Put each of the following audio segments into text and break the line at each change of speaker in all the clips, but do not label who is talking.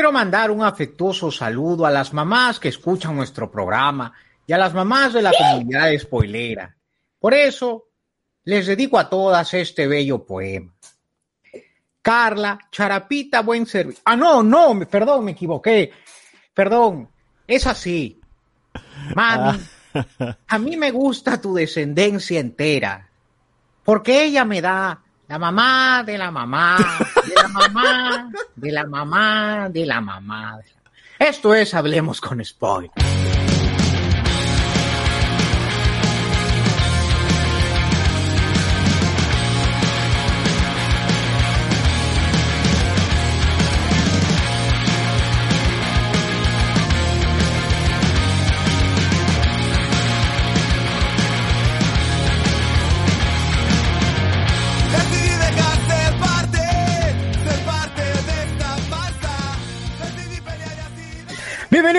Quiero mandar un afectuoso saludo a las mamás que escuchan nuestro programa y a las mamás de la comunidad spoilera. Por eso, les dedico a todas este bello poema. Carla, Charapita, buen servicio. Ah, no, no, me- perdón, me equivoqué. Perdón, es así. Mami, a mí me gusta tu descendencia entera, porque ella me da la mamá de la mamá, de la mamá, de la mamá, de la mamá. Esto es Hablemos con Spoil.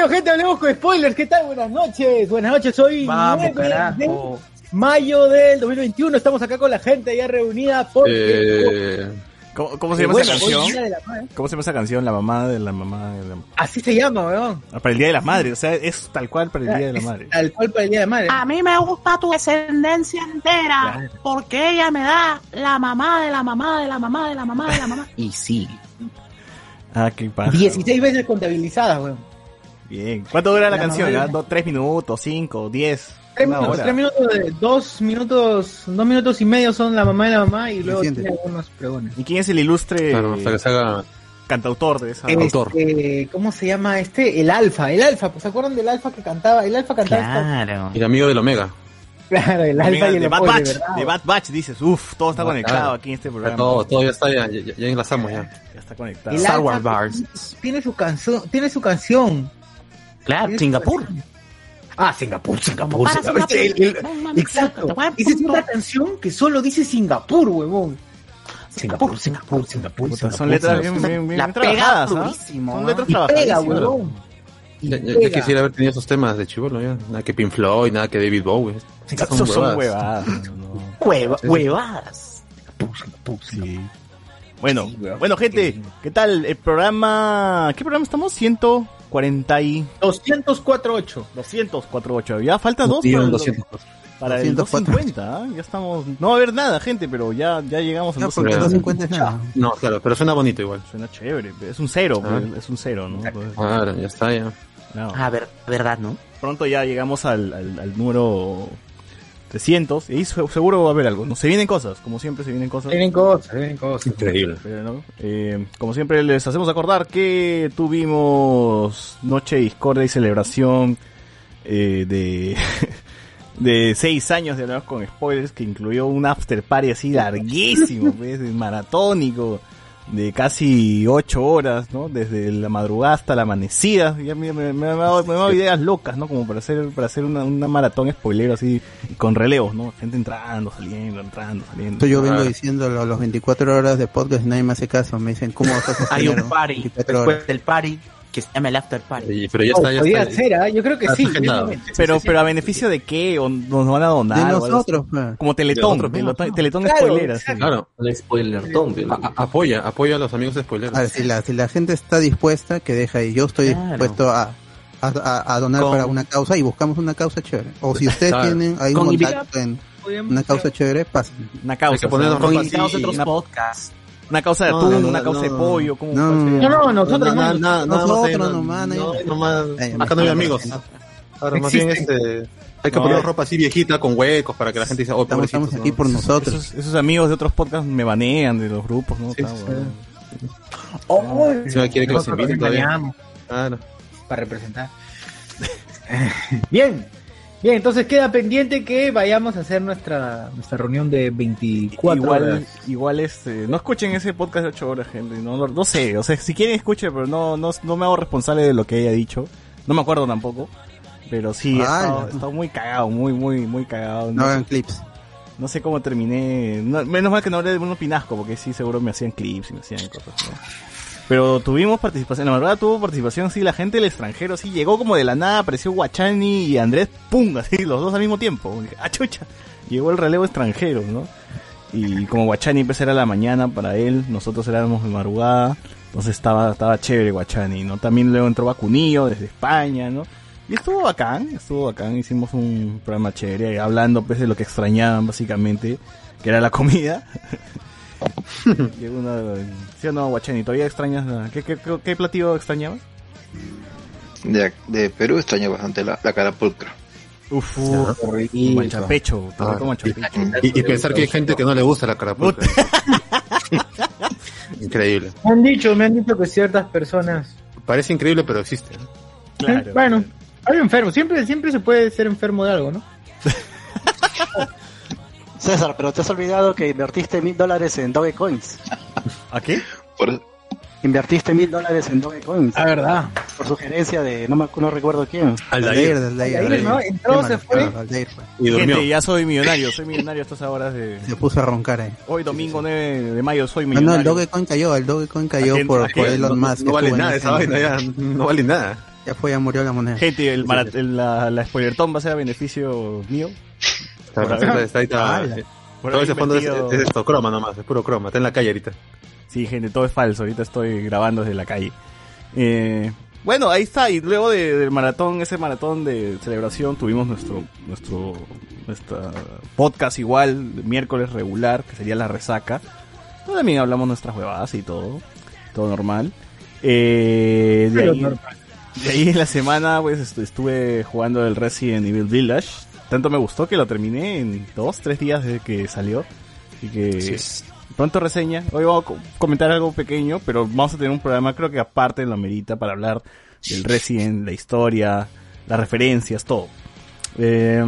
Bienvenido gente, hablemos con spoilers. ¿Qué tal? Buenas noches. Buenas noches, hoy
Vamos,
9
carajo.
de mayo del 2021. Estamos acá con la gente ya reunida porque...
Eh,
¿Cómo, cómo se
Eh,
llama
bueno,
esa canción?
Día de la Madre.
¿Cómo se llama esa canción? La mamá de la mamá de la
Así se llama, weón.
Ah, Para el Día de las Madres, o sea, es tal cual para el Día de la Madre.
Tal cual para el Día de la Madre.
A mí me gusta tu descendencia entera,
Claro.
porque ella me da la mamá de la mamá de la mamá de la mamá de la mamá. Y sí.
Ah, qué pasa.
16 veces contabilizadas, weón.
Bien. ¿Cuánto dura la,
La
canción?
mamá de
¿Ya?
la-
¿Dos- ¿Tres minutos? ¿Cinco? ¿Diez?
Tres minutos,
hora.
tres minutos, de- dos minutos, dos minutos y medio son la mamá de la mamá y luego tiene algunos pregones.
¿Y quién es el ilustre
claro, hasta que se haga.
cantautor de esa?
Autor.
Este, ¿Cómo se llama este? El Alfa, el Alfa. ¿Se acuerdan del Alfa que cantaba? El Alfa cantaba
Claro.
Y el amigo del Omega.
Claro, el Alfa y el
de Bad Batch,
¿verdad?
de Bad Batch, dices, uff, todo está conectado
claro.
aquí en este
Ya
programa.
todo, todo ya está, ya, ya, ya enlazamos ya.
Ya está conectado.
El
Star
Alfa
Wars Bars.
Tiene su canción, tiene su canción.
Claro, Singapur.
Ah, Singapur, Singapur.
Para
Singapur.
Singapur.
El- el- exacto. Esa es una canción que solo dice Singapur, huevón. Singapur, Singapur, Singapur,
Puta,
Singapur.
son letras
Singapur.
bien, bien, bien trabajadas,
durísimo,
Son letras
Y pega,
trabajadísimas.
huevón. Y
Ya, ya- ya
pega.
quisiera haber tenido esos temas de chivolo, ya. Nada que Pink Floyd, nada que David Bowie. Son
son
huevadas.
huevadas. no, no.
Hueva- huevadas.
Singapur, Singapur, Singapur.
Sí. Bueno,
Sí,
bueno, gente, ¿qué tal? El programa. ¿Qué programa estamos? 140 y.
204.8.
248. Ya falta dos para, el-
doscientos.
para el
204.
250. ¿ah? Ya estamos. No va a haber nada, gente, pero ya, ya llegamos al
No, porque
250.
250 es nada.
No, claro, pero suena bonito igual.
Suena chévere. Es un cero,
Ah.
pues, es un cero, ¿no?
Claro, ya está, ya.
no.
Ah, ver, verdad, ¿no?
Pronto ya llegamos al, al, al número 300. Y ahí se- seguro va a haber algo. ¿no? Se vienen cosas, como siempre se vienen cosas.
Vienen cosas, vienen cosas.
Increíble.
Pero, ¿no? Eh, como siempre les hacemos acordar que tuvimos noche de discordia y celebración eh, de de seis años de hablar con spoilers que incluyó un after party así larguísimo, pues, maratónico de casi ocho horas, ¿no? Desde la madrugada hasta la amanecida. Ya me, me, me dado, me dado ideas locas, ¿no? Como para hacer para hacer una, una maratón spoilero así con relevos, ¿no? Gente entrando, saliendo, entrando, saliendo.
Esto yo vengo
Ah.
diciendo lo- los 24 horas de podcast y nadie me hace caso. Me dicen, ¿cómo vas a sostener
Hay un party
24 horas?
después del party que se llama el after party.
Pero ya
Oh,
está, ya
podría
está.
ser, ¿ah? Yo creo que sí.
Pero, pero a beneficio de qué? ¿O nos van a donar?
De nosotros, pues.
Como Teletón,
De nosotros,
Teletón,
no.
Teletón
Claro,
spoilera, sí.
exacto.
Claro,
El spoiler
a- apoya, apoya a los amigos de spoilers.
A ver, si la, si la gente está dispuesta, que deja ahí. Yo estoy
Claro.
dispuesto a, a, donar
Con-
para una causa y buscamos una causa chévere. O si ustedes
Claro.
tienen ahí un contacto en una causa chévere, pasen.
Una causa.
Hay que ponernos
o sea,
Con invitados de otros podcasts.
Una causa de
No,
atún,
no,
una
no,
causa de
no.
pollo, ¿cómo
No?
No, no, nosotros
nada,
no.
nada, nada
Nosotros
más,
nomás,
no,
no,
no más,
Eh,
acá no hay
no,
amigos.
no.
Ahora, más bien este, hay que
No,
poner ropa así viejita con huecos para que la gente diga, oh,
Estamos, aquí
¿no?
por nosotros.
Esos, esos amigos de otros podcasts me banean de los grupos, ¿no?
Sí,
Está
sí.
bueno.
Oh,
Si no quiere que los inviten todavía. Claro.
Para representar. Bien. Bien, entonces queda pendiente que vayamos a hacer nuestra, nuestra reunión de 24
Igual,
horas.
igual este, no escuchen ese podcast de 8 horas, gente. No, no, no sé, o sea, si quieren escuchen, pero no, no, no me hago responsable de lo que haya dicho. No me acuerdo tampoco. Pero sí, he
Ah,
estado,
no.
he estado muy cagado, muy, muy, muy cagado.
No
No,
hagan clips.
no sé cómo terminé. no- menos mal que no hablé de Bruno Pinasco, porque sí, seguro me hacían clips y me hacían cosas. ¿no? Pero tuvimos participación, la verdad tuvo participación, sí, la gente del extranjero, sí, llegó como de la nada, apareció Guachani y Andrés, pum, así, los dos al mismo tiempo. Dije, ah, llegó el relevo extranjero, ¿no? Y como Guachani pues era la mañana para él, nosotros éramos de madrugada, Entonces estaba, estaba chévere Guachani, ¿no? También luego entró Vacunillo desde España, ¿no? Y estuvo bacán, estuvo bacán, hicimos un programa chévere, hablando pues de lo que extrañaban básicamente, que era la comida. y uno, ¿Sí o no, Guachani? ¿Todavía extrañas? la- ¿Qué, qué, qué, qué platillo extrañabas?
De, de Perú extraño bastante la, la carapulcra.
Uf, manchapecho,
Ah,
manchapecho.
Y, y pensar que hay gente que no le gusta la carapulcra. increíble.
Me han dicho, me han dicho que ciertas personas.
Parece increíble, pero existe. ¿no?
Claro.
Bueno, hay enfermo. Siempre, siempre se puede ser enfermo de algo, ¿no?
César, pero te has olvidado que invertiste mil dólares en Dogecoins.
¿A qué?
Por,
Invertiste mil dólares en Dogecoins.
La verdad.
Por sugerencia de, no, me, no recuerdo quién.
Aldair,
Aldair.
¿no? Entró, se fue.
Aldair fue.
Y durmió.
Gente, ya soy millonario, soy millonario a estas horas de...
Se puso a roncar ahí.
Hoy domingo 9 de mayo soy
No, no, el
millonario.
Dogecoin cayó, el Dogecoin cayó
¿A quién-
por, por Elon
no,
Musk.
no vale nada esa vaina, ya no vale nada.
Ya fue, ya murió la moneda.
Gente, el el- la, la spoilertón va a ser a beneficio mío.
Está, está- está- está-
Ala.
Por
todo ese fondo es, es esto, croma nomás, es puro croma. Está en la calle ahorita.
Sí, gente, todo es falso. Ahorita estoy grabando desde la calle. Eh, bueno, ahí está. Y luego de- del maratón, ese maratón de celebración, tuvimos nuestro, nuestro, nuestra podcast igual, miércoles regular, que sería la resaca. Donde también hablamos nuestras huevadas y todo. Todo normal. Eh, de, ahí,
normal.
de ahí en la semana, pues estu- estuve jugando el Resident Evil Village. Tanto me gustó que lo terminé en dos, tres días desde que salió. Y que pronto reseña. Hoy vamos a co- comentar algo pequeño, pero vamos a tener un programa, creo que aparte de la merita, para hablar del Resident, la historia, las referencias, todo. Eh,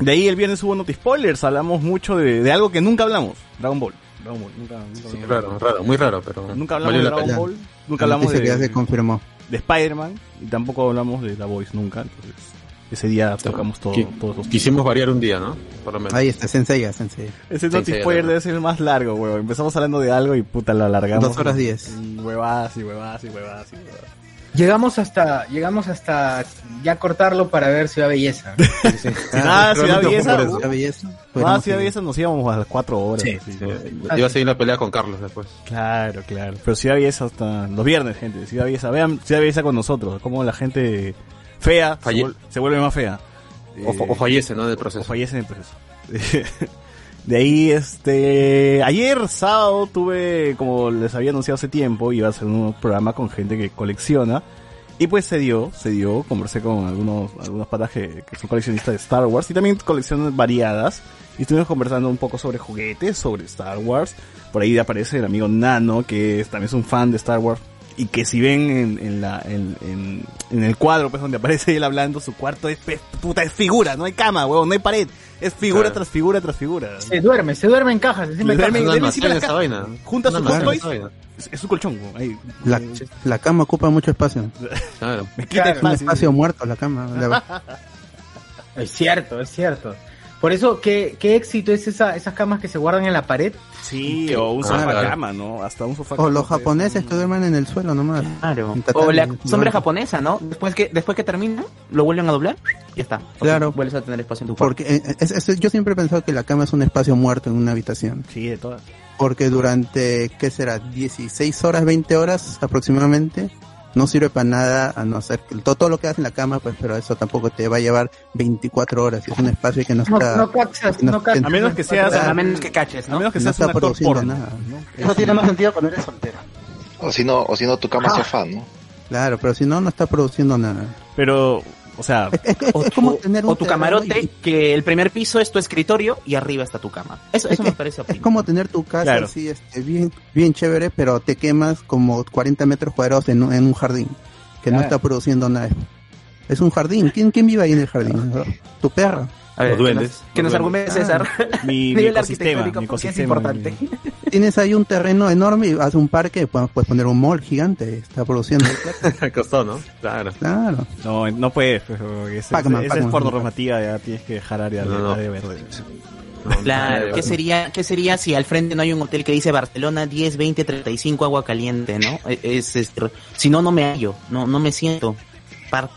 de ahí el viernes hubo Noti Spoilers, hablamos mucho de, de algo que nunca hablamos, Dragon Ball. Dragon Ball, nunca, nunca
Sí,
hablamos.
raro, raro, muy raro, pero.
Nunca hablamos de Dragon
pena.
Ball, nunca
La
hablamos
ya
de,
se confirmó.
de Spider-Man y tampoco hablamos de la Voice nunca, entonces ese día tocamos todo, todos los
Quisimos variar un día, ¿no? Por lo menos.
Ahí está, Sensei, Sensei.
Ese
Sí,
Noti
sí,
Spoiler
no.
debe ser el más largo, weón. Empezamos hablando de algo y puta lo alargamos.
Dos horas diez.
Huevadas y huevadas y huevadas y huevadas.
Llegamos hasta, llegamos hasta ya cortarlo para ver Ciudad Belleza.
Ah, Ciudad
realmente fue
Belleza.
eso.
La belleza.
Ah, Ciudad. Belleza nos íbamos a las cuatro horas.
Sí,
así.
Sí, Iba a seguir la pelea con Carlos después.
Claro, claro. Pero Ciudad Belleza hasta los viernes, gente. Ciudad Belleza. Vean Ciudad Belleza con nosotros. Como la gente fea se, vuelve más fea.
O,
Eh,
o fallece, ¿no? Del
o
proceso.
fallece en el proceso. De ahí, este, ayer sábado tuve, como les había anunciado hace tiempo, iba a hacer un programa con gente que colecciona. Y pues se dio, se dio, conversé con algunos, algunos patas que, que son coleccionistas de Star Wars y también colecciones variadas. Y estuvimos conversando un poco sobre juguetes, sobre Star Wars. Por ahí aparece el amigo Nano, que es- también es un fan de Star Wars. Y que si ven en, en la, en, en, en el cuadro, pues donde aparece él hablando, su cuarto es, pe- puta, es figura, no hay cama, huevón, no hay pared. Es figura
Claro.
tras figura tras figura.
Se duerme, se duerme en cajas.
Se duerme
cajas.
Un
Debe
almacén
decir la
esa
ca-
vaina.
Junta toys.
esa vaina.
Es, es un colchón, ahí.
La, la cama ocupa mucho espacio.
Claro.
Me quita
Claro.
Es un
espacio.
espacio muerto la cama. La-
Es cierto, es cierto. Por eso, ¿qué, qué éxito es esa, esas camas que se guardan en la pared?
Sí, o un sofá
claro.
cama, ¿no? Hasta un sofá
O los japoneses que duermen en el suelo nomás.
Claro. O la
no.
sombra japonesa, ¿no? Después que, después que termina, lo vuelven a doblar y ya está. O sea,
Claro.
vuelves a tener espacio en tu cuarto.
Porque eh, es- es- yo siempre he pensado que la cama es un espacio muerto en una habitación.
Sí, de todas.
Porque durante, ¿qué será? 16 horas, 20 horas aproximadamente. No sirve para nada, a no ser que todo, todo lo que haces en la cama, pues, pero eso tampoco te va a llevar 24 horas. Es un espacio que no
No,
está,
no cachas, no,
no-
cachas.
a menos que seas-
a menos que caches,
A
¿no?
menos que
No
seas
está
un actor
produciendo
porno.
nada.
¿no?
Eso tiene más sentido cuando eres soltero.
o si no, o si no tu cama sofá, ¿no?
Claro, pero si no, no está produciendo nada.
Pero, o sea,
Es,
O,
es como
tu-
tener un
o tu camarote,
y-
que el primer piso es tu escritorio y arriba está tu cama. Eso,
Es
eso me parece
Es como tener tu casa
Claro.
así, este, bien, bien chévere, pero te quemas como 40 metros cuadrados en, un- en un jardín, que no
Claro.
está produciendo nada. Es un jardín. ¿Quién, quién vive ahí en el jardín? Tu perra.
A ver,
Los duendes.
Que nos argumente
Ah.
César.
mi, mi
Nivel
ecosistema,
arquitectónico,
mi
porque es importante.
mi-
Tienes ahí un terreno enorme y haces un parque, puedes, puedes poner un mall gigante, está produciendo.
Costó, ¿no? Claro.
claro.
No, no puedes, pero esa, es porno normativa, ya tienes que dejar área de,
No, no.
área verde.
No,
Claro, ¿qué sería, ¿qué sería si al frente no hay un hotel que dice Barcelona 10, 20, 35 agua caliente, ¿no? Es, es- si no, no me hallo, no, no me siento. Par-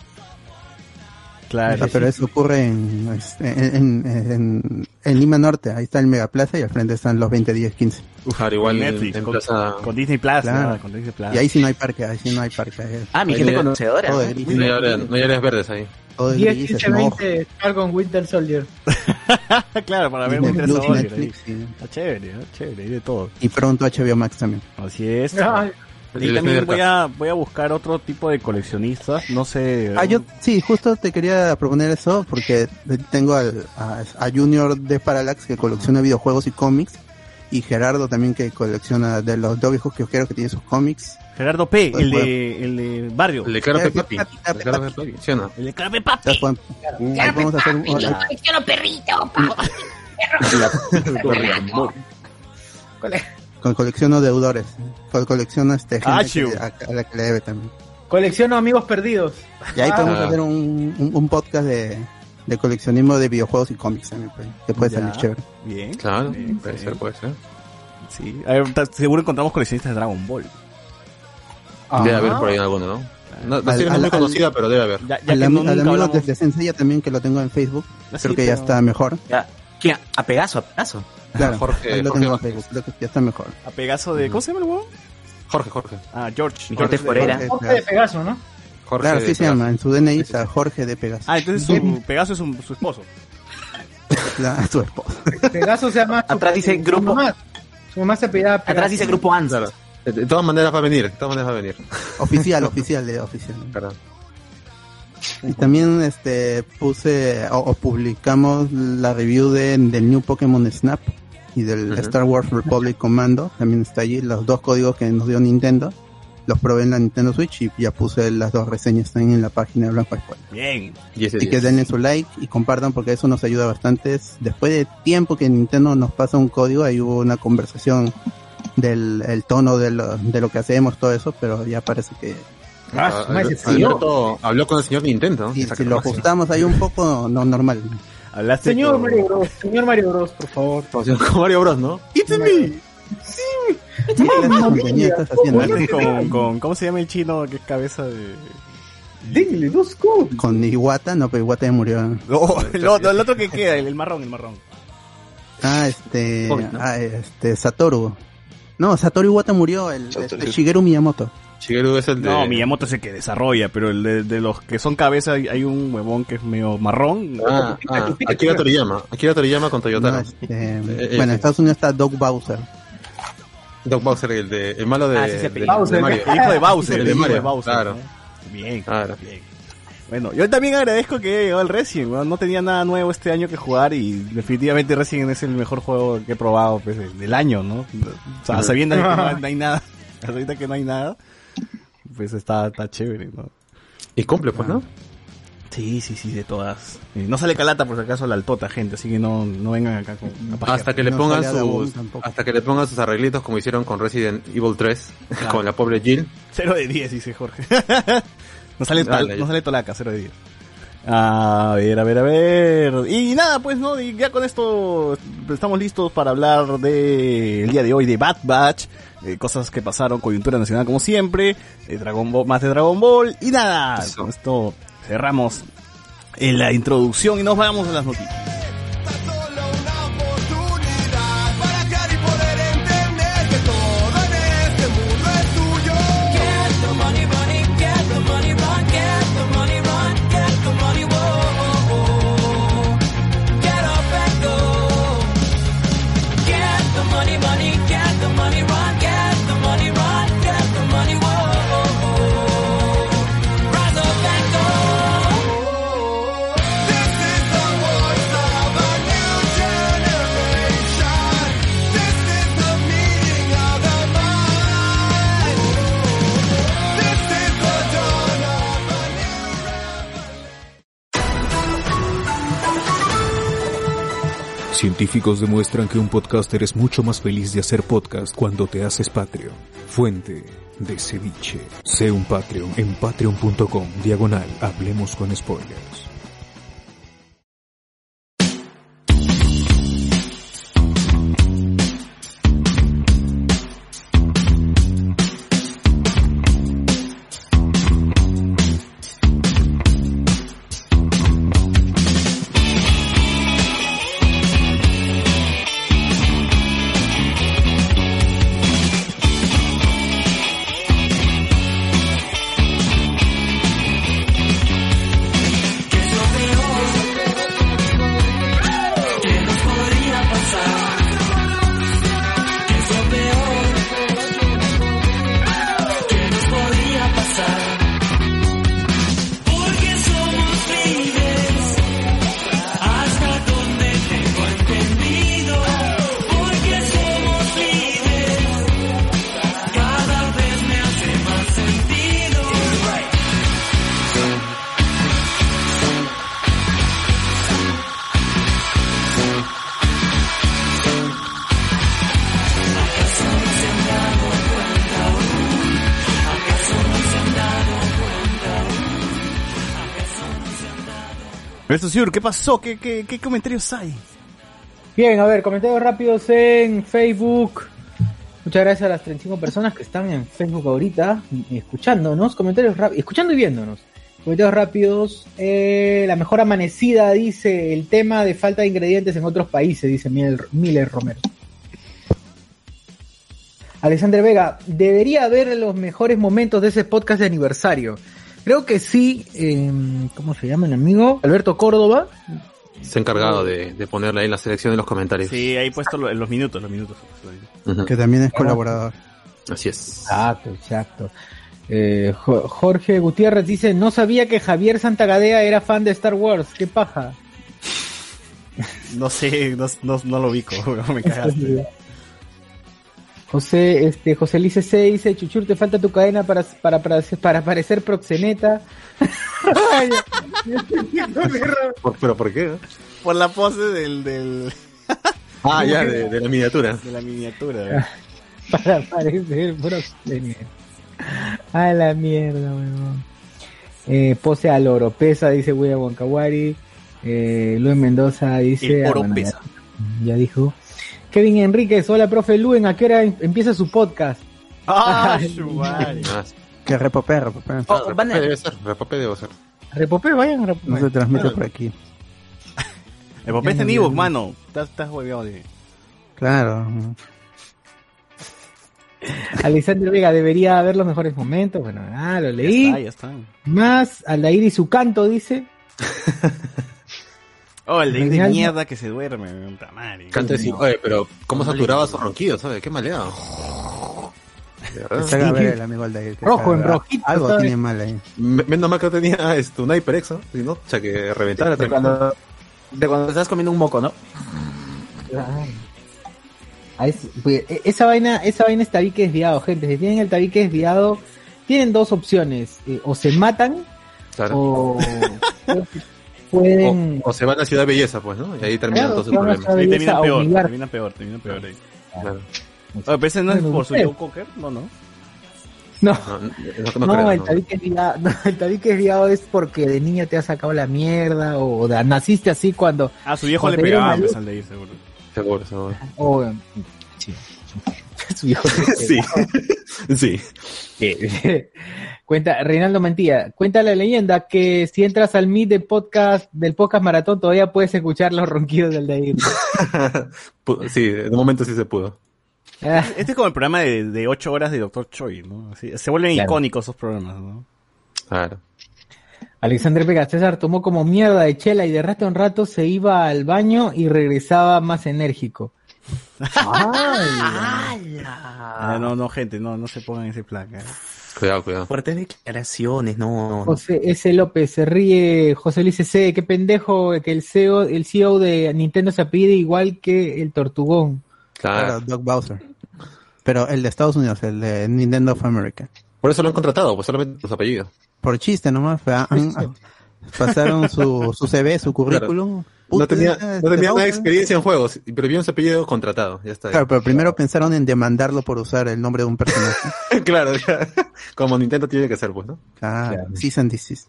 Claro.
O sea, pero eso ocurre en, este, en, en, en- en Lima Norte. Ahí está el Megaplaza y al frente están los 20, 10, 15.
Claro, igual
Netflix,
en
con,
Plaza-
con Disney Plus,
Claro.
¿no? con Disney Plus.
Y ahí sí no hay parque, ahí sí no hay parque. ahí
Ah, mi gente conocedora.
todo
¿no?
hay áreas, no hay áreas verdes ahí.
todo de
10,
gris,
15,
smoke,
20, Falcon Winter Soldier.
claro, para ver Winter Soldier. ahí.
Netflix, sí.
Está chévere, ¿no? chévere, hay de todo.
Y pronto HBO Max también.
Así es.
Ay,
Y
El
también voy a, voy a buscar otro tipo de coleccionistas, no sé.
Ah, yo sí, justo te quería proponer eso porque tengo al, a, a Junior de Parallax que colecciona videojuegos y cómics y Gerardo también que colecciona de los dos viejos kiosqueros que tiene sus cómics.
Gerardo P,
Pues,
el
bueno.
de, el de Barrio.
El de Claro que Papi.
papi,
El de Claro que Papi, ¿sí o no?
El de Carape
Entonces,
Papi.
podemos- ahí podemos hacer un-
Colecciono perrito, papi.
con colecciono deudores, colecciono este gente que- a, a la que le debe también.
Colecciono amigos perdidos.
Y ahí
Ah.
podemos
Ah.
hacer un, un, un podcast de, de coleccionismo de videojuegos y cómics también, pues, que puede
Ya.
salir chévere.
Bien.
Claro,
bien,
puede
bien.
ser, puede ser.
Sí. A ver, seguro encontramos coleccionistas de Dragon Ball.
Debe
Ah.
haber por ahí alguno, ¿no? No, la
Al-
no es muy
al-
conocida, pero debe haber.
Ya, ya
Al,
no,
al
nunca
amigo
hablamos-
desde Senseiya también que lo tengo en Facebook,
Ah, sí,
creo que ya está mejor.
Ya. A Pegaso, a Pegaso.
Claro,
Jorge-
ahí lo
Jorge
tengo en. Facebook, creo que ya está mejor.
A Pegaso de. ¿Cómo se llama el huevo?
Jorge, Jorge.
Ah, George.
Jorge
de-
Forera.
Jorge
Jorge de Pegaso, ¿no?
Jorge
Claro, sí se llama, en su DNI está Jorge de Pegaso.
Ah, entonces su Pegaso es un- su esposo.
La- su esposa.
Pegaso se llama.
Atrás dice
su
grupo.
mamá. Su mamá se apellida Pegaso.
Atrás dice Grupo ANS.
Claro. De, de todas maneras va a venir, de todas maneras va a venir.
Oficial, oficial, de oficial.
Claro.
Y también este puse o, o publicamos la review de, del New Pokémon Snap y del. Star Wars Republic Commando. También está allí los dos códigos que nos dio Nintendo. Los probé en la Nintendo Switch y ya puse las dos reseñas están en la página de Blanco Spoiler.
Bien.
Y
Así que denle su like y compartan porque eso nos ayuda bastante. Después de tiempo que Nintendo nos pasa un código, ahí hubo una conversación del el tono de lo, de lo que hacemos, todo eso, pero ya parece que
Ah, se siguió.
Alberto habló con el señor Nintendo.
si, si lo ajustamos ahí un poco, no normal.
Hablaste
Señor
con-
Mario Bros. Señor Mario Bros, por favor.
Con Mario Bros, ¿no?
It's me. Hablaste con, con- ¿Cómo se llama el chino que es cabeza de.
Dile, dos cool.
Con Iwata, no, pero Iwata ya murió.
No, el, otro, el otro que queda, el, el marrón, el marrón.
Ah, este,
Hobbit, ¿no?
ah, este, Satoru. No, Satoru Iwata murió, el,
Satoru.
este, Shigeru Miyamoto.
Shigeru es el de...
No, Miyamoto es el que desarrolla, pero el de, de los que son cabeza hay, hay un huevón que es medio marrón.
Ah, ah, Akira Toriyama. Akira Toriyama con
No,
Toyotaro.
este,
eh,
bueno, en
eh.
Estados Unidos está Doc Bowser.
Doc Bowser, el, de, el malo de,
Ah, sí, se
de-
apellida.
de
Bowser.
Mario.
El hijo de Bowser,
El
el
de
hijo de
Mario,
Bowser.
claro.
¿no? Bien,
Claro.
bien. Bueno, yo también agradezco que haya llegado el Resident, no tenía nada nuevo este año que jugar y definitivamente Resident es el mejor juego que he probado pues, de- del año, ¿no? O sea, sabiendo que no, no hay nada, ahorita que no hay nada, pues está, está chévere, ¿no?
Y cumple, pues, ¿no?
Sí, sí, sí, de todas. Eh, no sale calata por si acaso la altota, gente, así que no, no vengan acá con.
Hasta que le
No
pongan
Adabum
sus hasta que le pongan sus arreglitos como hicieron con Resident Evil 3
Claro.
con la pobre Jill.
Cero de 10, dice Jorge. no, sale
Dale.
no sale tolaca, cero de 10. A ver, a ver, a ver. Y nada, pues no, y ya con esto estamos listos para hablar de el día de hoy de Bad Batch, eh, cosas que pasaron, coyuntura nacional como siempre, eh, Dragon Ball, más de Dragon Ball y nada.
Eso.
Con esto cerramos en la introducción y nos vamos a las noticias.
Científicos demuestran que un podcaster es mucho más feliz de hacer podcast cuando te haces Patreon. Fuente de ceviche. Sé un Patreon en patreon.com diagonal Hablemos con spoilers.
¿Qué pasó? ¿Qué, comentarios hay?
Bien, a ver, comentarios rápidos en Facebook. Muchas gracias a las 35 personas que están en Facebook ahorita escuchándonos. Comentarios rápidos, escuchando y viéndonos. Comentarios rápidos. Eh, la mejor amanecida dice el tema de falta de ingredientes en otros países, dice Miller Romero. Alexander Vega, debería haber los mejores momentos de ese podcast de aniversario. Creo que sí, eh, ¿cómo se llama el amigo? Alberto Córdoba.
Se ha encargado de, de ponerle ahí la selección de los comentarios.
Sí, ahí he puesto lo- los minutos, los minutos.
Que también es colaborador.
Así es.
Exacto, exacto. Eh, Jo- Jorge Gutiérrez dice, no sabía que Javier Santagadea era fan de Star Wars. ¿Qué paja?
No sé, no, no, no lo ubico, me cagaste.
José, este, José Lice C dice, Chuchur, te falta tu cadena para, para, para, para parecer proxeneta. Ay,
Por- ¿Pero por qué?
Por la pose del... del...
Ah, ya, de, de la miniatura.
De la miniatura.
para parecer proxeneta. A la mierda, weón. Eh, pose al oro pesa, dice William Wankawari. Eh, Luis Mendoza dice...
El
ah,
oro
bueno, ya dijo. Kevin Enríquez, hola profe Luen, ¿a qué hora em- empieza su podcast?
¡Ah!
Ah,
Que repopé, repopé.
ah, repopé debe ser, repopé debe ser.
Repopé, vayan, repopé.
No se transmite por aquí.
El papel está en ebook, mano. Estás, estás hueveado de...
Claro.
Alexander Vega debería haber los mejores momentos. Bueno, ah, lo leí.
Ya está, ya está.
Más Aldair y su canto, dice.
Oh, el de, mierda que se duerme, puta madre.
Canta así, oye, pero ¿cómo saturaba su ronquido, sabes? Qué maleado. De verdad.
Que se haga ver el amigo Aldair.
Rojo,
se
en rojito,
Algo
¿sabes?
tiene mal ahí.
Me- Menos mal que no tenía este, un HyperX, ¿no? Si no, o sea, que reventara.
De cuando, de cuando estás comiendo un moco, ¿no?
Es- pues, e- esa vaina, esa vaina es tabique desviado, gente. Si tienen el tabique desviado, tienen dos opciones. eh, o se matan,
Claro.
o pueden.
O, o se va a la ciudad belleza, pues, ¿no? Y ahí terminan
Claro,
todos sus
van a
problemas.
Ahí termina
a
peor,
humillar.
termina peor, termina peor ahí.
Claro.
Oye, pero ese no es por su. Joe Cocker, no, no.
No,
No, no, no,
el
no.
tabique desviado, no, el tabique desviado es porque de niña te ha sacado la mierda o de- naciste así cuando.
Ah, su viejo le pegaba pues, al de ir, seguro.
Seguro, seguro.
o, eh, sí.
Sí. sí.
Cuenta, Reinaldo Mentía, cuenta la leyenda que si entras al Meet de podcast, del podcast maratón, todavía puedes escuchar los ronquidos del de
Pu- sí, un momento sí se pudo.
Ah,
Este es como el programa de, de 8 horas de Dr. Choi, ¿no? Así, se vuelven
Claro.
icónicos esos programas, ¿no?
Claro.
Alexander Vega César tomó como mierda de chela y de rato en rato se iba al baño y regresaba más enérgico.
Ah, no, no, gente, no, no se pongan ese plan. ¿eh?
Cuidado, cuidado.
Fuertes declaraciones, no. no.
José S. López se ríe, José Luis C. Qué pendejo que el CEO, el CEO de Nintendo se pide igual que el Tortugón.
Claro,
Claro.
Doc Bowser. Pero el de Estados Unidos, el de Nintendo of America.
Por eso lo han contratado, pues solamente los apellidos.
Por chiste nomás, pasaron su, su CV, su currículum.
No tenía, no tenía nada de experiencia en juegos, pero vieron su apellido contratado. Ya está.
Claro, pero primero pensaron en demandarlo por usar el nombre de un personaje.
claro, ya. como Nintendo tiene que ser, pues, ¿no?
Claro, and desist.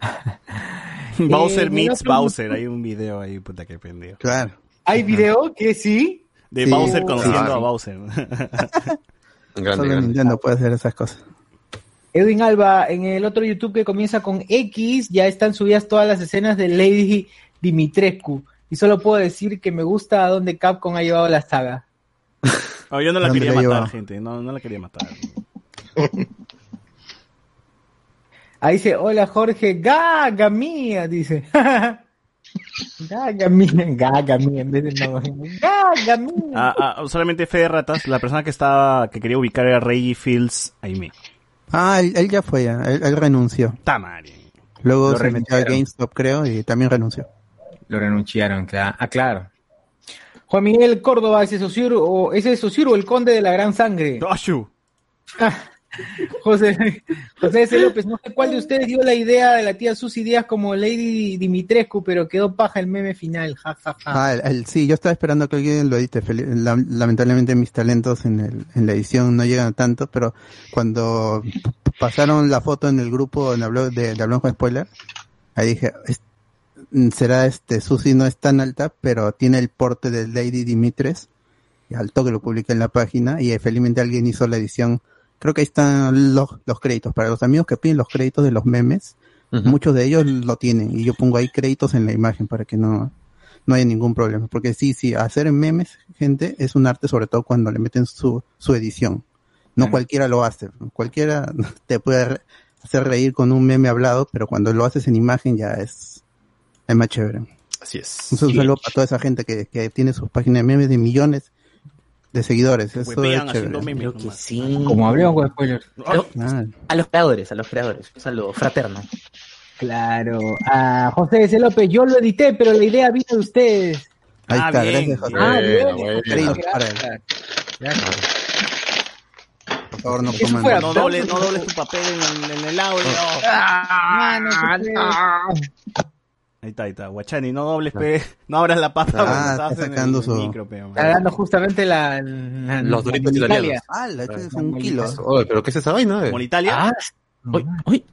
Bowser
el
meets Bowser, hay un video ahí, puta que pendejo.
Claro.
¿Hay video que sí?
De
Sí.
Bowser conociendo
Claro.
a Bowser.
Grande,
Solo
grande.
Nintendo puede hacer esas cosas.
Edwin Alba, en el otro YouTube que comienza con X, ya están subidas todas las escenas de Lady Dimitrescu. Y solo puedo decir que me gusta a dónde Capcom ha llevado la saga.
No, yo no la
¿Dónde
quería
la
matar,
lleva?
gente, no, no la quería matar.
Ahí dice, hola Jorge, gaga mía, dice. gaga mía, gaga mía, en vez de no. Gaga mía.
Ah, ah, solamente fe de ratas, la persona que estaba, que quería ubicar era Reggie Fields Aime.
Ah, él, él ya fue ya, él, él renunció.
Tamari.
Luego
Lo
se metió a. GameStop, creo, y también renunció.
Lo renunciaron, claro. Ah, claro. Juan Miguel Córdoba, ese Sosur, o ese es Sosur o el conde de la gran sangre.
¡Ashu!
José, José S. López, no sé cuál de ustedes dio la idea de la tía Susy Díaz como Lady Dimitrescu, pero quedó paja el meme final, ja, ja, ja.
Ah, el, el- sí, yo estaba esperando que alguien lo edite. La- lamentablemente mis talentos en, el, en la edición no llegan a tanto, pero cuando pasaron la foto en el grupo en Hablo- de, de Hablamos con Spoiler, ahí dije, "Es- mm, será este, Susi no es tan alta, pero tiene el porte del Lady Dimitres, y al toque lo publica en la página, y eh, felizmente alguien hizo la edición, creo que ahí están los, los créditos, para los amigos que piden los créditos de los memes, muchos de ellos lo tienen, y yo pongo ahí créditos en la imagen para que no, no haya ningún problema, porque sí, sí, hacer memes, gente, es un arte sobre todo cuando le meten su, su edición. No
Mm.
cualquiera lo hace, cualquiera te puede hacer reír con un meme hablado, pero cuando lo haces en imagen ya es, es más chévere.
Así es.
Un saludo para toda esa gente que, que tiene sus páginas de memes de millones de seguidores. Eso es chévere.
memes
Creo que sí.
Como hablemos con spoilers.
Pero-
Ah,
a los creadores, a los creadores. Un saludo fraterno.
Claro. A José S. López, yo lo edité, pero la idea vino de ustedes.
ahí
Ah,
está,
bien,
gracias José.
Ah, bien. Gracias. Gracias.
Por favor, no coman.
fue
No dobles, no dobles tu papel en, en el audio.
Ah, no se puede.
Ahí está, ahí está. Guachani, no dobles, pe. No abras la papa
Ah,
cuando
está
estás en
sacando
el
su-
micro, pe.
Está dando justamente la, la-
Los doritos italianos.
Italia.
Ah, la es
La
un kilo.
Oye, pero ¿qué es esa vaina? eh?
Como en Italia.
Ah, uy, uy.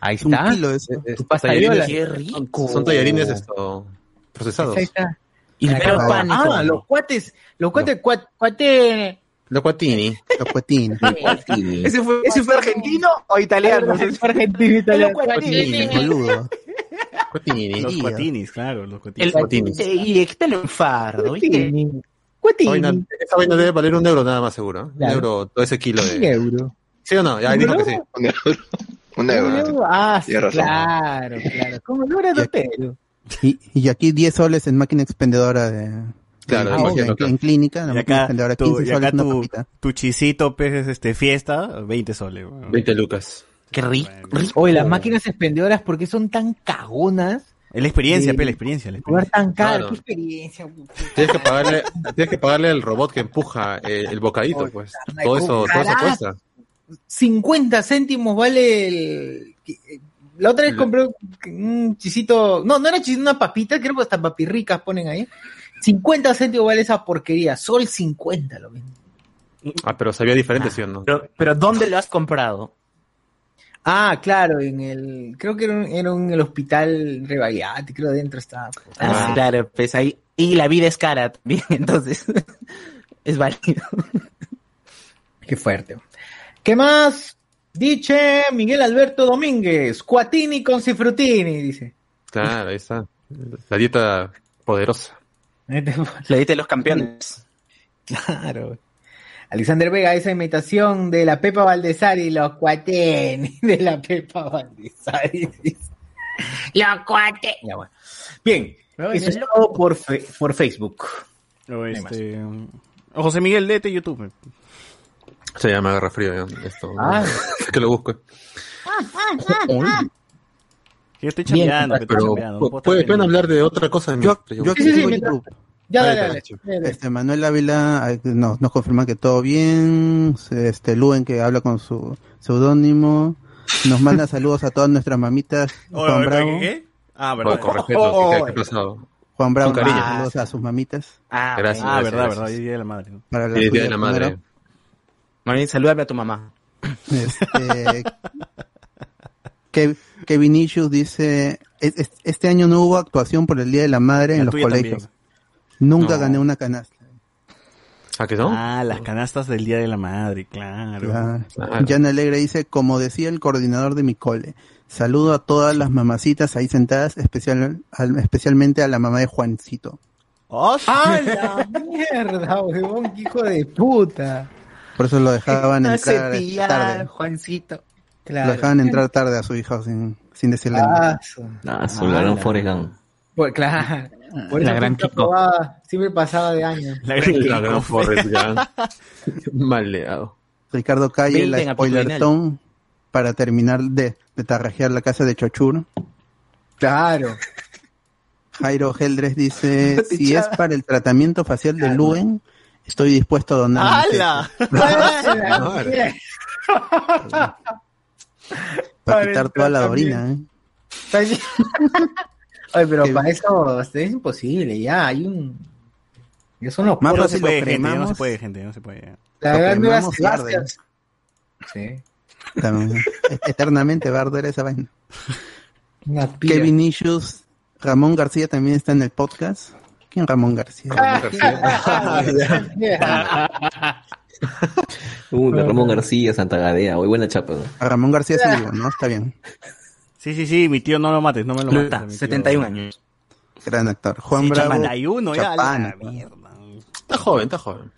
Ahí
Es un
está.
kilo eso.
Es-
Tu pastayola.
tallarines-
Qué rico.
Son tallarines esto, procesados.
Ahí está.
Y
Ah,
Ah,
pánico.
Ah, los cuates, los cuates, cuat- cuate.
Los cuatini.
Los cuetines.
¿Ese fue, ¿Ese fue argentino o italiano?
Es argentino italiano.
Cuetines, boludo.
Cuatini.
Los cuatinis, claro, los cuatinis.
El
Cuatinis.
Y el pelo en fardo,
Cuatini.
vaina, esa vaina debe valer un euro nada más seguro. ¿eh? Un
Claro.
euro, todo ese kilo
Un
de...
euro.
¿Sí o no? Ya dijo que sí.
Un euro. Un
Un
euro.
Ah, sí, claro, claro. ¿Cómo no era
Ya-
pero?
Y, y aquí 10 soles en máquina expendedora de...
Claro,
de-
de máquina
en,
local.
en clínica, la
Y
máquina
acá,
expendedora,
tu,
15
y
soles
acá
una
tu,
papita.
tu chisito, pues, este, fiesta, 20 soles. weón.
20 lucas.
Qué rico. rico.
Oye, las máquinas expendedoras, ¿por qué son tan cagonas?
Es la experiencia,
Sí.
pe, la experiencia. La experiencia.
tan caro,
Claro.
qué experiencia.
Tienes que pagarle, tienes que pagarle al robot que empuja eh, el bocadito, pues. Todo eso, todo eso cuesta.
50 céntimos vale el... La otra vez compré un chisito, no, no era chisito, una papita, creo que hasta papirricas ponen ahí. 50 céntimos vale esa porquería, sol 50 lo mismo.
Ah, pero sabía diferente, ¿sí o no?
Pero, pero ¿dónde lo has comprado?
Ah, claro, en el, creo que era, un- era un- el hospital Rebagliati, creo adentro estaba.
Ah, claro, pues ahí. Y la vida es cara también, entonces. es válido.
Qué fuerte. ¿Qué más? Dice Miguel Alberto Domínguez, Cuatini con Cifrutini, dice.
Claro, ahí está. La dieta poderosa.
La dieta de los campeones.
Claro. Alexander Vega, esa imitación de la Pepa Valdesari, los cuateni de la Pepa Valdesari. Los. Ya, bueno. Bien, eso es todo por, fe- por Facebook.
O este, o José Miguel, léete YouTube.
Se ya me agarra frío ya, esto.
Ah.
que lo busco.
Yo estoy
Bien,
chambeando, que estoy
Pero
estar
pueden hablar de otra cosa.
Yo,
mientras
yo
yo-
aquí
Sí, sí, sí. Ya, dale, dale.
Este Manuel Ávila eh, nos, nos confirma que todo bien. Este Luen que habla con su seudónimo. Nos manda saludos a todas nuestras mamitas.
Oye,
Juan
oye,
Bravo.
¿qué, qué? Ah,
Oye,
verdad.
con respeto,
Oh,
¿qué-
oh,
¿qué ha pasado?
Juan Bravo
Con
manda
cariño.
saludos a sus mamitas.
Ah,
Gracias.
Ah, verdad,
gracias.
verdad, hoy día de la madre. ¿no?
Para la
día de la madre.
primero.
Bien, salúdame a tu mamá.
Este, que Vinicius dice, "Es- es- este año no hubo actuación por el Día de la Madre
La
en los colegios.
también.
Nunca
No.
gané una canasta.
¿Ah, que no?
Ah, las canastas del Día de la Madre, claro.
Claro.
Claro.
Jan Alegre dice, como decía el coordinador de mi cole, saludo a todas las mamacitas ahí sentadas, especial, al- especialmente a la mamá de Juancito.
¡Oh,
¡Ah, la mierda, huevón! ¡Qué hijo de puta!
Por eso lo dejaban
No
entrar tarde.
Juancito.
Lo dejaban entrar tarde a su hijo sin, sin decirle nada.
Ah, su-
Ah, su gran
la-
Forrest Gump.
Pues, claro. Por
La
eso
gran Kiko.
siempre pasaba de año.
La gran
La gran Forrest Gump. Maleado.
Ricardo Calle,
Veinte en
la spoiler
aptitudinal.
tone, para terminar de, de tarrajear la casa de Chochur.
Claro.
Jairo Geldres dice, si es para el tratamiento facial de Luen, estoy dispuesto a donar.
¡Hala!
Para quitar toda la orina, ¿eh?
Oye, pero
Que-
para eso es imposible, ya hay un... Ya son los
Más
de-
Se
lo
puede, gente, no se puede, gente, no se puede.
La verdad, Nueva
cremamos y arde.
Sebastián. Sí.
También, eternamente va a arder esa vaina. Kevin Issues Ramón García también está en el podcast. ¿Quién Ramón García?
Uh, de Ramón García, Santa Gadea, muy buena chapa. ¿no?
A Ramón García sí digo, ¿no? Está bien.
Sí, sí, sí, mi tío no lo mates, no me lo mates. a mi tío.
71 años.
Gran actor. Juan
Sí,
Bravo.
81 ya,
Chapana.
la mierda.
Está joven, está joven.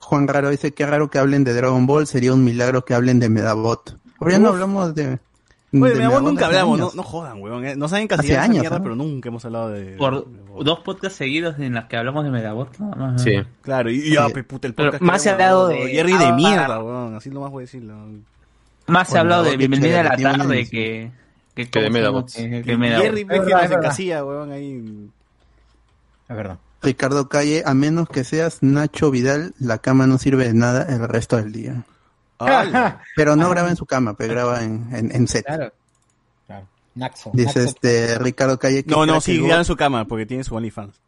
Juan Raro dice que raro que hablen de Dragon Ball, sería un milagro que hablen de Medabot. Ahora ya no hablamos de.
Oye,
de Medabot
nunca hablamos, no, no jodan, weón. eh. Nos saben
Hace
casi esa
años,
mierda,
¿no?
pero nunca hemos hablado de...
Por dos podcasts seguidos en los que hablamos de Medabot. nada más, ¿no?
Sí.
Claro, y, ya, pe, puta, el
pero
podcast. que
más se ha hablado de-
Jerry de
ah,
mierda, weón. Así nomás voy a decirlo.
Más se ha hablado de Bienvenida a la tarde que, que,
Que de
¿cómo se?
Medabots.
Que- que.
Jerry,
es verdad.
encasilla, weón, ahí...
Es verdad.
Ricardo Calle, a menos que seas Nacho Vidal, la cama no sirve de nada el resto del día.
¡Hala!
Pero no graba en su cama, pero graba en, en, en set.
Claro. Claro. Naxo.
Dice
Naxo.
este Ricardo Calle que
No, no, sí, graba en su cama, porque tiene su OnlyFans.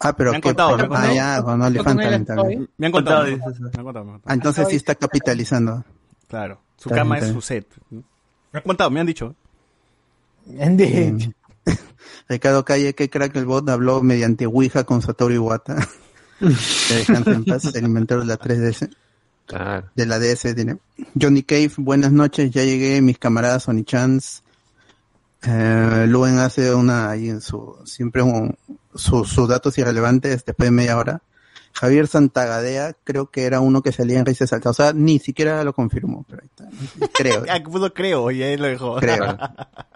Ah, pero
Me han contado, me han
ah,
contado.
ya, con OnlyFans también.
Me han contado. Me han contado, me han contado.
Ah, entonces sí está capitalizando.
Claro, su cama es su set. Me han contado, me han dicho.
Indeed.
Ricardo Calle, que crack el bot habló mediante Ouija con Satoru Iwata. que descanse en paz, el inventor de la 3DS,
Claro.
de la DS, tiene. Johnny Cave, buenas noches, ya llegué, mis camaradas Sony Chance. Eh, Luen hace una ahí en su, siempre un, su- sus datos irrelevantes después de media hora. Javier Santagadea, creo que era uno que salía en Raíces Altas. O sea, ni siquiera lo confirmó, pero ahí está. Creo.
Ah, puso creo, y ahí lo dejó.
Creo.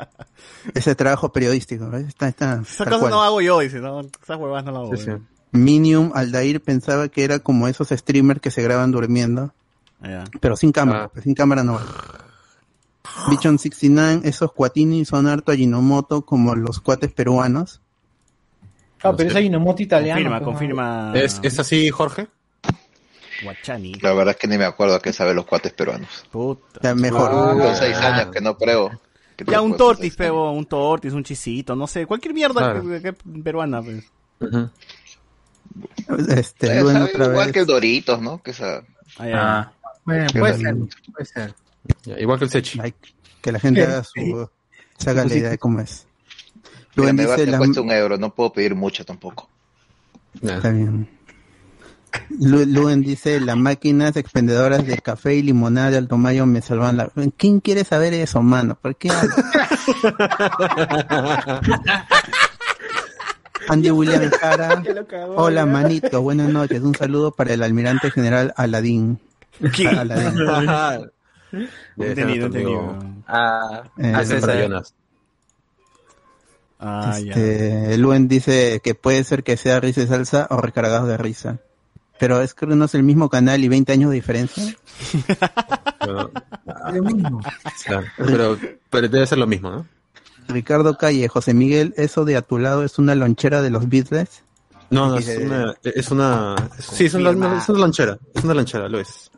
Ese trabajo periodístico, ¿ves? Está, está,
Esa
tal
cosa
cual.
no hago yo, dice, no, esas huevadas no las hago.
Sí, sí.
yo.
Minium Aldair pensaba que era como esos streamers que se graban durmiendo, pero sin cámara,
Ah.
pues, sin cámara no. Bichon 69, esos cuatini son harto Ajinomoto como los cuates peruanos.
Ah, pero es Ajinomoto italiano.
Confirma,
pues,
confirma.
¿Es, ¿Es así, Jorge?
Guachani.
La verdad es que ni me acuerdo a qué saben los cuates peruanos.
Puta.
Ya mejor.
Con seis años que no pruebo. Que
Ya un tortis, pego, un tortis, un chisito, no sé, cualquier mierda
Claro.
que- que- peruana, pues.
Este, otra
igual
vez.
que el Doritos, ¿no? Que esa...
Ah, ya.
Ah,
Bueno, puede ser. Puede ser.
Ya, igual que el Sechi.
Ay, que la gente haga su, se haga la idea de cómo es.
Mira, me va
dice la,
cuesta un euro, no puedo pedir mucho tampoco.
Está bien. Lu- Luen dice, las máquinas expendedoras de café y limonada de Alto Mayo me salvan la... ¿Quién quiere saber eso, mano? ¿Por qué? Andy William Jara. Hola, manito. Buenas noches. Un saludo para el almirante general Aladín.
¿Qué?
Aladín.
Debe ser
weón.
Ah,
Eh,
Jonas.
Ah, ya.
Este, Luen dice que puede ser que sea risa y salsa o recargados de risa. Pero es que no es el mismo canal y 20 años de diferencia.
Pero, claro, pero, pero debe ser lo mismo, ¿no?
Ricardo Calle, José Miguel, eso de a tu lado es una lonchera de los Beatles.
No, no, es
de-
una, es una, sí, es una,
Confirma.
es una lanchera, es una lanchera, lo es.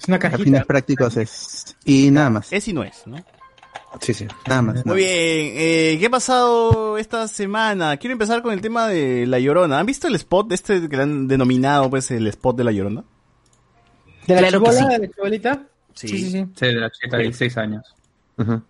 Es una
A fines
cajita.
prácticos es. Y nada más.
Es y no es, ¿no?
Sí, sí.
Nada más.
Muy
nada
bien, eh, ¿qué ha pasado esta semana? Quiero empezar con el tema de La Llorona. ¿Han visto el spot este que le han denominado, pues, el spot de La Llorona?
¿De la
Claro que
chibola,
sí.
de la chibolita?
Sí.
sí, sí.
sí, de la chica de 16 años.
Ujú.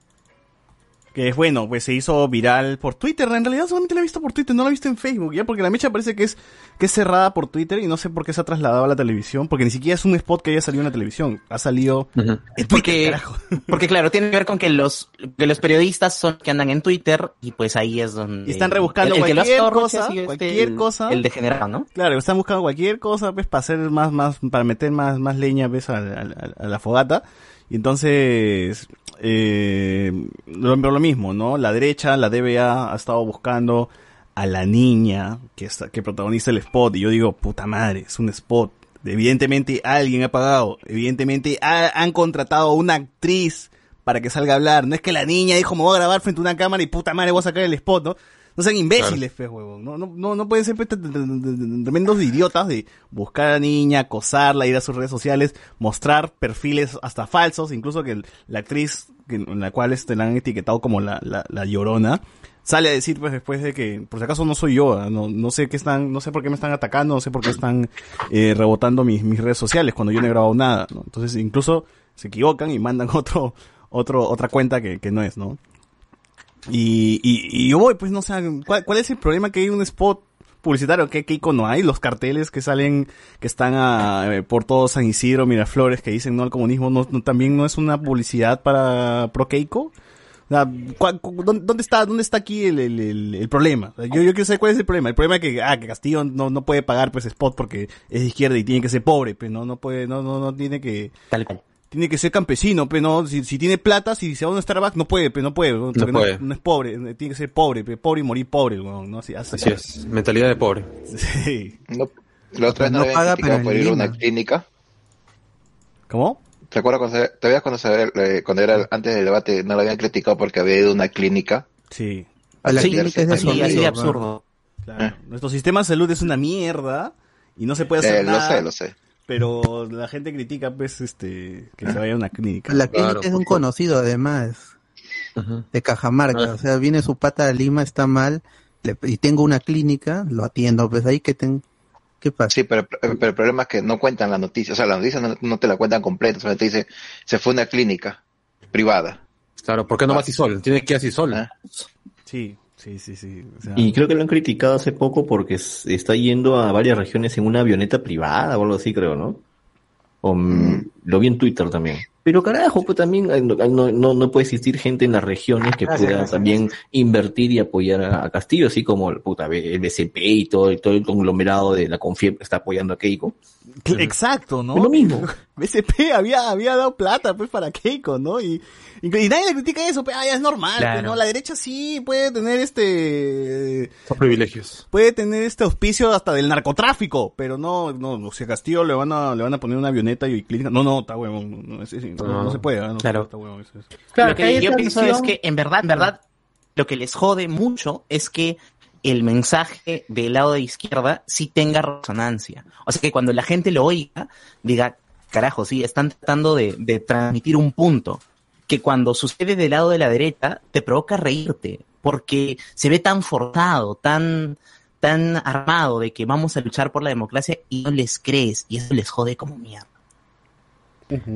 Que es bueno, pues se hizo viral por Twitter. En realidad solamente la he visto por Twitter, no la he visto en Facebook, ¿ya? Porque la mecha parece que es, que es cerrada por Twitter y no sé por qué se ha trasladado a la televisión. Porque ni siquiera es un spot que haya salido en la televisión. Ha salido
Ujú.
en Twitter,
Porque,
carajo.
porque claro, tiene que ver con que los, que los periodistas son que andan en Twitter y pues ahí es donde...
Y están rebuscando
el, el
cualquier cosa,
este,
cualquier
el-
cosa.
El degenerado, ¿no?
Claro, están buscando cualquier cosa, pues, para hacer más, más, para meter más, más leña, pues, a, a- a la fogata. Y entonces, eh, lo, lo mismo, ¿no? La derecha, la DBA, ha estado buscando a la niña que, está- que protagoniza el spot. Y yo digo, puta madre, es un spot. Evidentemente alguien ha pagado. Evidentemente ha- han contratado a una actriz para que salga a hablar. No es que la niña dijo, me voy a grabar frente a una cámara y puta madre voy a sacar el spot, ¿no? No sean imbéciles, pues, huevón. No, no, no, no pueden ser pues, tremendos idiotas de buscar a la niña, acosarla, ir a sus redes sociales, mostrar perfiles hasta falsos, incluso que la actriz en la cual este, la han etiquetado como la, la, la llorona, sale a decir pues después de que, por si acaso no soy yo, no, no sé qué están, no sé por qué me están atacando, no sé por qué están eh, rebotando mis, mis redes sociales cuando yo no he grabado nada, ¿no? Entonces incluso se equivocan y mandan otro, otro, otra cuenta que, que no es, ¿no? Y, y, y yo voy, pues no sé, ¿cuál, ¿cuál es el problema que hay un spot publicitario? ¿Qué, qué icono hay? Los carteles que salen, que están a, eh, por todo San Isidro, Miraflores, que dicen no al comunismo, no, no- también no es una publicidad para pro Keiko. O sea, ¿cuál- cu- ¿dónde, está, dónde está aquí el, el, el- el problema? Yo, yo quiero saber cuál es el problema. El problema es que, ah, que Castillo no, no puede pagar pues spot porque es izquierda y tiene que ser pobre, pues no, no puede, no, no, no tiene que, tiene que ser campesino, pero no, si, si tiene plata, si se va a un Starbucks, no puede, pero no puede, ¿no? porque
puede.
no es pobre, tiene que ser pobre, pe, pobre y morir pobre, ¿no? Así, así,
Así es, mentalidad de pobre.
Sí.
No, la otra vez no,
No paga,
criticado
pero
por ir a una clínica.
¿Cómo?
¿Te acuerdas cuando, se- todavía cuando, se- eh, cuando era antes del debate no lo habían criticado porque había ido a una clínica?
Sí.
A la
Sí,
clínica es de
así absurdo.
Claro. Nuestro sistema de salud es una mierda y no se puede hacer
Eh, lo
nada.
sé, lo sé.
Pero la gente critica, pues, este, que se vaya a una clínica.
La clínica es un conocido además, de Cajamarca, o sea, viene su pata de Lima, está mal, le- y tengo una clínica, lo atiendo, pues ahí que ten, ¿qué pasa?
Sí, pero, pero el problema es que no cuentan la noticia. O sea, la noticia no, no te la cuentan completa. Solamente dice, se fue a una clínica privada.
Claro, ¿por qué no va a Cisol? Tiene que ir a Cisol.
Sí, sí, sí, sí. o sea,
Y creo que lo han criticado hace poco porque está yendo a varias regiones en una avioneta privada o algo así, creo, ¿no? O, mm, Lo vi en Twitter también. Pero carajo, pues también no, no, no- puede existir gente en las regiones que
Gracias,
pueda
gracias,
también invertir y apoyar a, a Castillo, así como el, puta, el BCP y todo, y todo el conglomerado de la Confiep está apoyando a Keiko.
Exacto, ¿no?
Es lo mismo.
BCP había, había dado plata, pues, para Keiko, ¿no? Y, y, y nadie le critica eso, pues, ah, ya es normal, pues,
Claro.
¿no? La derecha sí puede tener este...
Son privilegios.
Puede tener este auspicio hasta del narcotráfico, pero no, no, o sea, Castillo le van a, le van a poner una avioneta y clínica. No, no, está huevón, no, no, es- es- no, no se puede, ¿no?
Claro. Lo que yo pienso es que en verdad, en verdad, lo que les jode mucho es que el mensaje del lado de izquierda sí tenga resonancia. O sea, que cuando la gente lo oiga, diga, carajo, sí, están tratando de, de transmitir un punto. Que cuando sucede del lado de la derecha, te provoca reírte, porque se ve tan forzado, tan, tan armado de que vamos a luchar por la democracia y no les crees, y eso les jode como mierda.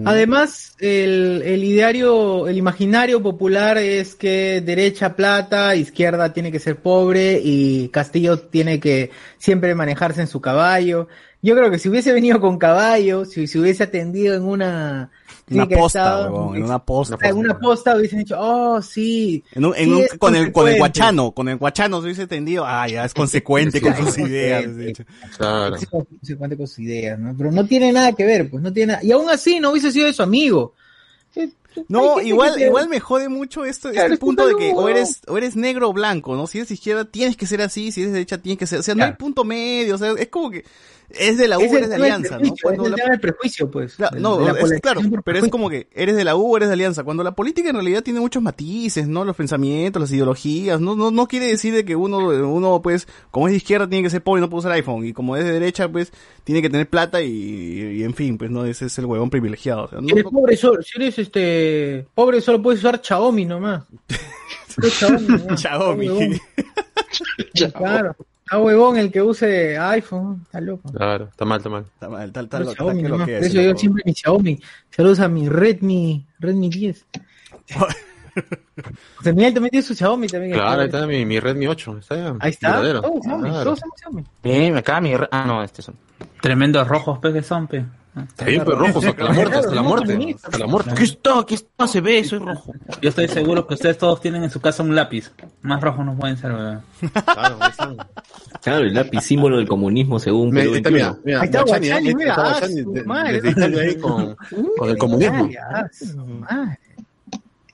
Además, el, el ideario, el imaginario popular es que derecha plata, izquierda tiene que ser pobre y Castillo tiene que siempre manejarse en su caballo. Yo creo que si hubiese venido con caballo, si se hubiese atendido en una
Una posta,
Estado,
huevón, en una posta.
en una posta hubiesen dicho, oh, sí.
En un- en
sí
un-
es
con el con el
consecuente".
guachano, con el guachano se hubiese tendido, ah, ya es consecuente con sus
Consecuente.
ideas.
Claro.
Sí, consecuente con sus ideas, ¿no? Pero no tiene nada que ver, pues no tiene nada. Y aún así no hubiese sido de su amigo.
No,
gente
igual,
que te-
igual me jode mucho esto,
Claro,
este
es
punto de que o
no.
eres, o eres negro o blanco, ¿no? Si eres izquierda tienes que ser así, si eres derecha tienes que ser, o sea, no hay punto medio, o sea, es como que es de la U,
Es
eres de alianza, ¿no? Cuando
es el
la-
tema del prejuicio, pues.
Claro,
de-
no,
de
es claro, pero es como que eres de la U o eres de alianza. Cuando la política en realidad tiene muchos matices, ¿no? Los pensamientos, las ideologías, no, no, no quiere decir de que uno, uno, pues, como es de izquierda tiene que ser pobre y no puede usar iPhone, y como es de derecha, pues, tiene que tener plata y, y, en fin, pues, no, ese es el huevón privilegiado. o sea, no-
Si eres
no-
pobre, solo, si eres este pobre, solo puedes usar Xiaomi nomás. Xiaomi, nomás.
Xiaomi.
Claro. Está huevón el que use iPhone. Está loco.
Claro, está mal, está mal.
Está mal, está,
Solo Xiaomi nomás. Por eso yo siempre mi Xiaomi. Saludos a mi Redmi, Redmi 10. José Miguel también tiene su Xiaomi también.
Claro, ahí está mi, mi Redmi 8. Está
Ahí está.
verdadero.
Todos Xiaomi,
Claro.
todos Xiaomi.
Bien, acá mi... Ah, no, este son.
Tremendos rojos, pe, que son, pe.
Está bien, pues rojos hasta la muerte, hasta la muerte. Hasta la muerte.
Aquí está, aquí está, se ve, soy rojo.
Yo estoy seguro que ustedes todos tienen en su casa un lápiz. Más rojos no pueden ser, weón.
Claro, ahí están.
Claro, el lápiz símbolo del comunismo según Perú
ahí está,
21.
mira, mira,
Ahí está
Guachani, ahí
mira,
está
ah,
Guachani, con el comunismo.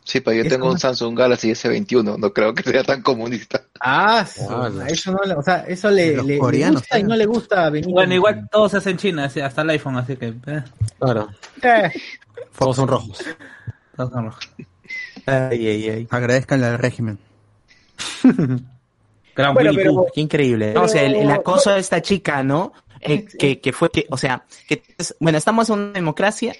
Sí, pero yo
Es
tengo
como-
un Samsung Galaxy S21. No creo que sea tan comunista.
Ah,
no.
eso no le, o sea, eso le, le- gusta y no le gusta venir.
Bueno, igual todo se hace en China, hasta el iPhone, así que. eh,
Claro.
Eh,
Todos son rojos.
todos son rojos.
Ay, ay, ay.
Agradezcanle al régimen.
Gran
Bueno,
Winnie
pero
Pooh.
qué increíble. ¿no? O sea, el, el acoso de esta chica, ¿no? Eh, que, que fue que, o sea, que bueno, estamos en una democracia,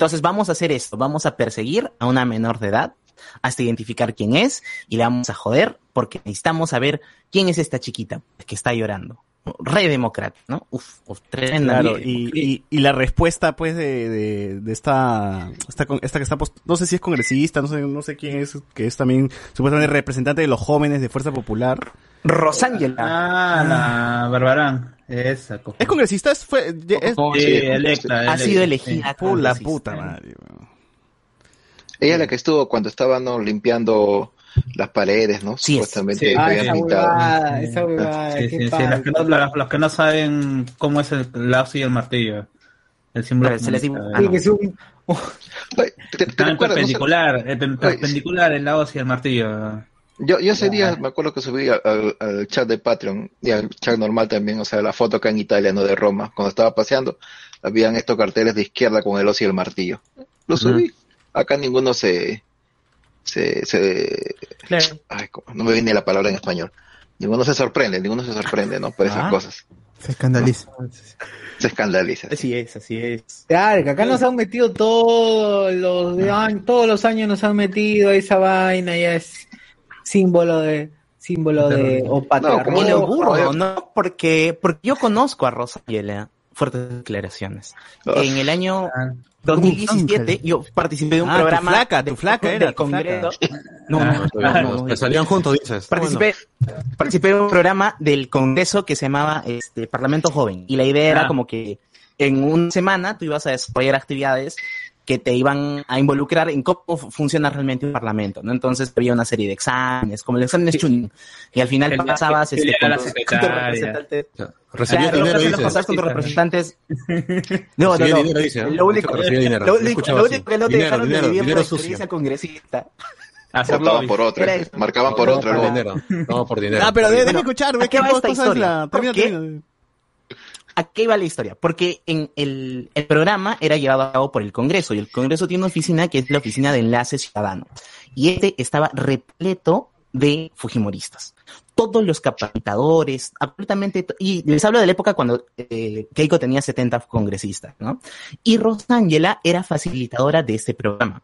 entonces vamos a hacer esto, vamos a perseguir a una menor de edad hasta identificar quién es y le vamos a joder porque necesitamos saber quién es esta chiquita que está llorando. re demócrata, ¿no? Uf, uf, tremenda.
Claro, y, y, y la respuesta, pues, de, de, de esta, esta, con- esta que está, post- no sé si es congresista, no sé, no sé quién es, que es también supuestamente representante de los jóvenes de Fuerza Popular.
Rosángela.
Ah, la Barbarán.
¿Es congresista? ¿Es, fue, es-
Sí, electa,
Ha sido elegida.
Por la puta madre.
Ella es la que estuvo cuando estaban ¿no? limpiando las paredes, ¿no?
Sí es.
Supuestamente
Sí.
que
Ah,
habían
esa
pintado.
huevada, esa huevada,
Sí, sí, que no, que saben cómo es el lazo y el martillo. El símbolo
Pero se les
que es un-
¿Te, te
Está en
recuerdas? no sé-
perpendicular, el perpendicular el lado hacia el martillo.
Yo, yo ese día me acuerdo que subí al, chat de Patreon y al chat normal también, o sea, la foto acá en Italia, no de Roma. Cuando estaba paseando, habían estos carteles de izquierda con el oso y el martillo. Lo subí. Acá ninguno se, se, se, ay, ¿cómo? no me viene la palabra en español. Ninguno se sorprende, ninguno se sorprende, ¿no? Por esas
Ah.
cosas.
Se escandaliza.
Se escandaliza.
Así es, así es.
Claro, que acá nos han metido todos los años, todos los años nos han metido esa vaina, ya es símbolo de símbolo de o patriarcado.
Y lo burro, ¿no? Porque, porque yo conozco a Rosángela. Fuertes declaraciones. En el año 2017 yo participé de un
Ah, tu
programa
flaca,
de-
tu flaca era,
Congreso.
flaca.
No, no, no, no, no,
salían juntos, dices.
Participé, participé de un programa del Congreso que se llamaba este, Parlamento Joven. Y la idea era
Ah.
como que en una semana tú ibas a desarrollar actividades que te iban a involucrar en cómo fu- funciona realmente un parlamento, ¿no? Entonces había una serie de exámenes, como el examen de Chunin, y al final
El-
pasabas
el-
este, con tus- con tus representantes.
Recibía
Claro,
dinero,
lo que
dices.
pasabas con tus representantes. No, no, no.
dinero, dice, ¿no?
Lo único,
dinero.
lo único- lo único que no te
Dinero,
dejaron
dinero,
de vivir
dinero
la
sucio.
experiencia congresista.
Votaban por otra, marcaban por otra.
Por. No, por dinero.
Ah, pero déjame escuchar, ve
¿a qué
qué
va esta
cosa es
historia?
la... Termina,
¿Por qué?
termina.
¿A qué iba la historia? Porque en el, el programa era llevado a cabo por el Congreso y el Congreso tiene una oficina que es la oficina de enlace ciudadano. Y este estaba repleto de fujimoristas. Todos los capacitadores, absolutamente, y les hablo de la época cuando eh, Keiko tenía 70 congresistas, ¿no? Y Rosángela era facilitadora de este programa.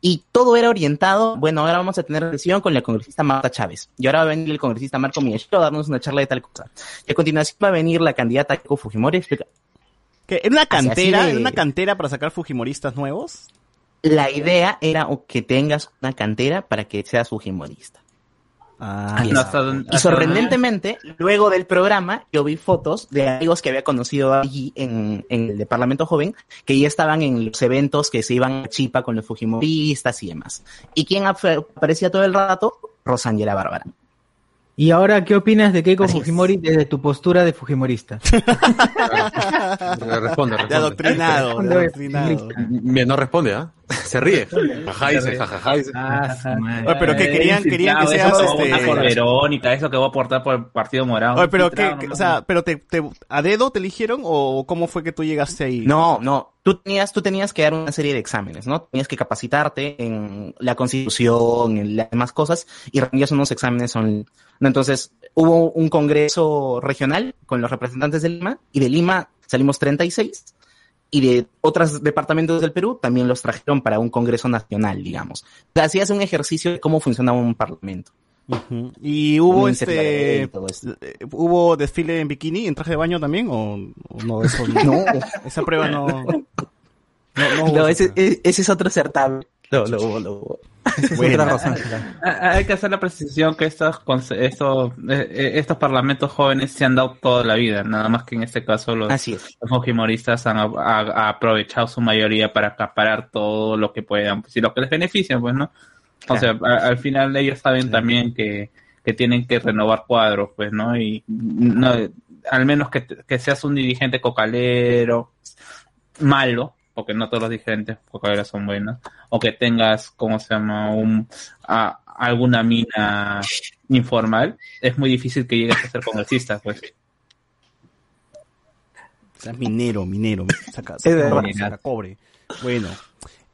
Y todo era orientado, bueno, ahora vamos a tener relación con la congresista Marta Chávez. Y ahora va a venir el congresista Marco Miyashiro a darnos una charla de tal cosa. Y a continuación va a venir la candidata Keiko Fujimori a explicar.
¿Qué? ¿En una cantera?
de-
¿En una cantera para sacar fujimoristas nuevos?
La idea era que tengas una cantera para que seas fujimorista.
Ah,
Ahí
No,
está.
hasta donde-
Y
hasta donde-
sorprendentemente, luego del programa, yo vi fotos de amigos que había conocido allí en, en el de Parlamento Joven, que ya estaban en los eventos que se iban a Chipa con los Fujimoristas y demás. ¿Y quién ap- aparecía todo el rato? Rosángela Bárbara.
Y ahora, ¿qué opinas de Keiko
Así es.
Fujimori desde tu postura de Fujimorista?
Responde, responde.
De adoctrinado, de
¿Dónde
adoctrinado.
Mira, no responde, ¿ah? Se ríe. Dice, jajaja. dice.
Ah.
Oye, pero que querían, querían que seas
eso que
este...
por Verónica, eso que va a aportar por el Partido Morado.
Oye, pero que, o sea, pero te, te, a dedo te eligieron o cómo fue que tú llegaste ahí?
No, no. Tú tenías, tú tenías que dar una serie de exámenes, ¿no? Tenías que capacitarte en la constitución, en las demás cosas, y rendías unos exámenes online. Entonces, hubo un congreso regional con los representantes de Lima, y de Lima salimos 36, y de otros departamentos del Perú también los trajeron para un congreso nacional, digamos. O sea, hacías un ejercicio de cómo funcionaba un parlamento.
Ujú. Y hubo
y
este, eh, hubo desfile en bikini, en traje de baño también o, o no eso no.
No.
Esa prueba no. No, no,
No, ese, ese es otro certamen. No, no, hubo, no hubo.
Bueno.
Otra Rosángela.
Hay que hacer la precisión que estos, estos, eh, eh, estos parlamentos jóvenes se han dado toda la vida, nada más que en este caso los,
Así es.
los fujimoristas han a- a- aprovechado su mayoría para acaparar todo lo que puedan, pues, y lo que les beneficia, pues, ¿no? O sea, a- al final ellos saben también que, que tienen que renovar cuadros, pues, ¿no? Y no, al menos que, que seas un dirigente cocalero, malo, porque no todos los dirigentes cocaleros son buenos, o que tengas, ¿cómo se llama? Un, a- alguna mina informal, es muy difícil que llegues a ser congresista, pues.
O sea, minero, minero, saca, cobre, saca cobre. Bueno,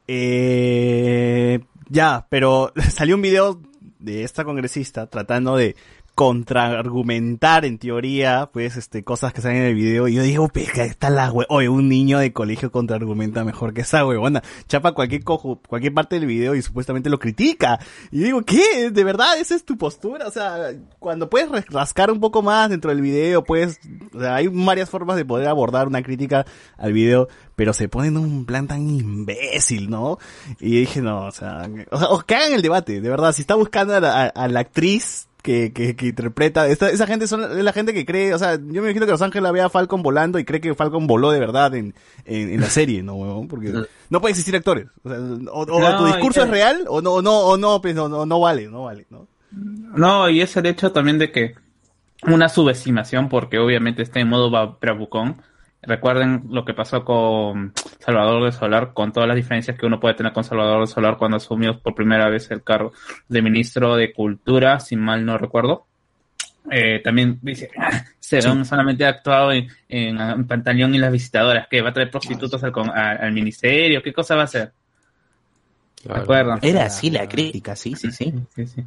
eh, ya, pero salió un video de esta congresista tratando de contraargumentar en teoría, pues, este, cosas que salen en el video. Y yo digo, pesca, está la hue... Oye, un niño de colegio contraargumenta mejor que esa huevona. Chapa cualquier cojo, cualquier parte del video y supuestamente lo critica. Y digo, ¿qué? ¿De verdad esa es tu postura? O sea, cuando puedes rascar un poco más dentro del video, pues, o sea, hay varias formas de poder abordar una crítica al video, pero se pone en un plan tan imbécil, ¿no? Y dije, no, o sea, o sea, o que hagan el debate, de verdad, si está buscando a la, a la actriz que, que, que interpreta, esta- esa gente son, es la gente que cree, o sea, yo me imagino que Los Ángeles ve a Falcon volando y cree que Falcon voló de verdad en, en, en la serie, ¿no? Porque no puede existir actores, o sea, o, o
No,
tu discurso es real, o no, o no, o no, pues, no, no, no vale, no vale, ¿no?
No, y es el hecho también de que una subestimación, porque obviamente está en modo bravucón. Recuerden lo que pasó con Salvador de Solar, con todas las diferencias que uno puede tener con Salvador de Solar cuando asumió por primera vez el cargo de ministro de Cultura, si mal no recuerdo. Eh, también dice, "Ah, Cerón solamente ha actuado en, en, en Pantaleón y las visitadoras, que va a traer prostitutas al, con- a- al ministerio, ¿qué cosa va a hacer?
Era así la crítica, sí, sí, sí.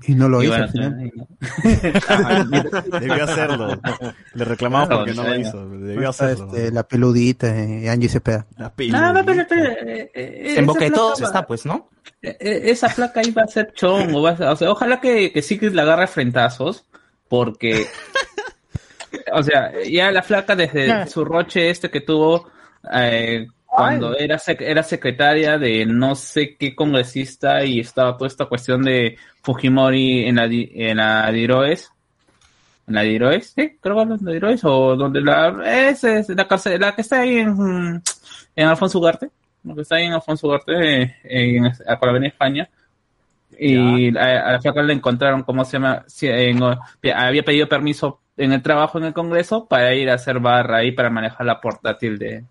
Y no lo
Y
hizo
bueno,
al final.
Debió hacerlo. Le reclamamos porque no lo hizo. Debió hacerlo.
este, la peludita, eh, Angie Cepeda.
La
No, no, pero, pero, eh, eh,
En boca de todos está, pues, ¿no?
eh, eh, Esa placa iba a ser chongo. va a ser- o sea, ojalá que, que Secret la agarre a frentazos, porque. o sea, ya la flaca desde su roche este que tuvo eh, cuando era, sec- era secretaria de no sé qué congresista y estaba toda esta cuestión de Fujimori en la, en la Diroes. ¿En la Diroes? Sí, creo que en la Diroes, o donde la. Es, es la cárcel, la que está ahí en, en Alfonso Ugarte. Lo que está ahí en Alfonso Ugarte, eh, en, la Avenida España. Y a, a la flaca le encontraron, ¿cómo se llama? En- había pedido permiso en el trabajo en el Congreso para ir a hacer barra ahí para manejar la portátil de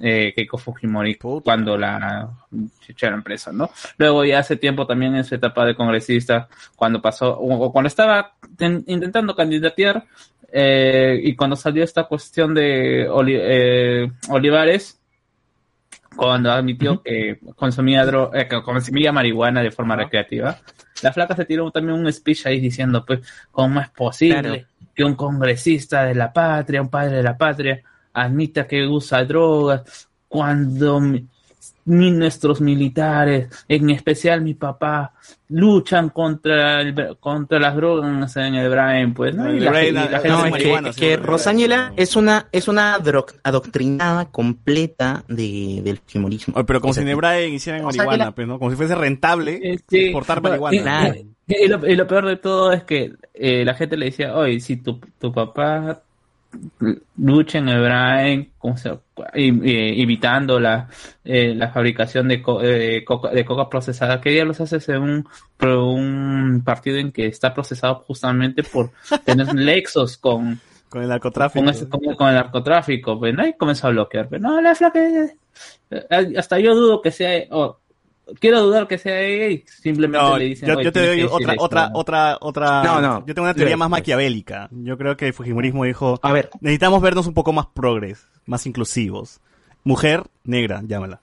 eh, Keiko Fujimori cuando la echaron presa, ¿no? Luego ya hace tiempo también en su etapa de congresista, cuando pasó, o, cuando estaba ten- intentando candidatear, eh, y cuando salió esta cuestión de Oli- eh, Olivares, cuando admitió que consumía dro- eh, que consumía marihuana de forma recreativa, la flaca se tiró también un speech ahí diciendo, pues, ¿cómo es posible
Claro.
que un congresista de la patria, un padre de la patria, admita que usa drogas cuando mi- nuestros militares, en especial mi papá, luchan contra el, contra las drogas en el Brain, pues, ¿no? Y la,
No, es que, que Rosángela es una, es una adoctrinada completa de, del fujimorismo.
Pero como si en Hebrae hicieran
o sea,
marihuana, pues, ¿no? Como si fuese rentable
Sí,
exportar marihuana.
Y, lo, y lo peor de todo es que eh, la gente le decía, oye, si tu, tu papá lucha en el Brain, ¿cómo se- y- y- evitando la, eh, la fabricación de, co- eh, coca, de coca procesada, ¿qué los haces en un, un partido en que está procesado justamente por tener lexos con,
con el narcotráfico?
Con, ese- con- con el narcotráfico, pues, ¿no? Y comenzó a bloquear, pero no, la flaca, eh, hasta yo dudo que sea, quiero dudar que sea ella y simplemente
No,
le dicen,
yo,
"Oye,
yo te doy otra, otra,
esto".
otra, otra.
No, no.
Yo tengo una teoría más maquiavélica. Yo creo que el Fujimorismo dijo,
a ver,
necesitamos vernos un poco más progres, más inclusivos. Mujer negra, llámala.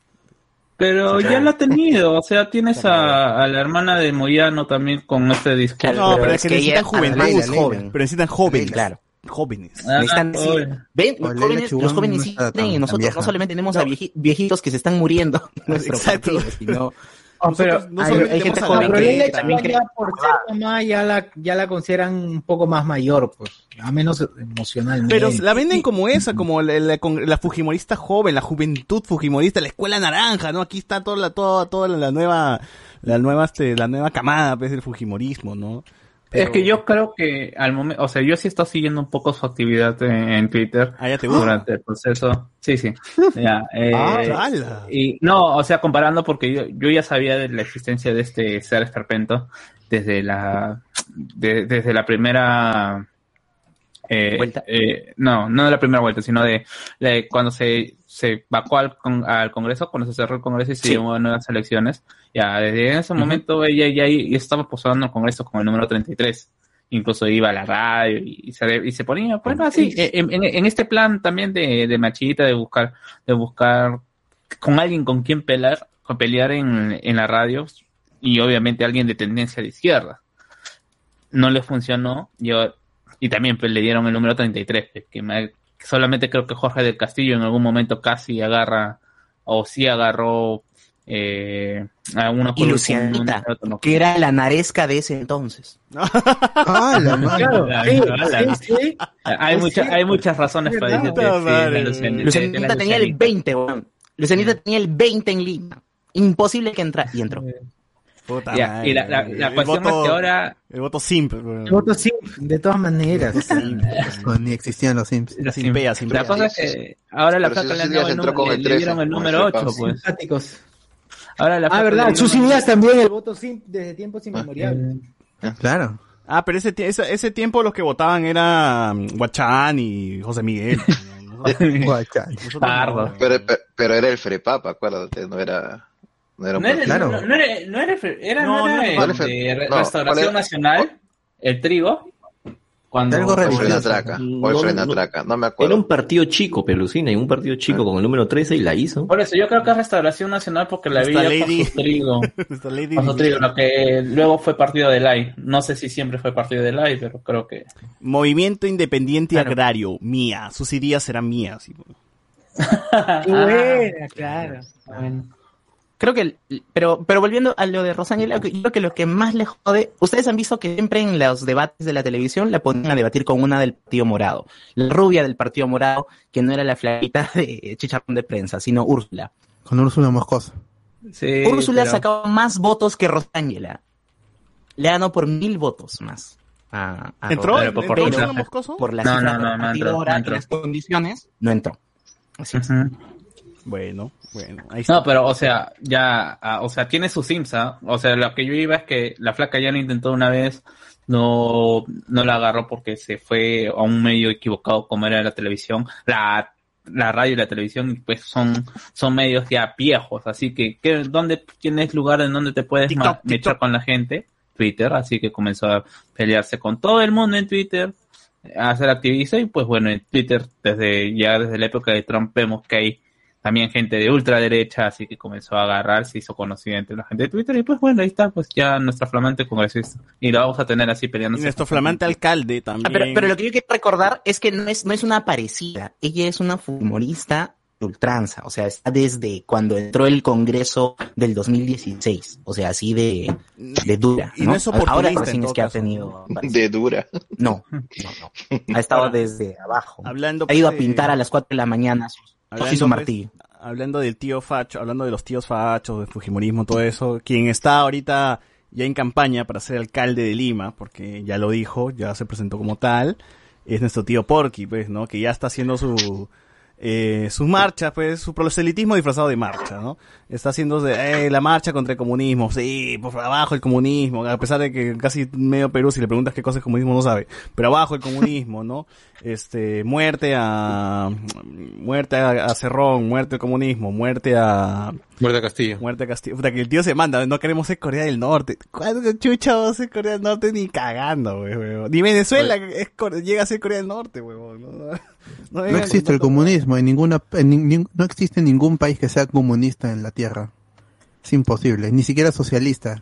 Pero ya lo ha tenido, o sea, tienes a, a la hermana de Moyano también con este discurso.
no, pero, es que necesitan juventud, joven. Pero necesitan jóvenes.
Claro.
Jóvenes.
Ah,
Necesitan decir,
oye.
ven, los jóvenes, los jóvenes
no
sí creen en nosotros.
vieja.
No solamente tenemos a vieji- viejitos que se están muriendo partido, sino
Oh, pero
no
hay, gente joven que, también cree.
ya por ser mamá ya la, ya la consideran un poco más mayor, pues, a menos emocionalmente.
Pero la venden como esa, como la, la- con- la fujimorista joven, la juventud fujimorista, la escuela naranja, ¿no? Aquí está toda la, toda, toda la nueva, la nueva, este, la nueva camada, pues, del fujimorismo, ¿no?
Es que yo creo que al momento, o sea, yo sí he estado siguiendo un poco su actividad en, en Twitter
Ah, ya te gusta.
durante el proceso. Sí, sí. Ya, eh,
Ah,
y no, o sea, comparando porque yo, yo ya sabía de la existencia de este ser esperpento desde la de- desde la primera eh,
¿Vuelta?
eh, no, no de la primera vuelta, sino de, de cuando se, se vacó al, con- al Congreso, cuando se cerró el Congreso y se
Sí.
llevó a nuevas elecciones. Ya, desde ese momento ella ya, ya estaba posando el Congreso con el número 33. Incluso iba a la radio y, se, y se ponía, bueno, así, en, en- en este plan también de, de machita, de buscar, de buscar con alguien con quien pelear, con pelear en, en la radio y obviamente alguien de tendencia de izquierda. no le funcionó. Yo, y también pues, le dieron el número 33, pues, que me- solamente creo que Jorge del Castillo en algún momento casi agarra, o sí agarró eh, a uno
Y
con un
Lucianita,
número, no.
que era la naresca de ese entonces.
Ah, la madre.
Claro,
sí, sí.
Hay,
cierto.
hay muchas razones para decirte
Puta
sí,
madre.
de Lucianita,
Lucianita tenía el
Lucianita.
20, weón. Lucianita tenía el 20 en Lima. Imposible que entrara. Y entró.
Puta
Ya,
madre,
y la, la, la
el
cuestión
voto-
es que ahora
El voto simp.
El voto sí, de todas maneras.
No, ni existían los Sims.
La simpea, simpea.
La cosa es que ahora la
Pero si
flaca le, el número-
con
le-
el
le
13,
dieron el número
el
8,
repaso.
pues.
Simpáticos.
Ahora la
Ah,
flaca
verdad,
el-
Díaz también, el voto sí desde tiempos inmemoriales.
Claro.
Ah, pero ese, ese, ese tiempo los que votaban era mm, Guachán y José Miguel.
Guachán.
Pardo.
Pero, pero, pero era el Frepapa, acuérdate, no era. No era un
No era,
partido.
no, no era, no era, era,
No,
era
era-
el de Restauración
¿cuál era?
Nacional, el trigo. Cuando
Algo
O el
religioso.
Frenatraca, o el
No, no.
Frenatraca, no me
Era
acuerdo.
un partido chico, Pelucina, y un partido chico con el número 13 y la hizo.
Por eso yo creo que es Restauración Nacional porque la
Nuestra
vi
Lady-
trigo.
Lady
su trigo, lo que luego fue partido del AI. No sé si siempre fue partido del AI, pero creo que.
Movimiento Independiente
Claro.
Agrario, mía. Sus ideas serán mías. sí.
Qué buena, claro.
Creo que, el- pero, pero volviendo a lo de Rosángela, yo creo que lo que más le jode, ustedes han visto que siempre en los debates de la televisión la ponían a debatir con una del Partido Morado, la rubia del Partido Morado, que no era la flaquita de chicharrón de prensa, sino Úrsula.
Con Úrsula Moscoso.
Sí,
Úrsula
pero-
sacaba más votos que Rosángela. Le ganó por mil votos más. a- a
¿Entró? ¿Entró?
Por la
No, no, no, no entró,
y las condiciones, no entró. Así es.
Bueno, bueno. Ahí está.
No, pero, o sea, ya, ah, o sea, tiene su Sims, ¿ah? O sea, lo que yo iba es que la flaca ya lo intentó una vez, no, no la agarró porque se fue a un medio equivocado como era la televisión, la, la radio y la televisión, pues son, son medios ya viejos, así que, ¿qué, ¿dónde tienes lugar en donde te puedes
TikTok,
ma-
TikTok.
mechar con la gente? Twitter, así que comenzó a pelearse con todo el mundo en Twitter, a ser activista y pues bueno, en Twitter desde ya desde la época de Trump vemos que hay también gente de ultraderecha, así que comenzó a agarrar, se hizo conocida entre la gente de Twitter y pues bueno, ahí está, pues ya nuestra flamante congresista. Y la vamos a tener así
Y
peleándose.
nuestro flamante alcalde también.
Ah, pero, pero lo que yo quiero recordar es que no es, no es una parecida. Ella es una humorista de ultranza. O sea, está desde cuando entró el Congreso del 2016. O sea, así de, de dura.
Y no es
Ahora recién es que ha tenido.
De dura.
No, no, no. Ha estado desde abajo.
Hablando,
Ha ido a
pues, de-
pintar a las 4 de la mañana su,
Hablando, pues, hablando del tío Facho, hablando de los tíos Fachos, de Fujimorismo, todo eso, quien está ahorita ya en campaña para ser alcalde de Lima, porque ya lo dijo, ya se presentó como tal, es nuestro tío Porky, pues, ¿no? Que ya está haciendo su, eh, su marcha, pues, su proselitismo disfrazado de marcha, ¿no? Está haciendo eh, la marcha contra el comunismo, sí, por abajo el comunismo, a pesar de que casi medio Perú, si le preguntas qué cosa es comunismo, no sabe, pero abajo el comunismo, ¿no? Este, muerte a, muerte a Cerrón, muerte al comunismo, muerte a,
Muerte a Castillo.
muerte a Castillo, puta, que el tío se manda, no queremos ser Corea del Norte, ¿cuándo chucha va a ser Corea del Norte? Ni cagando, wey, huevón. Ni Venezuela es llega a ser Corea del Norte, huevón, no, no, no
No
vengan
existe el comunismo en ninguna, en nin- no existe ningún país que sea comunista en la tierra. Es imposible, ni siquiera socialista.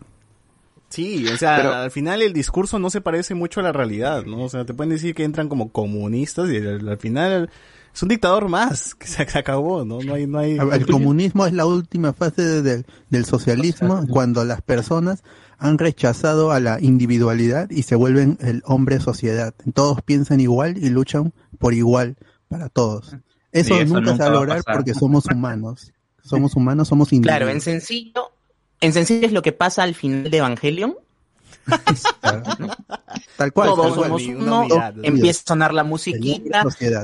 Sí, o sea,
Pero-
al final el discurso no se parece mucho a la realidad, ¿no? O sea, te pueden decir que entran como comunistas y al, al final es un dictador más, que se, se acabó, ¿no? No hay, no hay...
El comunismo es la última fase de- del- del socialismo cuando las personas han rechazado a la individualidad y se vuelven el hombre sociedad. Todos piensan igual y luchan por igual para todos. Eso, nunca, se
nunca
va a
va a
lograr
pasar.
porque somos humanos. Somos humanos, somos individuos.
Claro, en sencillo, en sencillo es lo que pasa al final de Evangelion.
Tal cual.
Todos
tal cual.
somos uno, empieza a sonar la musiquita,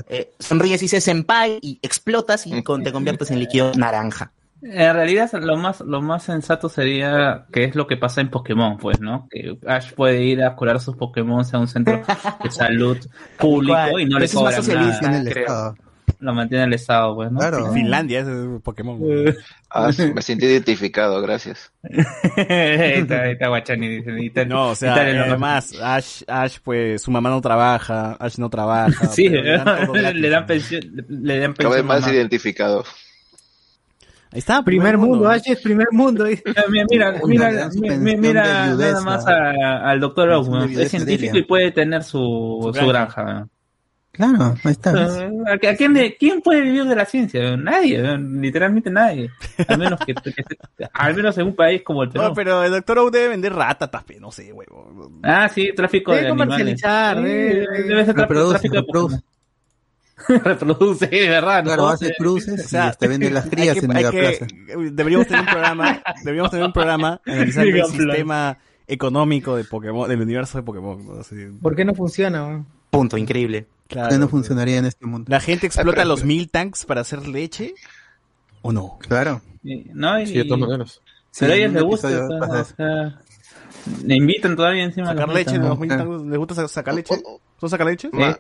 eh, sonríes y dices senpai y explotas y con- te conviertes en líquido naranja.
En realidad lo más, lo más sensato sería que es lo que pasa en Pokémon, pues, ¿no? Que Ash puede ir a curar sus Pokémon a un centro de salud público y no le
Eso es más
cobran
socialista,
nada.
en el
creo.
Estado.
Lo mantiene el Estado, pues, ¿no?
Claro.
Finlandia es eh, Pokémon.
Ah, me sentí identificado, gracias.
ahí está, ahí está Guachani, dice,
No, o sea,
no.
además, Ash, Ash, pues, su mamá no trabaja, Ash no trabaja.
Sí,
le dan gratis.
le dan pensión, le dan
Cada vez
pensión.
más
mamá.
identificado.
Ahí está.
Primer mundo, H es primer mundo.
Mira, mira, mira, mira, nada más a- al doctor Oak, Es científico y puede tener su, su granja.
Claro, ahí está.
¿A, a quién, puede vivir de la ciencia? Nadie, literalmente nadie. Al menos que, que- al menos en un país como el Perú.
No, pero el doctor Oak debe vender ratatas, no sé, huevo.
Ah, sí, tráfico
Debe
de animales.
comercializar,
Sí,
debe-
debe ser tráfico,
Reproduce,
tráfico de
reproduce.
Pokémon. reproduce, de verdad.
Claro,
¿no?
hace cruces
O sea,
y te vende las crías
que-
en
que-
Plaza.
Deberíamos tener un programa, deberíamos tener un programa analizando el sistema económico de Pokémon, del universo de Pokémon. ¿no? Así,
¿Por qué no funciona? weón?
Punto, increíble.
Claro.
no funcionaría en este mundo.
¿La gente explota
pero-
los mil tanks para hacer leche? ¿O no?
Claro.
No, y-
Sí, de todas maneras.
Pero a ellos les gusta, o sea, le invitan todavía encima
¿Sacar
los
leche los
¿no?
mil tanks? ¿Les gusta sa- sacar leche? ¿Tú sacas leche?
Eh,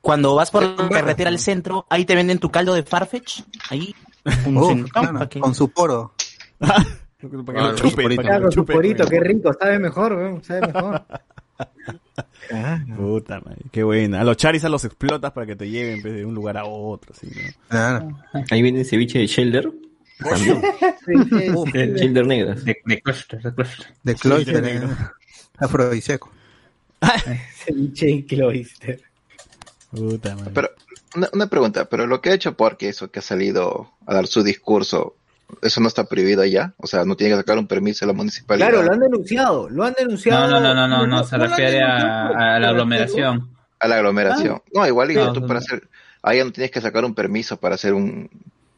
cuando vas por la carretera al centro, ahí te venden tu caldo de Farfetch. Ahí. centón que-
con su poro.
Para que lo
Claro,
chupe,
porito.
para que
Claro,
lo
con su
chupe,
porito,
güey.
qué rico, sabe mejor, sabe mejor.
Puta madre, qué buena. A los Charizard los explotas para que te lleven pues, de un lugar a otro. Así, ¿no?
Claro.
Ahí viene el ceviche de Shelder. También.
Sí, sí, sí.
Shelder negras.
De, de cluster, de cluster.
De Cloister, eh, afrodisíaco.
Ceviche y cloister.
Puta madre.
Pero, una, una pregunta, pero lo que ha hecho porque eso que ha salido a dar su discurso, ¿eso no está prohibido allá? O sea, no tiene que sacar un permiso a la municipalidad.
Claro, lo han denunciado, lo han denunciado.
No, no, no, no, no, no, se refiere a, a la aglomeración.
A la aglomeración. No, igualito,
No,
tú
no,
para
no.
hacer, allá no tienes que sacar un permiso para hacer un,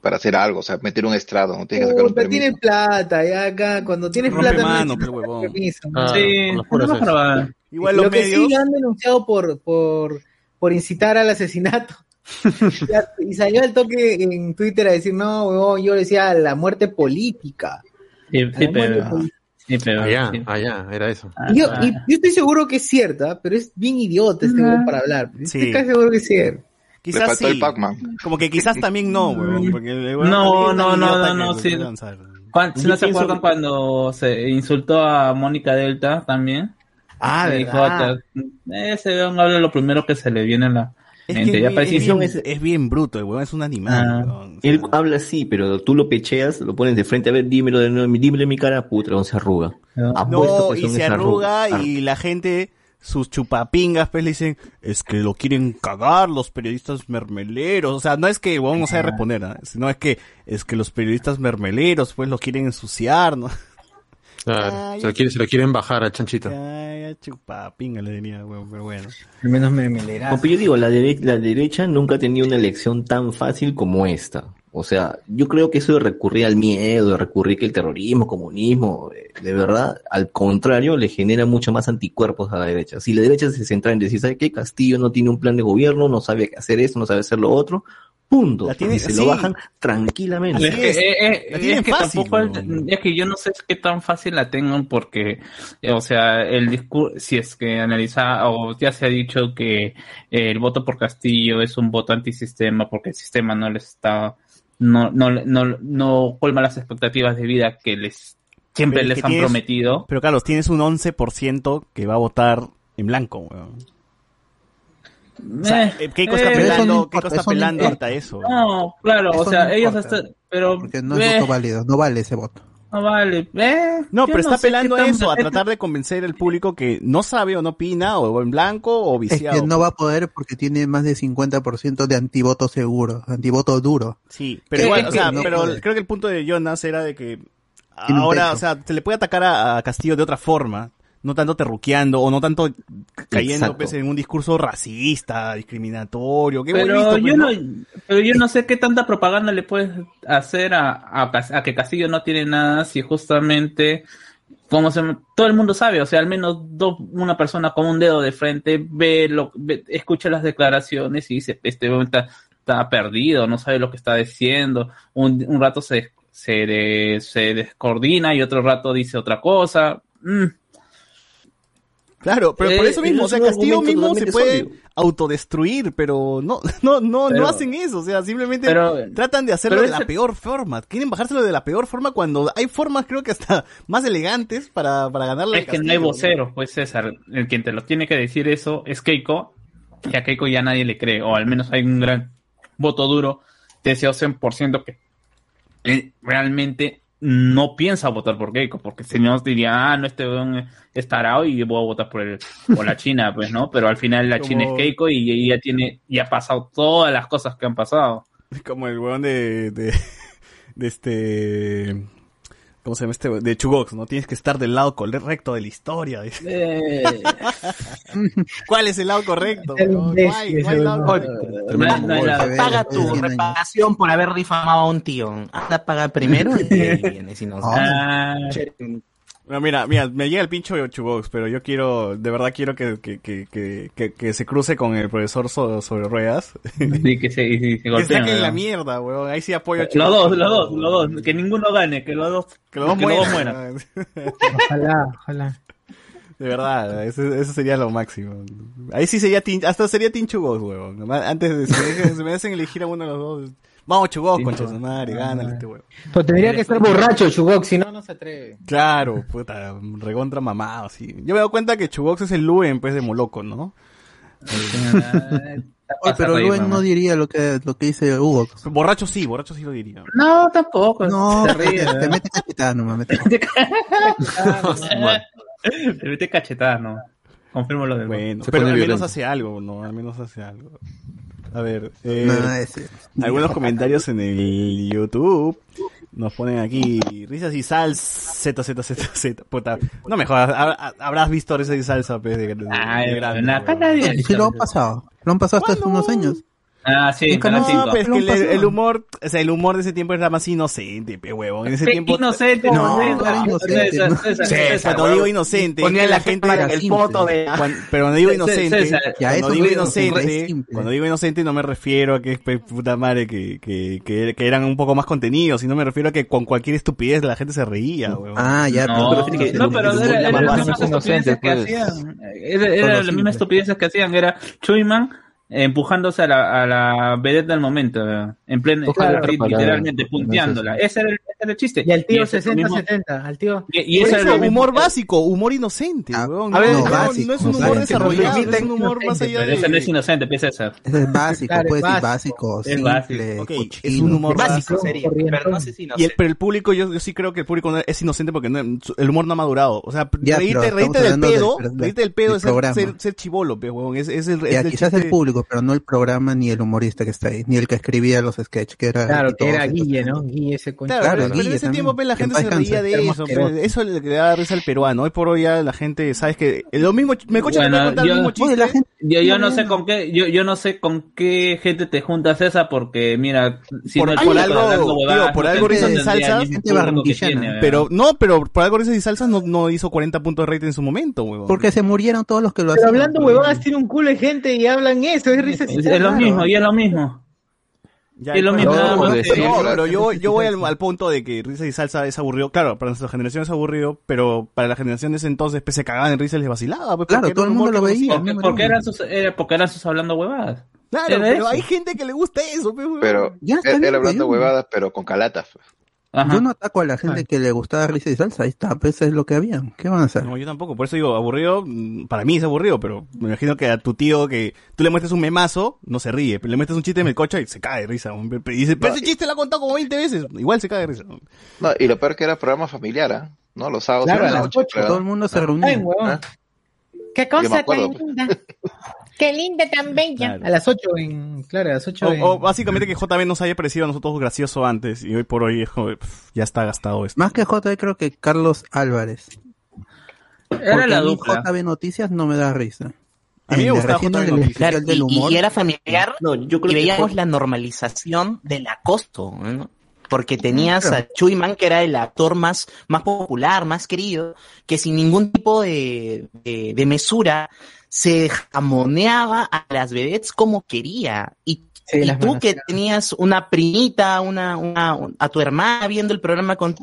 para hacer algo, o sea, meter un estrado, no tienes que sacar un permiso.
tienes plata, ya acá, cuando tienes
Rompe
plata
mano,
no
pero huevón.
permiso.
Ah,
Sí.
Igual
lo que sí lo han denunciado por, por, por incitar al asesinato. Y salió al toque en Twitter a decir, no, huevón, yo decía la muerte política.
Sí, sí, pero,
política.
sí, pero,
Allá,
sí.
allá, era eso.
Ah,
Y yo,
ah.
y yo estoy seguro que es cierta, pero es bien idiota este huevón para hablar.
Sí.
Estoy casi seguro que es cierto.
Quizás sí.
el.
Como que quizás también no, weón. Porque el weón
No, no, no, no, no,
que
sí. Cuan- si
Yo
no se acuerdan cuando se insultó a Mónica Delta también.
Ah,
Le dijo,
verdad.
ese weón habla lo primero que se le viene a la
Es,
Ya
es,
es-
es bien bruto, el weón es un animal.
Ah.
weón. O sea,
Él habla así, pero tú lo pecheas, lo pones de frente, a ver, dímelo de nuevo, dímelo en mi cara, puta, no se arruga. Apuesto
No,
que
y se arruga y la gente, sus chupapingas, pues le dicen, es que lo quieren cagar los periodistas mermeleros. O sea, no es que vamos a responder, ¿ah? sino es que es que los periodistas mermeleros, pues lo quieren ensuciar, ¿no?
Claro,
Ay,
se, lo quiere- se lo quieren bajar al chanchito.
Ay, chupapinga le diría, weón, pero bueno.
Al menos me, me leerás.
No, pero yo digo, la, dere- la derecha nunca ha tenido una elección tan fácil como esta. O sea, yo creo que eso de recurrir al miedo, de recurrir que el terrorismo, comunismo, eh, de verdad, al contrario, le genera mucho más anticuerpos a la derecha. Si la derecha se centra en decir, ¿sabe qué? Castillo no tiene un plan de gobierno, no sabe qué hacer esto, no sabe hacer lo otro, punto.
La tiene-
y se
sí.
lo bajan tranquilamente.
Es que,
es.
eh, eh,
La tienen
es que
fácil,
tampoco es, que yo no sé qué tan fácil la tengan porque, eh, o sea, el discurso, si es que analiza, o ya se ha dicho que eh, el voto por Castillo es un voto antisistema porque el sistema no les está, no, no, no, no colma las expectativas de vida que les siempre
Pero
les han
tienes-
prometido.
Pero Carlos, tienes un 11% que va a votar en blanco, weón. O sea,
Eh,
Keiko está
eh,
pelando,
no
Keiko
importa,
está
eso no
pelando
importa.
ahorita eso.
No, claro, o
Eso
sea,
no
ellos están, pero,
Porque no es
eh,
voto válido, no vale ese voto.
no vale, eh,
No, pero está
sé qué
pelando
tan-
eso, a tratar de convencer al público que no sabe o no opina, o en blanco o
Es
viciado.
que no va a poder porque tiene más de 50% de antivoto seguro, antivoto duro.
Sí, pero
Eh,
igual,
es
o sea,
no
pero
puede.
creo que el punto de Jonas era de que ahora, o sea, se le puede atacar a, a Castillo de otra forma, no tanto terruqueando o no tanto cayendo pues, en un discurso racista, discriminatorio, que hemos
pero
visto, pues,
yo
¿no?
pero yo no sé qué tanta propaganda le puedes hacer a, a, Cas- a que Castillo no tiene nada si justamente como se, todo el mundo sabe, o sea, al menos dos, una persona con un dedo de frente ve lo, ve- escucha las declaraciones y dice, este hombre está, está perdido, no sabe lo que está diciendo, un, un rato se, se, de- se descoordina y otro rato dice otra cosa. Mm.
Claro, pero por
Eh,
eso mismo, o sea, Castillo mismo se puede
sólido.
autodestruir, pero no, no, no,
Pero-
no hacen eso, o sea, simplemente
pero-
tratan de hacerlo de la
ese-
peor forma, quieren bajárselo de la peor forma cuando hay formas creo que hasta más elegantes para, para ganarle
Es que no hay vocero, pues César, el quien te lo tiene que decir eso es Keiko, y a Keiko ya nadie le cree, o al menos hay un gran voto duro de ese 11% que eh, realmente no piensa votar por Keiko, porque si no diría, ah, no, este weón es tarado y voy a votar por, el, por la China, pues, ¿no? Pero al final la
Como-
China es Keiko y ella tiene, y ha pasado todas las cosas que han pasado.
Como el weón de, de, de este... ¿Cómo se llama este? De Chugox, ¿no? Tienes que estar del lado correcto de la historia. dice.
Eh,
¿Cuál es el lado correcto? No hay, no
ese
hay lado correcto.
Paga tu reparación por haber difamado a un tío. Anda, paga primero y ahí vienes y nos
Ah,
No, mira, mira, me llega el pincho de Chugox, pero yo quiero, de verdad quiero que, que, que, que, que, que se cruce con el profesor so- sobre ruedas.
sí, que se, se
que saquen la mierda, weón. Ahí sí apoyo a
Los dos, los dos, los dos, que ninguno gane, que los dos,
Que los dos
que los dos
mueran.
mueran.
Ojalá, ojalá.
De verdad, eso, eso sería lo máximo. Ahí sí sería tin- hasta sería Team Chugos, huevón. Antes de si me, dejan- si me hacen elegir a uno de los dos. Vamos Chugos, concha su madre, gánale este huevón.
Pues tendría que estar borracho Chugox, si no, no se atreve.
Claro, puta, recontra mamado, sí. Yo me he dado cuenta que Chugox es el Luen, pues, de Moloco, ¿no?
Oye, pero Luen no diría lo que, lo que dice Hugo.
Borracho sí, borracho sí lo diría.
No, tampoco.
No,
se
te,
ríe.
te mete cachetada nomás. mete-
Te mete cachetada, no. Confirmo lo de
Bueno, pero al menos hace algo, ¿no? Al menos hace algo. A ver, eh,
No,
algunos comentarios en el YouTube. Nos ponen aquí risas y sal Z Z Z Z. Puta, no me jodas, hab- habrás visto risas y salsa pues, de, de- de grande, weón.
canadiense.
Sí, lo han pasado. Lo han pasado hasta hace unos años.
Ah, sí, Canal
No,
Canal
5.
pero es que el, el humor, o sea, el humor de ese tiempo era más inocente, pe huevón. En ese tiempo
inocente,
No, era inocente,
César. César, César,
cuando
huevón.
digo inocente,
Ponía la
gente
era
el foto de...
Cuando- pero cuando digo inocente, cuando
eso
digo inocente, cuando digo inocente no me refiero a que es pe- puta madre que, que, que, que eran un poco más contenidos, sino me refiero a que con cualquier estupidez la gente se reía, weón.
Ah, ya,
No, no, pero era,
el-
era las mismas
inocente,
estupideces que
pues.
hacían. Era, era las mismas estupideces que hacían. Era Chuyman empujándose a la, a la vedette del momento, en pleno,
Claro,
literalmente,
para-
punteándola. Ese era el, ese era el chiste.
Y al tío
ese es lo mismo-
60-70, al tío.
Y, y ese
eso,
mismo
humor
que-
básico, humor inocente,
Ah,
weón.
a ver,
no,
no, básico,
no es un humor
sea,
desarrollado, es un humor más allá
Pero ese no
de...
es inocente, pues ese.
ese es básico,
Claro,
puede decir
básico.
básico,
Es
simple,
básico.
Ok, es
cochino.
un humor
Básico
básico.
sería, pero no sé si no
Y el, pero el público, yo, yo sí creo que el público no- es inocente porque no- el humor no ha madurado. O sea, reírte, del pedo, reírte del pedo es ser, chivolo, pe, huevón. Es, es el, es el
quizás
chiste-
el público, pero no el programa ni el humorista que está ahí, ni el que escribía los sketches, que era...
Claro, que era. Guille, ¿no? Guille ese coño.
Claro,
Claro,
pero, pero en ese
también.
tiempo pe, la gente se reía de eso.
Asqueroso.
Eso le da risa al peruano. Hoy por hoy ya la gente, ¿sabes que Lo mismo, me escucha
Bueno, yo-
el mismo
Oye,
chiste.
la gente...
Yo, yo no
No,
sé con qué, yo, yo no sé con qué gente te juntas esa porque mira, si
Por-
no
por algo, tío,
huevadas,
por algo risas y salsas. Pero, no, pero por algo risas y salsas no, no hizo 40 puntos de rating en su momento, huevón.
Porque se murieron todos los que lo
Pero
hacían.
hablando huevonas, tiene un culo de gente y hablan eso, es risa.
es, es lo mismo, y es lo mismo.
Ya,
es lo mismo,
no, pero-
que-
no, pero yo, yo voy al, al punto de que risa y salsa es aburrido. Claro, para nuestra generación es aburrido, pero para la generación de ese entonces pues, se cagaban en risa y les vacilaba. Pues,
Claro,
porque
todo el mundo lo veía.
Porque, porque eran sus, era, porque eran sus hablando huevadas.
Claro, pero
eso.
hay gente que le gusta eso. pues.
Pero
Ya está
él, él hablando
pues,
huevadas, pero con calatas.
Ajá.
Yo no ataco a la gente que le gustaba risa y salsa, ahí está, pues es lo que había. ¿Qué van a hacer?
No, yo tampoco, por eso digo, aburrido, mm, para mí es aburrido, pero me imagino que a tu tío que tú le muestres un memazo, no se ríe, pero le muestres un chiste en el coche y se cae de risa. Y dice, pero ese chiste lo ha contado como 20 veces, igual se cae de risa.
No, y lo peor que era programa familiar, ¿ah? ¿no? Los sábados
Claro, a
la
las.
Todo el mundo se
Ay,
reunía.
huevón.
¿Ah?
Qué
Yo me
cosa
acuerdo,
tan linda. Qué linda, tan bella.
A las 8 en. Claro, a las 8 en.
O, o básicamente que JB nos haya parecido a nosotros gracioso antes y hoy por hoy pff, ya está gastado esto.
Más que JB creo que Carlos Álvarez.
Era
Porque
la
a mí
dupla.
JB Noticias no me da risa.
A mí me gustaba JB
Claro,
del
y,
humor.
y era familiar
No, yo creo
y
que
veíamos la normalización del acoso, ¿no? Porque tenías
Claro.
a Chuyman, que era el actor más, más popular, más querido, que sin ningún tipo de, de, de mesura se jamoneaba a las vedettes como quería. Y,
Sí,
y tú que tenías una primita, una, una, un- a tu hermana viendo el programa con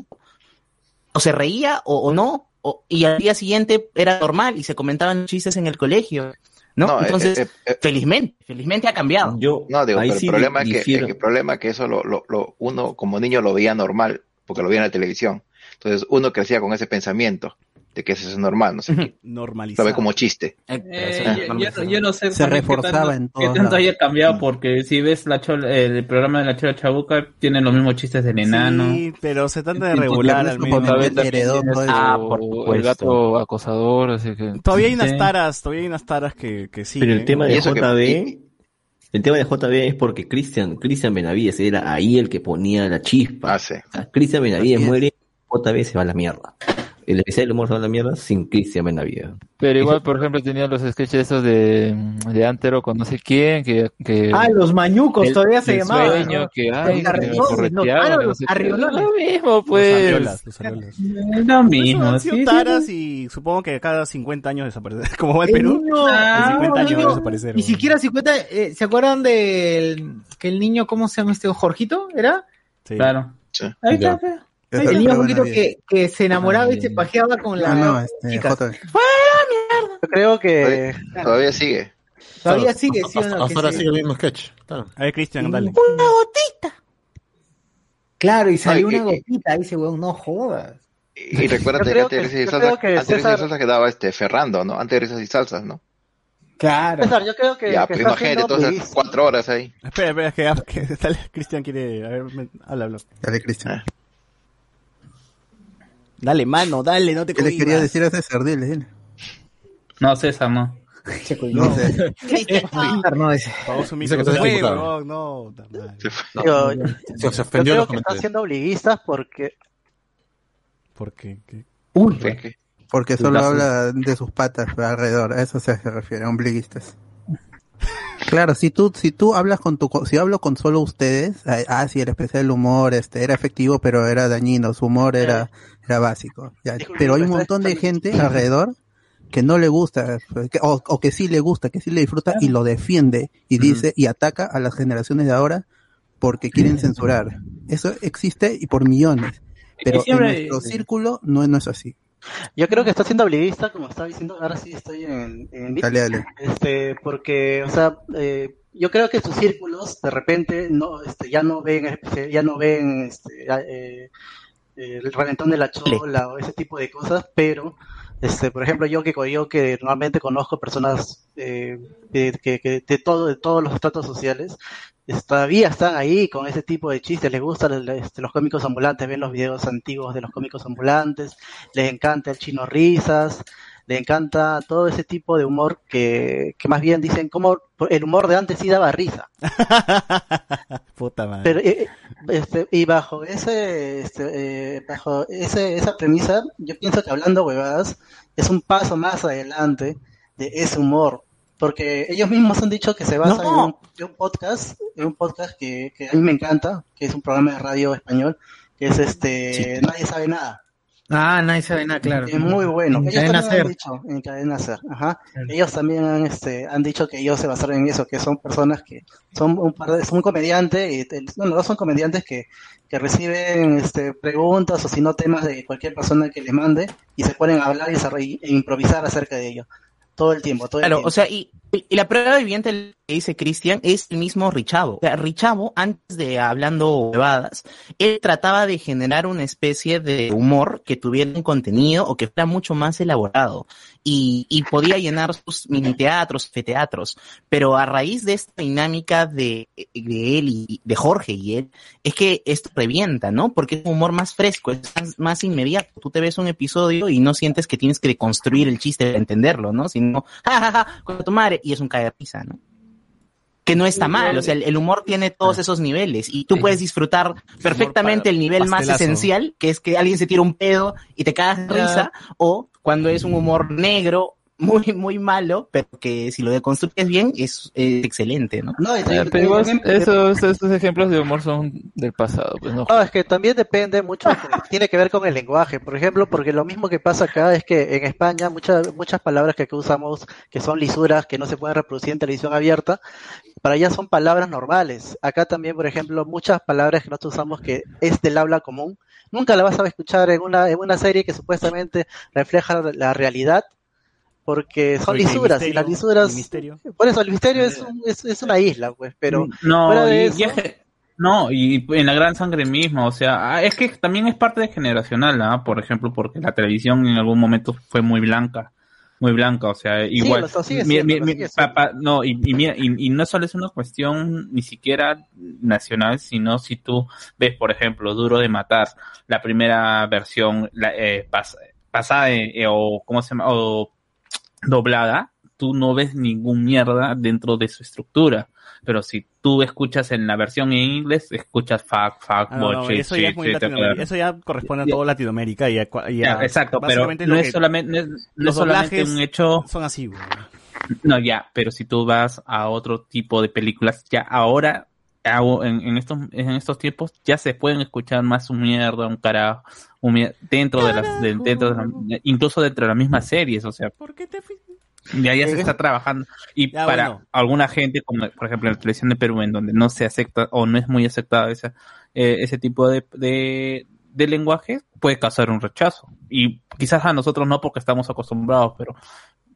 o se reía o, o no, o- y al día siguiente era normal y se comentaban chistes en el colegio, ¿no?
No, eh,
Entonces,
eh, eh,
felizmente, felizmente ha cambiado.
Yo,
No, digo, pero
sí
el problema es que, el problema es que eso lo, lo, lo- uno como niño lo veía normal, porque lo veía en la televisión. Entonces uno crecía con ese pensamiento. De que eso es normal, no sé qué. Lo
Normalizado.
ve como chiste.
Eh, yo, yo- yo no sé
Se
por qué
reforzaba
tanto-
en
qué
todos
tanto haya cambiado, porque si ves la Chol- el programa de la Chola Chabuca, tiene los mismos chistes del enano.
Sí, pero se trata de regular
no
al
es
menos.
como David
heredó
Tiene
todo
su-
eso.
Ah, por
el gato acosador, así que...
Todavía hay unas taras, todavía hay unas taras que, que sí.
Pero el tema de
que-
JB, el tema de JB es porque Cristian, Cristian Benavides era ahí el que ponía la chispa.
Ah, sí.
Cristian Benavides muere, JB se va a la mierda. El del humor se va a la mierda sin Cristian Benavides.
Pero igual, por ejemplo, tenía los sketches esos de, de Antero con no sé quién, que... que
Ah, los mañucos
del-
todavía se llamaban.
sueño,
¿no?
que, ay,
Los no,
correteaban,
ah, no,
no
los
sé. Lo mismo,
Los
pues.
los aliolas.
Es lo mismo,
han
sí,
sido
sí,
taras
sí.
y supongo que cada 50 años desaparece. Como va el
El
Perú,
niño-
en 50 años
no,
desaparecer.
Ni siquiera 50, eh, ¿se acuerdan del que el niño, ¿cómo se llama este? ¿Jorgito? ¿Era?
Sí.
Claro.
Sí.
Ahí está, El niño
bueno,
que, que se enamoraba y se pajeaba con la
Ah, no, este,
chicas.
JB.
Yo creo que
Todavía sigue.
Todavía
Claro,
sigue, ¿sí o no?
hasta ahora sigue el mismo sketch. Claro.
A ver, Cristian, dale.
Una gotita.
Claro, y salió
Ay,
una
que-
gotita ahí, ese weón, no jodas.
Y recuérdate
Yo
que
creo
antes de
que-
risas y salsas,
creo que
antes de risas y salsas quedaba este Ferrando, ¿no? Antes de risas y salsas, ¿no?
Claro.
César, yo creo que,
ya,
que está
imagínate, entonces cuatro horas ahí.
Espera, espera, que, ah, que Cristian quiere. A ver, me- habla, habla.
Dale, Cristian.
Dale, mano, dale, no te
¿Qué le
cohibas.
quería decir a César? Dile, dile.
No, César, no.
No
yo-. César, no,
micro. Se fue, weón, no. puta madre.
Se fue.
Digo,
No,
yo,
Se, se ofendió en
creo
los
que está
comentarios.
haciendo obliguistas porque
¿Por qué? ¿Qué?
Uy,
¿Por qué?
Porque solo
Lazos.
habla de sus patas alrededor, a eso se refiere, a ombliguistas. Claro, si tú, si tú hablas con tu, co- si hablo con solo ustedes, ah, sí, el especial del humor, este, era efectivo, pero era dañino, su humor era, era básico. ya. Pero hay un montón de gente alrededor que no le gusta, que- o, o que sí le gusta, que sí le disfruta y lo defiende y dice y ataca a las generaciones de ahora porque quieren censurar. Eso existe y por millones. Pero
siempre-
en nuestro círculo no, no es así.
yo creo que está haciendo obliguista, como estaba diciendo, ahora sí estoy en, en
Dale, dale.
este porque o sea eh, yo creo que sus círculos de repente no este ya no ven ya no ven este, eh, el reventón de la chola o ese tipo de cosas pero este por ejemplo yo que yo que normalmente conozco personas eh, que, que- de todo de todos los estratos sociales es- todavía están ahí con ese tipo de chistes, les gustan este, los cómicos ambulantes, ven los videos antiguos de los cómicos ambulantes, les encanta el chino risas, les encanta todo ese tipo de humor que, que más bien dicen como el humor de antes sí daba risa.
Puta madre.
Pero, eh, este, y bajo ese, este, eh, bajo ese, esa premisa, yo pienso que hablando huevadas es un paso más adelante de ese humor. Porque ellos mismos han dicho que se basan
No.
en, un, en un podcast, en un podcast que, que a mí me encanta, que es un programa de radio español, que es este, Nadie sabe nada.
Ah, sabe nada, claro.
Es muy bueno.
En
Ellos
Cadena
también han dicho, en Cadena Ser, ajá. Ellos también han, este, han dicho que ellos se basaron en eso, que son personas que son un par de, son un comediante, y, bueno, dos son comediantes que, que reciben, este, preguntas o si no temas de cualquier persona que les mande y se ponen a hablar y, desarroll- e improvisar acerca de ello. Todo el tiempo, todo el
Claro,
tiempo.
o sea, y, y la prueba viviente que dice Cristian es el mismo Richavo. O sea, Richavo, antes de hablando huevadas, él trataba de generar una especie de humor que tuviera un contenido o que fuera mucho más elaborado. Y, y podía llenar sus mini teatros, teatros. Pero a raíz de esta dinámica de, de él y de Jorge y él, es que esto revienta, ¿no? Porque es un humor más fresco, es más, más inmediato. Tú te ves un episodio y no sientes que tienes que construir el chiste para entenderlo, ¿no? Sino, ja, ja, ja, con tu madre, y es un caer de risa, ¿no? Que no está mal, o sea, el, el humor tiene todos esos niveles y tú puedes disfrutar perfectamente el nivel más esencial, que es que alguien se tira un pedo y te cagas de risa, o cuando es un humor negro, muy, muy malo, pero que si lo deconstruyes bien es, es excelente, ¿no?
No, y
Eh,
también-
pero esos, esos ejemplos de humor son del pasado, pues no.
No, es que también depende mucho, tiene que ver con el lenguaje, por ejemplo, porque lo mismo que pasa acá es que en España muchas muchas palabras que aquí usamos que son lisuras, que no se pueden reproducir en televisión abierta, para allá son palabras normales. Acá también, por ejemplo, muchas palabras que nosotros usamos que es del habla común, nunca la vas a escuchar en una en una serie que supuestamente refleja la realidad, porque son
Oye,
lisuras y las lisuras por eso el misterio es, un- es, es una isla, pues, pero
No,
fuera de
y,
eso,
y es, No, y en la gran sangre misma, o sea, ah, es que también es parte de generacional, ¿ah? Por ejemplo, porque la televisión en algún momento fue muy blanca, muy blanca, o sea, igual. no, y, y mira, y, y no solo es una cuestión ni siquiera nacional, sino si tú ves, por ejemplo, Duro de Matar, la primera versión la, eh, pas- pasada eh, o, ¿cómo se llama? O doblada, tú no ves ningún mierda dentro de su estructura. Pero si tú escuchas en la versión en inglés, escuchas fuck, fuck,
Ah, no, no,
bullshit,
eso ya es
shit,
muy
shit,
Latinoamérica.
claro.
Eso ya corresponde a
Ya.
toda Latinoamérica y a, cua- y a-
Ya, exacto, pero
básicamente
no es solamente, no es, no es
los
solamente
doblajes
un hecho.
son así, güey.
No, ya, pero si tú vas a otro tipo de películas, ya ahora, en, en estos, en estos tiempos, ya se pueden escuchar más un mierda, un carajo, un dentro de las, de- dentro de la- incluso dentro de las mismas series, o sea. Ya, ya se está trabajando. Y
Ya,
para
bueno.
alguna gente, como por ejemplo en la televisión de Perú, en donde no se acepta o no es muy aceptado esa, eh, ese tipo de, de, de lenguaje, puede causar un rechazo. Y quizás a nosotros no porque estamos acostumbrados, pero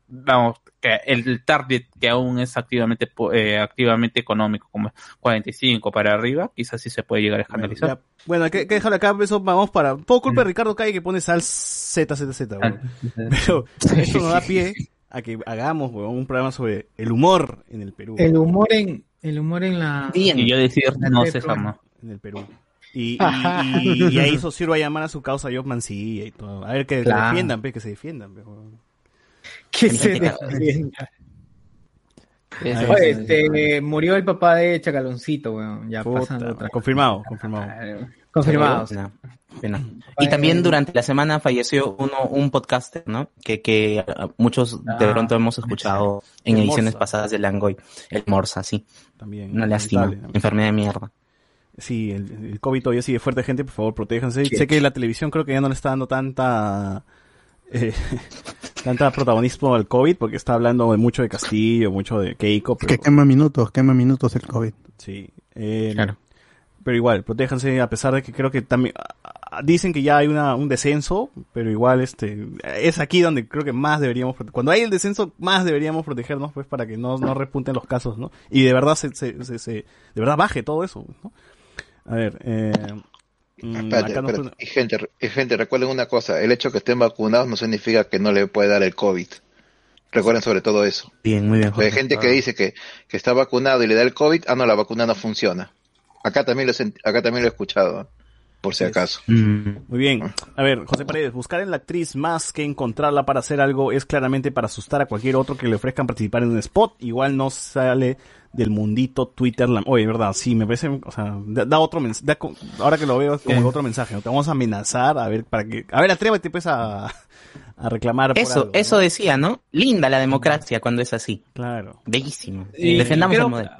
vamos, que el target que aún es activamente po- eh, activamente económico, como 45 para arriba, quizás sí se puede llegar a escandalizar.
Bueno, hay que, que dejarlo acá, eso vamos para... Todo culpa de Ricardo Calle que pone sal ZZZ, güey. Pero esto nos da pie a que hagamos un programa sobre el humor en el Perú.
El humor en, el humor en la.
Y yo decir, no se llama.
En el Perú. Y, y, y, y ahí eso sirve a llamar a su causa Job Mancilla y todo. A ver que
Claro.
se defiendan, pe, que se defiendan. pe, güey.
Que se
Gente-
defienda.
Eso,
Oye,
eso,
este, murió el papá de Chacaloncito, weón. Ya
Puta,
pasando otra.
confirmado, confirmado.
Confirmado.
Pena, pena. Y también durante la semana falleció uno, un podcaster, ¿no? Que, que ah, muchos de
Ah,
pronto hemos escuchado en ediciones
Morsa.
pasadas de Langoy. El Morsa, sí.
También.
Una lástima. Enfermedad de mierda.
Sí, el, el COVID todavía sigue fuerte, gente. Por favor, protéjanse. Sé que la televisión creo que ya no le está dando tanta. Eh, tanta protagonismo al COVID porque está hablando mucho de Castillo, mucho de Keiko. Pero,
Que quema minutos, quema minutos el COVID.
Sí. eh, Pero igual, protéjanse a pesar de que creo que también dicen que ya hay una, un descenso, pero igual este es aquí donde creo que más deberíamos cuando hay el descenso más deberíamos protegernos pues para que no, no repunten los casos, ¿no? Y de verdad se, se, se- se- de verdad baje todo eso, ¿no? A ver, eh, mm,
Espérate. Y gente, y gente, recuerden una cosa, el hecho que estén vacunados no significa que no le puede dar el COVID. Recuerden sobre todo eso.
Bien, muy bien.
Hay gente que dice que, que está vacunado y le da el COVID, ah no, la vacuna no funciona. Acá también lo, acá también lo he escuchado, ¿eh? por si acaso.
Mm.
Muy bien. A ver, José Paredes, buscar en la actriz más que encontrarla para hacer algo es claramente para asustar a cualquier otro que le ofrezcan participar en un spot. Igual no sale del mundito Twitter. la- Oye, verdad, sí, me parece, o sea, da, da otro mensaje. Ahora que lo veo es como otro mensaje. ¿no? Te vamos a amenazar, a ver, para que, a ver, atrévete pues a, a reclamar por
Eso,
algo,
eso decía, ¿no? Linda la democracia cuando es así.
Claro.
Bellísimo.
Y
Defendamos
creo-
el modelo.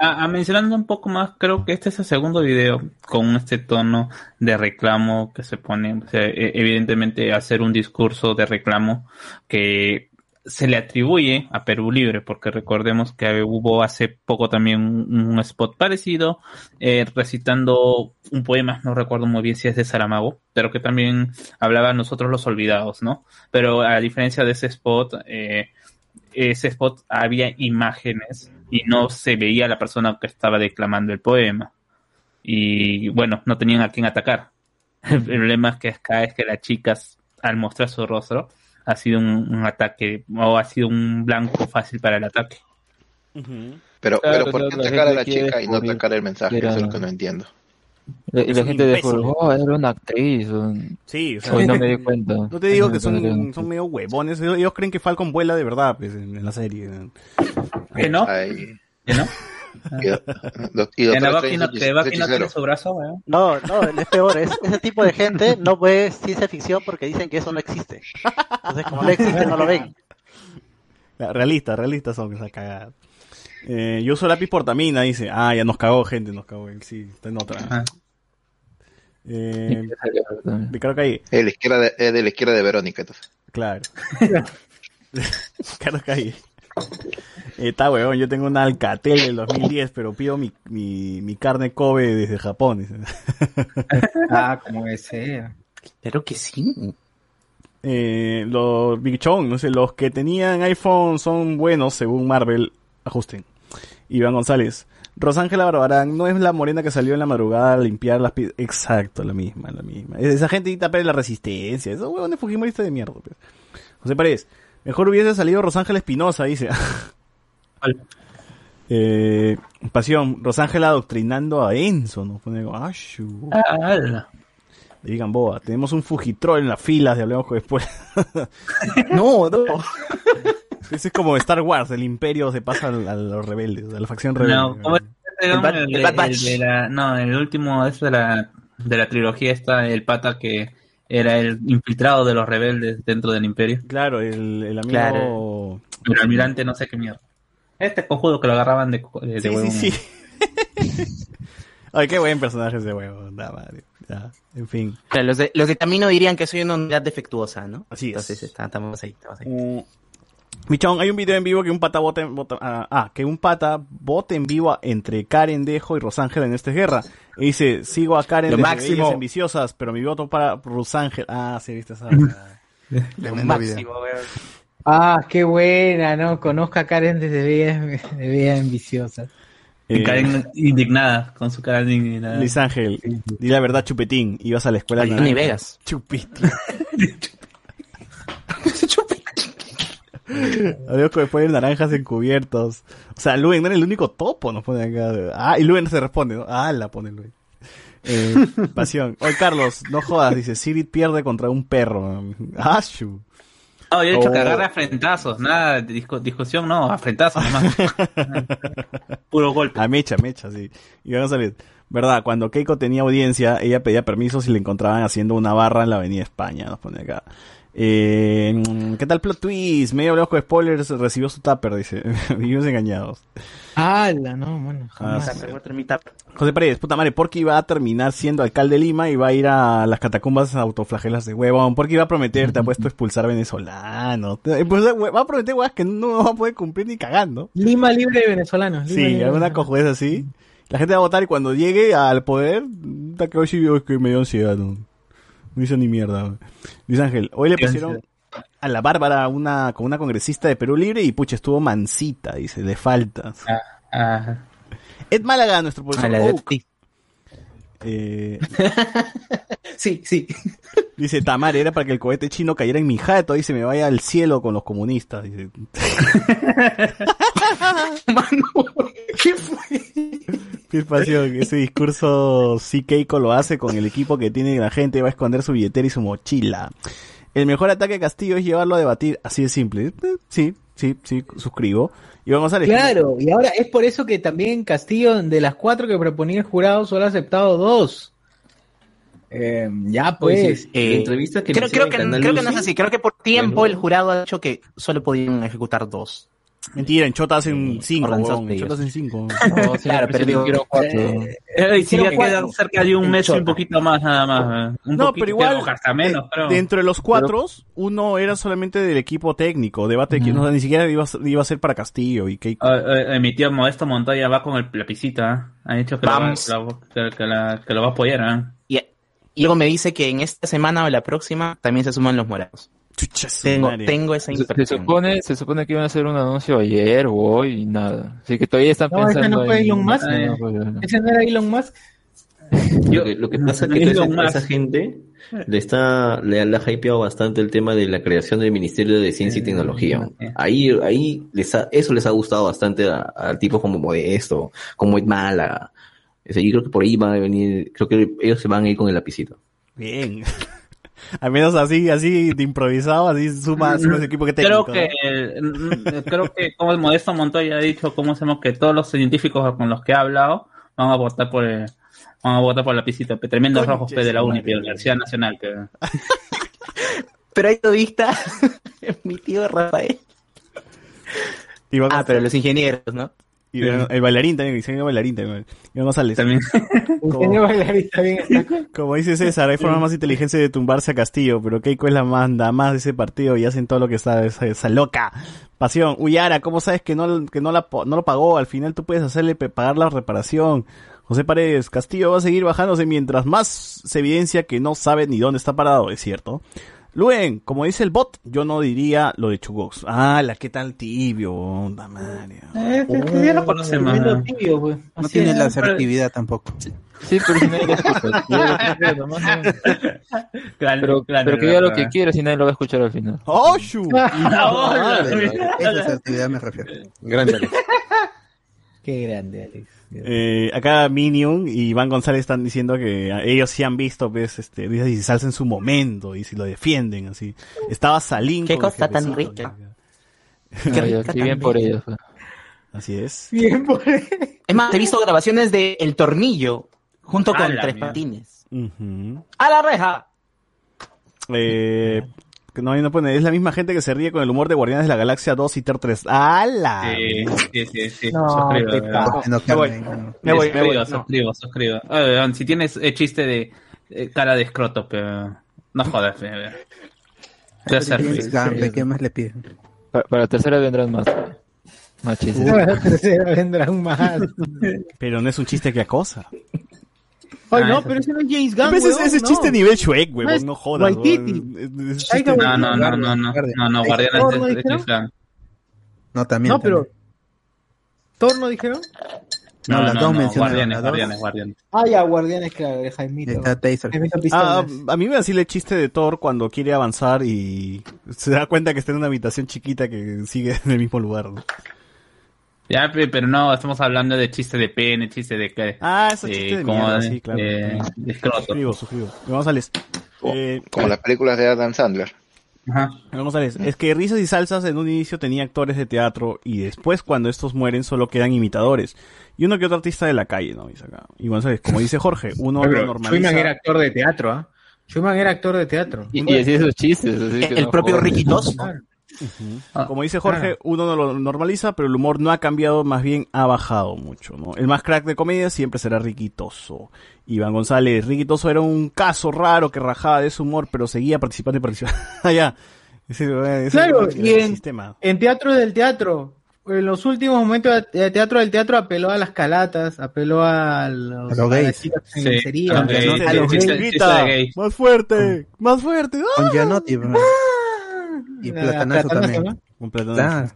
A, a mencionando un poco más, creo que este es el segundo video con este tono de reclamo que se pone, o sea, e- evidentemente hacer un discurso de reclamo que se le atribuye a Perú Libre, porque recordemos que hubo hace poco también un, spot parecido, eh, recitando un poema, no recuerdo muy bien si es de Saramago, pero que también hablaba nosotros los olvidados, ¿no? Pero a diferencia de ese spot, eh, ese spot había imágenes y no se veía la persona que estaba declamando el poema. Y bueno, no tenían a quién atacar. El problema es que acá es que las chicas, al mostrar su rostro, ha sido un, un ataque o ha sido un blanco fácil para el ataque.
Pero,
Claro,
pero ¿por qué
claro, la
atacar a la chica y no atacar el mensaje?
era-
Eso es lo que no entiendo.
La
un
gente de
imbécil.
oh, era una actriz. un-
Sí, o sea,
Hoy no me di cuenta.
No te digo que son, son medio huevones. Ellos, ellos creen que Falcon vuela de verdad pues, en, en la serie.
¿Que no?
Ay.
¿Que no?
Y,
Que no, que su brazo, weón.
No, no, es peor. Es, ese tipo de gente no ve ciencia ficción porque dicen que eso no existe. Entonces, como no existe, no lo ven.
Realistas, realistas son esa cagada. Eh, yo uso lápiz portamina, dice. Ah, ya nos cagó, gente, nos cagó. Sí, está en otra. Eh, Ricardo Calle.
Es de la izquierda de, es de la izquierda de Verónica, entonces.
Claro. Ricardo Calle. Está weón, yo tengo una Alcatel del 2010, pero pido mi, mi, mi carne Kobe desde Japón.
Ah, como ser.
Pero que sí.
Eh, los Big Chong, no sé, los que tenían iPhone son buenos según Marvel. Ajusten. Iván González. Rosángela Barbarán no es la morena que salió en la madrugada a limpiar las pi- Exacto, la misma, la misma. Esa gente de la resistencia. Esos huevones fujimoristas de mierda. pues. José Paredes, mejor hubiese salido Rosángela Espinosa, dice. eh, pasión, Rosángela adoctrinando a Enzo, ¿no? Pone, "Ashu". Le digan boa, tenemos un Fujitrol en las filas de Hablemos después. no, no. Ese es como Star Wars, el imperio se pasa a, los rebeldes, a la facción rebelde.
No, ¿cómo?
El
el,
el Bad
el
Batch.
de la- no, el último es de la, de la trilogía está el pata que era el infiltrado de los rebeldes dentro del imperio.
Claro, el, el amigo...
Claro. El almirante no sé qué mierda. Este cojudo que lo agarraban de, co- de
Sí,
huevón.
sí, sí. Ay, qué buen personaje ese huevo. nada madre. Ya, en fin.
Claro, los, de, los de camino dirían que soy una unidad defectuosa, ¿no?
Así es.
Entonces está- estamos ahí, estamos ahí.
Mm, Michón, hay un video en vivo que un pata bote, bota- ah, ah, que un pata bote en vivo entre Karen Dejo y Rosángela en esta guerra. Y dice, sigo a Karen
Lo
desde
máximo.
Bellas Ambiciosas, pero mi voto para Rosángela. Ah, sí, viste esa.
Tremendo video.
Ah, qué buena, ¿no? Conozca a Karen desde Vida, de vida Ambiciosa.
Eh,
Karen indignada, con su cara indignada.
Luis Ángel, di la verdad, Chupetín. Ibas a la escuela.
Ay. Tony Vegas.
Chupitín. Adiós que después de naranjas encubiertos. O sea, Luen no era el único topo, nos pone acá. Ah, y Luen se responde, ¿no? Ah, la pone Luen. Eh, pasión. Oye, Carlos, no jodas, dice, Sirit pierde contra un perro. Ah, shu.
No, yo he dicho que
Oh.
agarre a frentazos, nada discu- discusión, no, a frentazos nomás. Puro golpe.
A mecha, mecha, sí. Y vamos a salir. Verdad, cuando Keiko tenía audiencia, ella pedía permiso si le encontraban haciendo una barra en la Avenida España, nos pone acá. Eh, ¿Qué tal plot twist? Medio hablamos con spoilers, recibió su tupper, dice. Vivimos engañados.
¡Hala, no, bueno!
Ah,
Jamás.
José Pérez, puta madre, porque iba a terminar siendo alcalde de Lima y va a ir a las catacumbas autoflagelas de huevón. Porque iba a prometer, te ha puesto a expulsar venezolanos. Te- pues, va a prometer huevas que no va a poder cumplir ni cagando.
Lima libre de venezolanos. Lima
Sí,
de
alguna cojudez así. La gente va a votar y cuando llegue al poder, está que hoy sí es que me dio ansiedad, no, no hizo ni mierda. Luis Ángel, hoy le pusieron a la Bárbara una, con una congresista de Perú Libre y pucha, estuvo mansita, dice, le falta. Ed Málaga, nuestro profesor
Ah,
Oak. Eh,
sí, sí.
Dice, Tamar, era para que el cohete chino cayera en mi jato y se me vaya al cielo con los comunistas. Dice.
¿Qué fue?
Qué pasión, ese discurso sí Keiko lo hace con el equipo que tiene la gente, va a esconder su billetera y su mochila. El mejor ataque a Castillo es llevarlo a debatir, así de simple. Sí, sí, sí, suscribo. Iván González.
Claro, y ahora es por eso que también Castillo, de las cuatro que proponía el jurado, solo ha aceptado dos. Eh, ya pues.
Eh,
entrevista que
creo, creo
hicieron
que, creo que no es así. Creo que por tiempo el jurado ha dicho que solo podían ejecutar dos.
Mentira, en Chota hacen cinco,
organizados
huevón, en Chota hacen cinco.
claro, pero digo,
Eh, y si ya queda cerca de un mes y un poquito más nada más. eh. Un
No, pero igual,
hasta menos, creo.
Dentro de los cuatro, uno era solamente del equipo técnico, debate que no, ni siquiera iba, a- iba a ser para Castillo y Keiko.
Ah, eh, eh, mi tío Modesto Montoya va con el lapicito, ¿eh? Ha dicho que lo, va,
Vamos.
que, lo- que- que la- que lo va a apoyar, ¿eh?
Y, y luego me dice que en esta semana o la próxima también se suman los morados. Tengo, tengo esa
Se, se
impresión.
supone, se supone que iban a hacer un anuncio ayer o hoy y nada. Así que todavía están
No, ese
pensando
no fue Elon Musk.
Ah, no, pues, no.
¿Ese no era Elon Musk?
Lo que, lo que pasa es que
Elon
esa, gente le está le, le ha hypeado bastante el tema de la creación del Ministerio de Ciencia y Tecnología. Ahí ahí les ha- eso les ha gustado bastante a, a tipos como Modesto, como Ed Málaga. O sea, yo creo que por ahí van a venir, creo que ellos se van a ir con el lapicito.
Bien. Al menos así, así de improvisado, así suma, suma ese equipo que técnico.
Creo que, creo que como el Modesto Montoya ha dicho, cómo hacemos que todos los científicos con los que ha hablado van a votar por el, van a votar por el lapicito. pe, Tremendos
Conche
rojos pe, de la UNI, de la Universidad Nacional. pe.
Pero hay vista mi tío Rafael. Ah, pero los ingenieros, ¿no?
Y el bailarín también, el diseño bailarín también. Iván González.
También.
Ingenio bailarín también está.
Como dice César, hay forma más inteligente de tumbarse a Castillo, pero Keiko es la manda más de ese partido y hacen todo lo que está esa, esa loca. Pasión. Uyara, ¿cómo sabes que no, que no, la, no lo pagó? Al final tú puedes hacerle pagar la reparación. José Paredes, Castillo va a seguir bajándose mientras más se evidencia que no sabe ni dónde está parado, es cierto. Luen, como dice el bot, yo no diría lo de Chugox. Ah, la qué tal tibio, onda madre.
Eh, que ya lo.
No
Tibio, pues. Así
tiene
es.
la asertividad tampoco.
Sí, pero si nadie lo escucha. No. pero, pero que diga lo que quiera si nadie lo va a escuchar al final.
¡Oh, shu!
Esa asertividad me refiero.
Grande.
Qué grande, Alex.
Eh, acá Minion y Iván González están diciendo que ellos sí han visto, pues, este, dice, y salsa en su momento y si lo defienden, así. Estaba Salín.
Qué cosa tan rica.
Qué
Ay,
rica
qué bien por ellos.
Así es.
Bien por
Es más, he visto grabaciones de El Tornillo junto con
A la
Tres. Patines. ¡A la reja!
Eh, no, ahí no pone, es la misma gente que se ríe con el humor de Guardianes de la Galaxia 2 y Ter 3. ¡Hala!
Sí, sí, sí, sí.
No,
eh.
pasa.
Me voy,
Me voy,
me voy,
voy, no.
suscribo, suscribo. Eh, si tienes eh, chiste de eh, cara de escroto, pero no jodas. eh.
Gunn, ¿qué más le piden?
Para, para tercera vendrán más. Más chistes.
La tercera vendrán más.
Pero no es un chiste que acosa.
Ay, no, pero ese no es James Gunn,
Ese, ese
no.
chiste nivel Shrek,
es
no jodas. Es- es
No, no, no, no, no, no, no, Guardianes
Thor, ¿no
de-.
No, también.
No, pero. ¿Thor no dijeron?
No,
No,
las
no,
dos mencionaron,
Guardianes. Guardianes, Guardianes.
Ah, ya, Guardianes, claro, de Jaimito.
Ah, a mí me decirle el chiste de Thor cuando quiere avanzar y se da cuenta que está en una habitación chiquita que sigue en el mismo lugar. ¿no?
Ya, pe- pero no, estamos hablando de chiste de pene, chiste de que.
Ah, ese
eh,
chiste de
como
mierda,
de-
sí, claro.
eh, de.
Suscribo, suscribo. González. Eh,
Como las películas de Adam Sandler.
González, es que Risas y Salsas en un inicio tenía actores de teatro y después cuando estos mueren solo quedan imitadores. Y uno que otro artista de la calle, ¿no? Y González, como dice Jorge, uno
Pero
lo normaliza.
Schumann era actor de teatro, ¿ah? Schumann era actor de teatro.
Y, y así esos chistes. así que
El
no
propio. Ricky Toss.
Como dice Jorge,
claro.
uno no lo normaliza, pero el humor no ha cambiado, más bien ha bajado mucho, ¿no? El más crack de comedia siempre será Riquitoso. Iván González, Riquitoso era un caso raro que rajaba de su humor, pero seguía participando y participando. Ah, ese
Claro, y en,
sistema.
en Teatro del Teatro, en los últimos momentos de Teatro del Teatro apeló a las calatas, apeló a los,
A los
las
gays.
chicas en
Sí, a los
más fuerte, más fuerte. ¡Ah!
Con Gianotti, bro. Y
Ah,
Platanazo
Platanazo,
también.
¿no?
Un plátano.
Claro.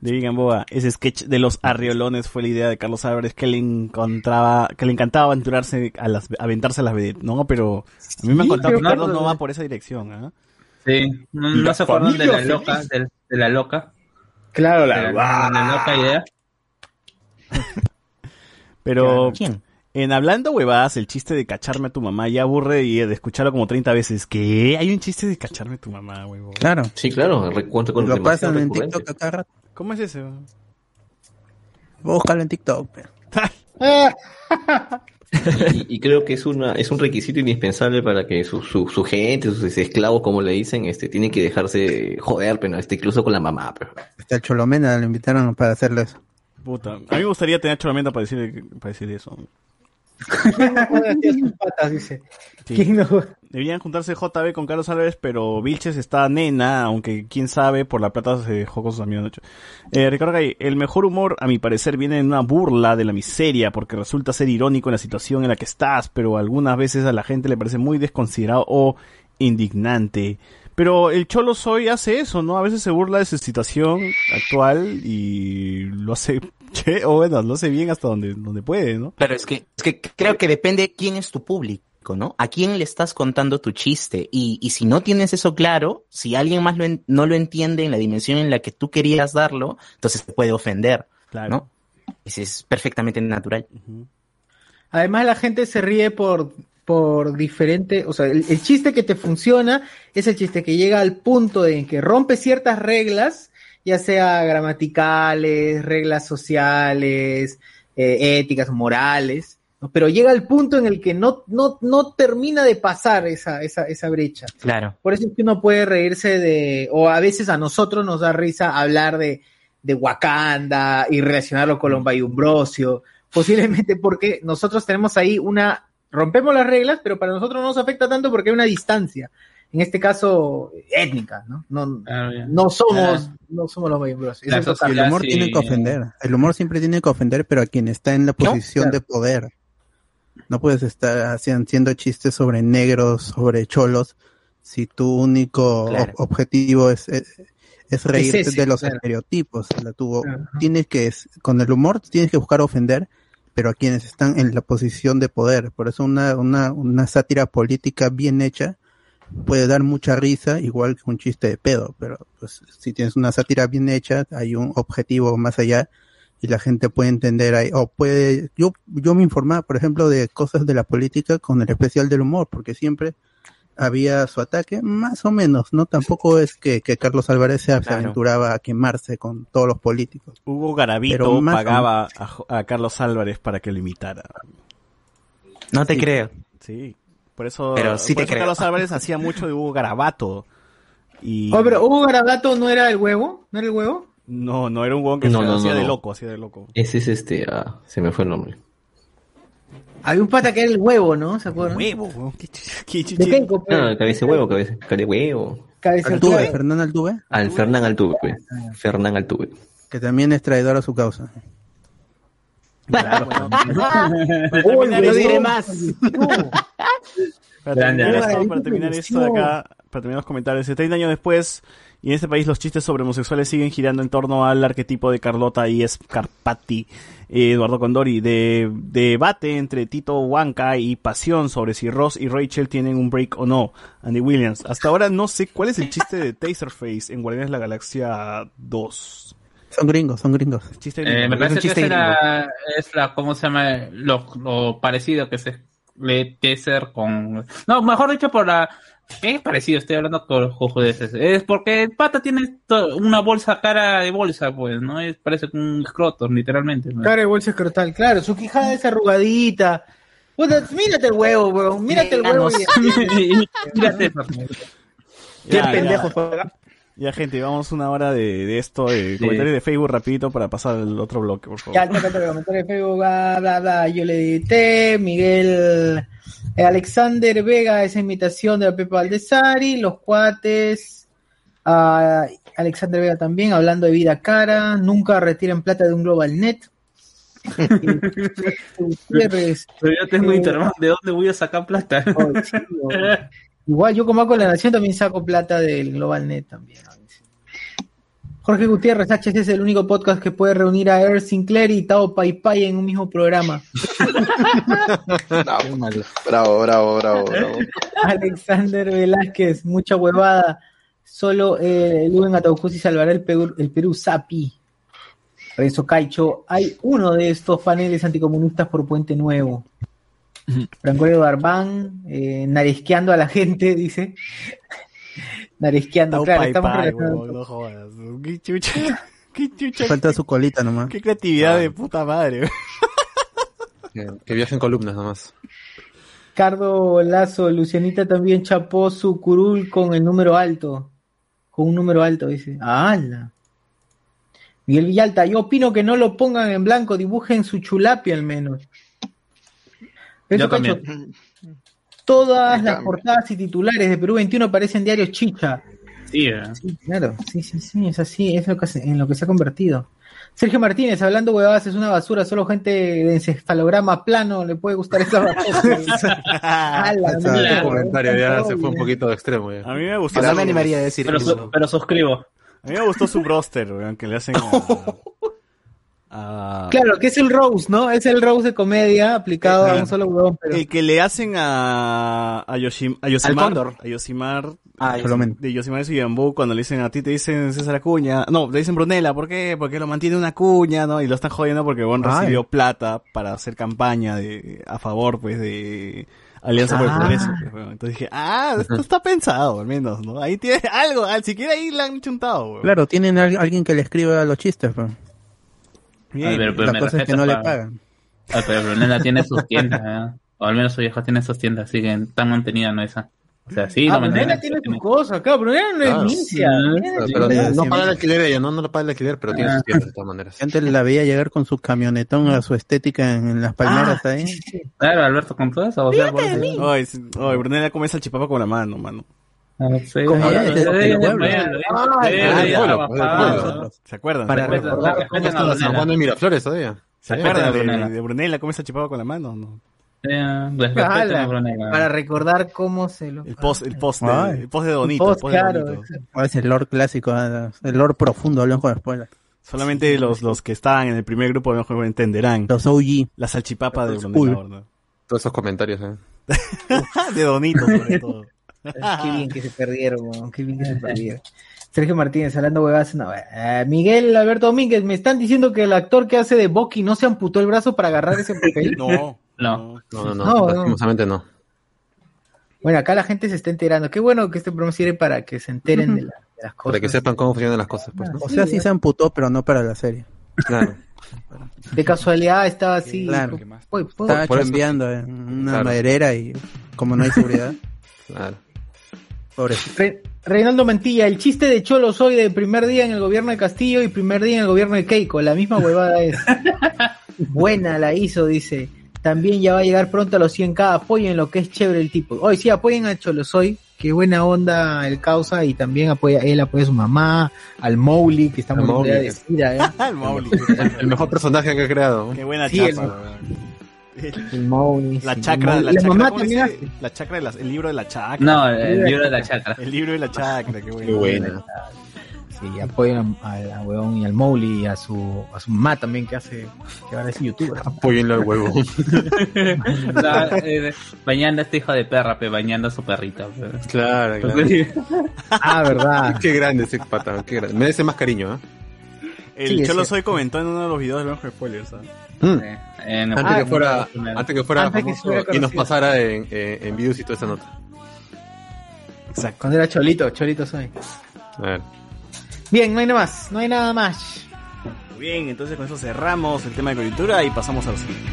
De Boa, ese sketch de los arriolones fue la idea de Carlos Álvarez que le encontraba, que le encantaba aventurarse a las, aventarse a las vedettes. No, pero a mí me han contado que Carlos no va por esa dirección, ¿ah?
Sí, no, no
La
se acuerdan de la loca, de, de la loca.
Claro,
De
la,
la, de la loca idea.
Pero
¿Quién?
En hablando huevadas, el chiste de cacharme a tu mamá ya aburre y de escucharlo como 30 veces. ¿Qué? Hay un chiste de cacharme a tu mamá, huevo.
Claro.
Sí, claro, recuento con
Lo pasan en. TikTok acá rato.
¿Cómo es ese?
Búscalo en TikTok.
Y, y creo que es una es un requisito indispensable para que su, su, su gente, sus esclavos, como le dicen, este, tienen que dejarse joder, pero este, incluso con la mamá. Pero.
Hasta el Cholomena lo invitaron para hacerle eso.
Puta. A mí me gustaría tener Cholamenta para decir, para decir eso.
Sus patas, dice.
Sí.
¿Quién no?
Deberían juntarse JB con Carlos Álvarez, pero Vilches está nena, aunque quién sabe, por la plata se dejó con sus amigos. Eh, Ricardo Gay, el mejor humor, a mi parecer, viene en una burla de la miseria, porque resulta ser irónico en la situación en la que estás, pero algunas veces a la gente le parece muy desconsiderado o indignante. Pero el Cholo Soy hace eso, ¿no? A veces se burla de su situación actual y lo hace, che, o bueno, lo hace bien hasta donde, donde puede, ¿no?
Pero es que, es que creo que depende quién es tu público, ¿no? A quién le estás contando tu chiste. Y, y si no tienes eso claro, si alguien más lo en- no lo entiende en la dimensión en la que tú querías darlo, entonces te puede ofender,
Claro.
¿no? Ese es perfectamente natural.
Además la gente se ríe por, por diferente, o sea, el, el chiste que te funciona es el chiste que llega al punto en que rompe ciertas reglas, ya sea gramaticales, reglas sociales, eh, éticas, morales, ¿no? pero llega al punto en el que no, no, no termina de pasar esa, esa, esa brecha.
Claro.
Por eso es que uno puede reírse de, o a veces a nosotros nos da risa hablar de, de Wakanda y relacionarlo con Lomba y Umbrosio, posiblemente porque nosotros tenemos ahí una, rompemos las reglas, pero para nosotros no nos afecta tanto porque hay una distancia, en este caso étnica, ¿no? No, no somos, no somos los. Eso es total.
el humor tiene que ofender. El humor siempre tiene que ofender, pero a quien está en la posición
Claro.
de poder. No puedes estar haciendo, haciendo chistes sobre negros, sobre cholos, si tu único
Claro.
ob- objetivo es, es, es reírte
ese,
de los
claro.
estereotipos. La tuvo, tienes que, es- con el humor tienes que buscar ofender, pero a quienes están en la posición de poder. Por eso una, una, una sátira política bien hecha puede dar mucha risa, igual que un chiste de pedo, pero pues si tienes una sátira bien hecha, hay un objetivo más allá y la gente puede entender ahí, o puede, yo, yo me informaba, por ejemplo, de cosas de la política con el especial del humor, porque siempre había su ataque, más o menos, ¿no? Tampoco es que, que Carlos Álvarez se,
Claro.
aventuraba a quemarse con todos los políticos.
Hugo Garavito pagaba a, Carlos Álvarez para que lo imitara.
No te
Sí.
creo.
Sí. Por eso,
Pero sí
por
te
eso
creo.
Carlos Álvarez hacía mucho de Hugo Garabato. Y
Oh, pero Hugo Garabato no era el huevo, ¿no era el huevo?
no, no era un huevón que
No,
se
no,
hacía
no,
de
no.
loco, hacía de loco.
Ese es este, ah, se me fue el nombre.
Había un pata que era el huevo, ¿no? ¿Se acuerdan?
Huevo, ¿Qué
De Kenko, pues.
Ah, cabeza de huevo, cabeza, cabeza de huevo.
Cabeza
Altuve,
Altuve.
Fernán Altuve,
Al Fernán Altuve, pues. Fernán Altuve.
que también es traidor a su causa.
Uy,
No diré más.
Para terminar, esto, para terminar esto de acá, para terminar los comentarios, 30 años después, y en este país los chistes sobre homosexuales siguen girando en torno al arquetipo de Carlota y Scarpati, eh, Eduardo Condori, de, debate entre Tito Huanca y pasión sobre si Ross y Rachel tienen un break o no, Andy Williams. Hasta ahora no sé cuál es el chiste de Taserface en Guardianes de la Galaxia 2.
Son gringos, son gringos.
Chiste
Eh, me parece que es la, es la, ¿cómo se llama? Lo, lo parecido que se le Teser con... No, mejor dicho por la... ¿Qué es parecido? Estoy hablando con los jujudeces. Es porque el pata tiene una bolsa cara de bolsa, pues, ¿no? Es, parece un escroto, literalmente. ¿no?
Cara de bolsa escrotal, claro, su quijada es arrugadita. Puta, mírate el huevo, weón, mírate el huevo.
Mírate eso.
Qué pendejo
ya. Ya, gente, vamos una hora de, de esto, de comentarios de Facebook rapidito para pasar al otro bloque, por favor.
Ya, toca, toca, comentario de Facebook, bla, bla, bla, yo le edité, Miguel, eh, Alexander Vega, esa invitación de la Pepa Aldesari, los cuates, ah, Alexander Vega también, hablando de vida cara, nunca retiren plata de un Global Net. Gutiérrez,
Pero yo tengo
Eh,
internet, ¿de dónde voy a sacar plata?
oh, sí, oh. Igual yo como hago la nación también saco plata del Global Net también. a veces. Jorge Gutiérrez, HC es el único podcast que puede reunir a Earl Sinclair y Tao Pai Pai en un mismo programa.
Bravo, bravo, bravo, bravo, bravo.
Alexander Velázquez, mucha huevada. Solo eh, el Luen Ataucusi salvará el Perú, el Perú Sapi. Renzo Caicho, hay uno de estos paneles anticomunistas por Puente Nuevo. Franco Barbán, eh, naresqueando a la gente, dice. naresqueando,
Tau
claro, estamos
pai, no jodas. Qué chucha. Qué chucha.
Falta su colita nomás.
Qué creatividad de puta madre.
Que, que viajen columnas nomás.
Cardo Lazo, Lucianita también chapó su curul con el número alto. Con un número alto, dice. ¡Hala! Miguel Villalta, yo opino que no lo pongan en blanco, dibujen su chulapia al menos. Eso,
Yo también.
todas las portadas y titulares de Perú 21 parecen diarios chicha.
Sí, ¿eh?
Sí, claro, sí, sí, sí, es así, es lo que se- en lo que se ha convertido. Sergio Martínez, hablando huevadas, es una basura, solo gente de encefalograma plano le puede gustar esa basura. Ala,
Ese
mira,
comentario ya se fue un poquito de extremo. Ya.
A mí me gustó.
No
su-
me animaría a decir
Pero,
eso.
su- pero suscribo.
A mí me gustó su roster, weón, que le hacen a... a-
Claro, que es el Rose, ¿no? Es el Rose de comedia aplicado a un solo huevón, pero...
El que le hacen a, a, Yoshim, a Yosimar, a Yosimar,
Ah,
de Yosimar Suyambú, cuando le dicen a ti te dicen César Acuña, no, le dicen Brunella, ¿por qué? Porque lo mantiene una cuña, ¿no? Y lo están jodiendo porque Bon
Ay.
recibió plata para hacer campaña de, a favor, pues, de Alianza por el
Ah.
Progreso. pues, weón. Entonces dije, ah, esto está pensado, al menos, ¿no? Ahí tiene algo, al siquiera ahí le han chuntado, weón.
Claro, tienen a alguien que le escriba los chistes, pues.
Bien.
A ver, pero
La
me
cosa es que no le
pa-
pagan.
Ah, pero Brunella tiene sus tiendas, ¿eh? O al menos su vieja tiene sus tiendas, así que tan mantenida no esa. O sea, sí,
ah,
lo
Brunella tiene su cosa, claro, Brunella no es
Claro.
Mincia.
Sí.
Pero, pero
Sí,
no
sí.
paga el alquiler ella, no, no le paga el alquiler, pero tiene sus tiendas de todas maneras.
Antes la veía llegar con su camionetón a su estética en, en las palmeras
Ah,
ahí.
sí, sí.
Claro, Alberto, con todo eso. O sea,
sí, ay, Brunella come salchipapa con la mano, mano.
Ah,
Ah, ah.
¿Se acuerdan?
Para
¿Se
recordar
San. Juan de Miraflores todavía.
¿Se acuerdan
de Brunella.
Brunella come salchipapa con la mano? No.
Para recordar cómo se lo.
El post, el post, de,
Ay.
el post de Donito.
El
el
post,
post de
claro,
Donito.
Ah, Es el lore clásico, ah, el lore profundo, hablamos con spoilers.
Solamente los, los que estaban en el primer grupo de juego entenderán.
Los OG.
La salchipapa de Brunella
cool.
Horna.
Todos esos comentarios, ¿eh?
de Donito, sobre todo.
Qué bien que se perdieron, weón, qué bien que se perdieron. Sergio Martínez, hablando huevadas. No, eh, Miguel Alberto Domínguez, me están diciendo que el actor que hace de Bucky no se amputó el brazo para agarrar ese papel.
No,
no.
No, no, no,
No, no.
lastimosamente no.
Bueno, acá la gente se está enterando. Qué bueno que este programa sirve para que se enteren de, la- de las cosas.
Para que sepan cómo funcionan las cosas, pues, ¿no?
O sea, sí se amputó, pero no para la serie.
Claro.
De casualidad estaba así.
Claro. Estaba
por eso-
chambeando en una
Claro.
maderera y como no hay seguridad.
Claro.
Re- Reinaldo Mantilla, el chiste de Cholo soy de primer día en el gobierno de Castillo y primer día en el gobierno de Keiko. La misma huevada es. Buena la hizo, dice. También ya va a llegar pronto a los 100k. Apoyen lo que es chévere el tipo. Hoy sí, apoyen a Cholo soy. Qué buena onda el causa y también apoya, él apoya a su mamá, al Mowgli, que está muy de Sira, ¿eh?
El Mauli.
El, el mejor personaje que ha creado.
Qué buena
Sí,
chapa.
el-. El.
La chacra,
El
la
Mowgli-
chacra. La chacra de las, el libro de la chacra.
No, el libro de la chacra.
El libro de la chacra, qué bueno.
Qué buena.
Sí, apoyen a, a, huevón y al Mowgli y a su, a su mamá también que hace, que ahora es youtuber.
Apóyenlo al huevo.
O sea, eh, bañando a este hijo de perra, pe, bañando a su perrita. pe.
Claro, claro.
Ah, verdad.
Qué grande ese pata, qué grande. Merece más cariño, ¿eh?
El
Sí,
Cholo. Soy comentó en uno de los videos de los spoilers. ¿ah?
Mm.
Eh, en-
Antes,
Ah,
que fuera,
no,
antes que fuera
Antes
famoso y nos pasara en, en, en videos y toda esa nota.
Exacto.
Cuando era Cholito, Cholito soy.
A ver.
Bien, no hay nada más, no hay nada más.
Muy bien, entonces con eso cerramos el tema de coyuntura y pasamos a lo siguiente.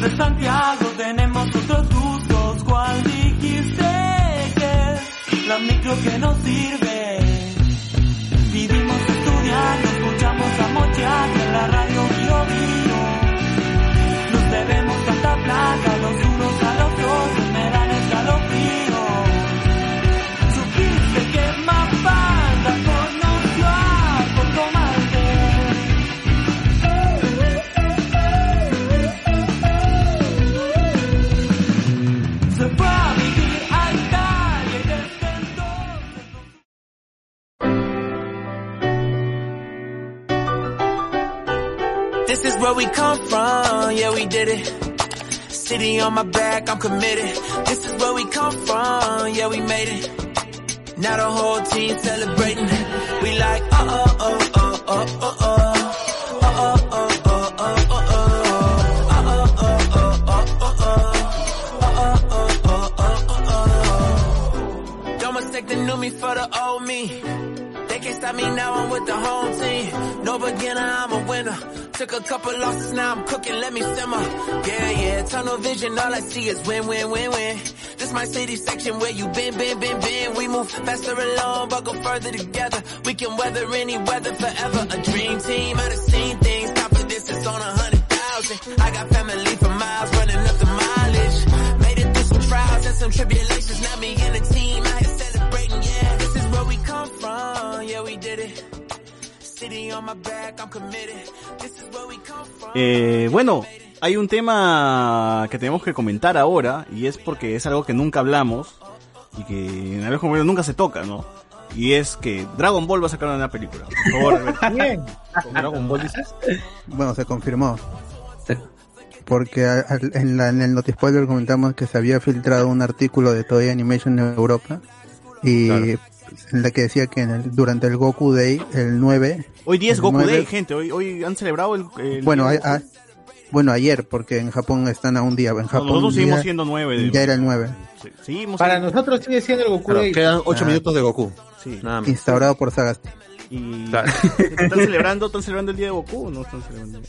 De Santiago, tenemos otros gustos. ¿Cuál dijiste que es la micro que nos sirve? Vivimos estudiando, escuchamos a Mochiac en la radio Bio Bio. Nos debemos tanta plata los
where we come from, yeah, we did it. City on my back, I'm committed. This is where we come from, yeah, we made it. Now the whole team celebrating. We like, uh oh, oh, oh, oh, oh, oh. Uh oh, oh, oh, oh, oh, oh. Uh oh, oh, oh, oh, oh, oh. Uh oh, oh, oh, oh, oh, oh. Don't mistake the new me for the old me. They can't stop me now, I'm with the home team. No beginner, I'm a winner. Took a couple losses, now I'm cooking, let me simmer. Yeah, yeah, tunnel vision, all I see is win, win, win, win. This my city section where you been, been, been, been. We move faster along, but go further together. We can weather any weather forever. A dream team, I done seen things. Top of this, it's on a hundred thousand. I got family for miles, running up the mileage. Made it through some trials and some tribulations. Now me and the team out here celebrating. Yeah, this is where we come from. Yeah, we did it.
Eh, bueno, hay un tema que tenemos que comentar ahora y es porque es algo que nunca hablamos y que en Alejo Moreno nunca se toca, ¿no? Y es que Dragon Ball va a sacar una película. Por favor.
¿Dragon Ball dices?
Bueno, se confirmó. Porque a- en, la, en el Notispoiler comentamos que se había filtrado un artículo de Toei Animation en Europa y
Claro.
En la que decía que en el- durante el Goku Day, el 9...
Hoy día es
el
Goku
9
Day, gente. Hoy, hoy han celebrado el. el
Bueno,
día
a- a- bueno, ayer, porque en Japón están a un día. En Japón
nosotros seguimos
día-
siendo 9 de-
Ya era el 9.
Sí, seguimos
Para
siendo-
nosotros sigue siendo el Goku
Claro,
Day.
quedan 8
Ah.
minutos de Goku.
Sí.
Nada más.
Instaurado por Sagasti.
Y
Claro.
están celebrando, están celebrando el día de Goku, ¿o ¿no? Están celebrando.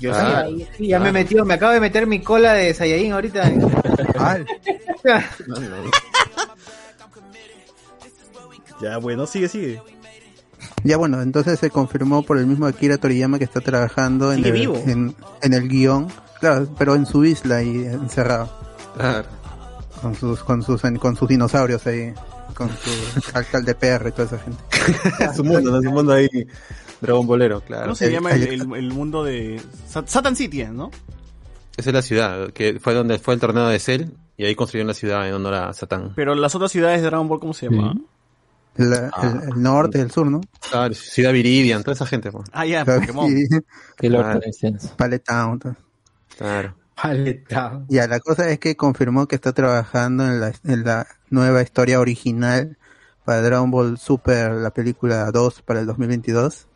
Yo
Ah.
sí, sí, ya me metió, me acabo de meter mi cola de Saiyajin ahorita.
Ya, bueno, sigue, sigue.
Ya bueno, entonces se confirmó por el mismo Akira Toriyama que está trabajando en el,
vivo.
en, en el guion, claro, pero en su isla ahí encerrado. Con sus, con sus, con sus dinosaurios ahí, con su alcalde PR y toda esa gente.
su mundo, ¿no? su mundo ahí, Dragon Bolero, claro.
¿Cómo se llama el, el- el mundo de Sat- Satan City, ¿no?
Esa es la ciudad, que fue donde fue el torneo de Cell, y ahí construyeron la ciudad en honor a Satán.
Pero las otras ciudades de Dragon Ball, ¿cómo se llaman?
La- el, el norte, el sur, ¿no?
Claro, Ciudad Viridian, toda esa gente. pues.
Ah, ya,
Claro,
Pokémon.
sí.
Que lo
Claro.
Pallet Town, todo.
Claro.
Ya, la cosa es que confirmó que está trabajando en la, en la nueva historia original para Dragon Ball Super, la película 2 para el 2022.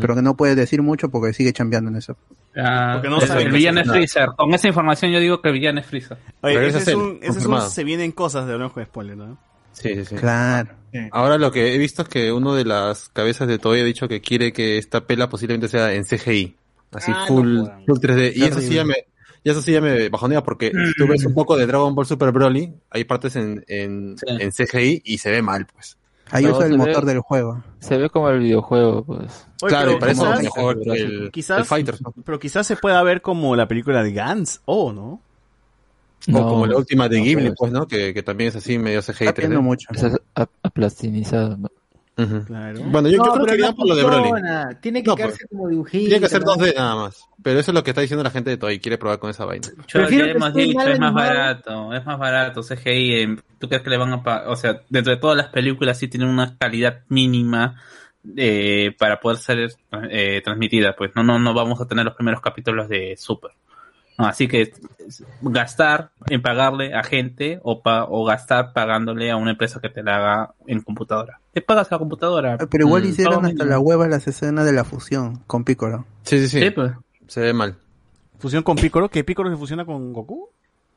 Pero que no puede decir mucho porque sigue chambeando en eso.
Ah,
Porque no
el-
saben
el
qué
villano es. Freezer. Con esa información yo digo que el villano es Freezer.
Oye, ese es, un, ese es un se vienen cosas de Hablamos con Spoiler, ¿no?
Sí, sí, sí.
Claro.
Ahora lo que he visto es que uno de las cabezas de Toei ha dicho que quiere que esta pela posiblemente sea en CGI. Así
Ah,
full,
no
full 3D. Y eso sí ya me, y eso sí ya me bajonea porque si tú ves un poco de Dragon Ball Super Broly, hay partes en, en, en CGI y se ve mal, pues.
Ahí
No,
usa el
se
motor
ve-
del juego.
Se ve como el videojuego, pues.
Oye,
Claro,
pero
y para eso
quizás-
mejor el,
quizás,
el Fighters. ¿no?
Pero quizás se pueda ver como la película de Gantz, o ¿no?
O como la última de
no,
Ghibli,
pues.
pues, ¿no? Que, que también es así, medio CGI
Está viendo
3D.
mucho.
Esa es aplastinizado, ¿no?
Ujú.
Claro.
Bueno, yo, yo creo que irían por lo de Broly.
Tiene que
No,
quedarse
pues.
como dibujito.
Tiene que ser
¿no?
2D nada más. Pero eso es lo que está diciendo la gente de Toei. Quiere probar con esa vaina.
Yo
Prefiero
ya
que
hemos dicho, es más barato, es más barato CGI. en- ¿Tú crees que le van a pagar? O sea, dentro de todas las películas sí tienen una calidad mínima eh, para poder ser eh, transmitida. Pues no, no, no vamos a tener los primeros capítulos de Super. Así que gastar en pagarle a gente o, pa- o gastar pagándole a una empresa que te la haga en computadora. Te pagas a la computadora.
Ah, Pero igual
Mm.
hicieron hasta la hueva las escenas de la fusión con Piccolo.
Sí, sí, sí.
Sí, pues.
Se ve mal.
Fusión con Piccolo, que Piccolo se fusiona con Goku.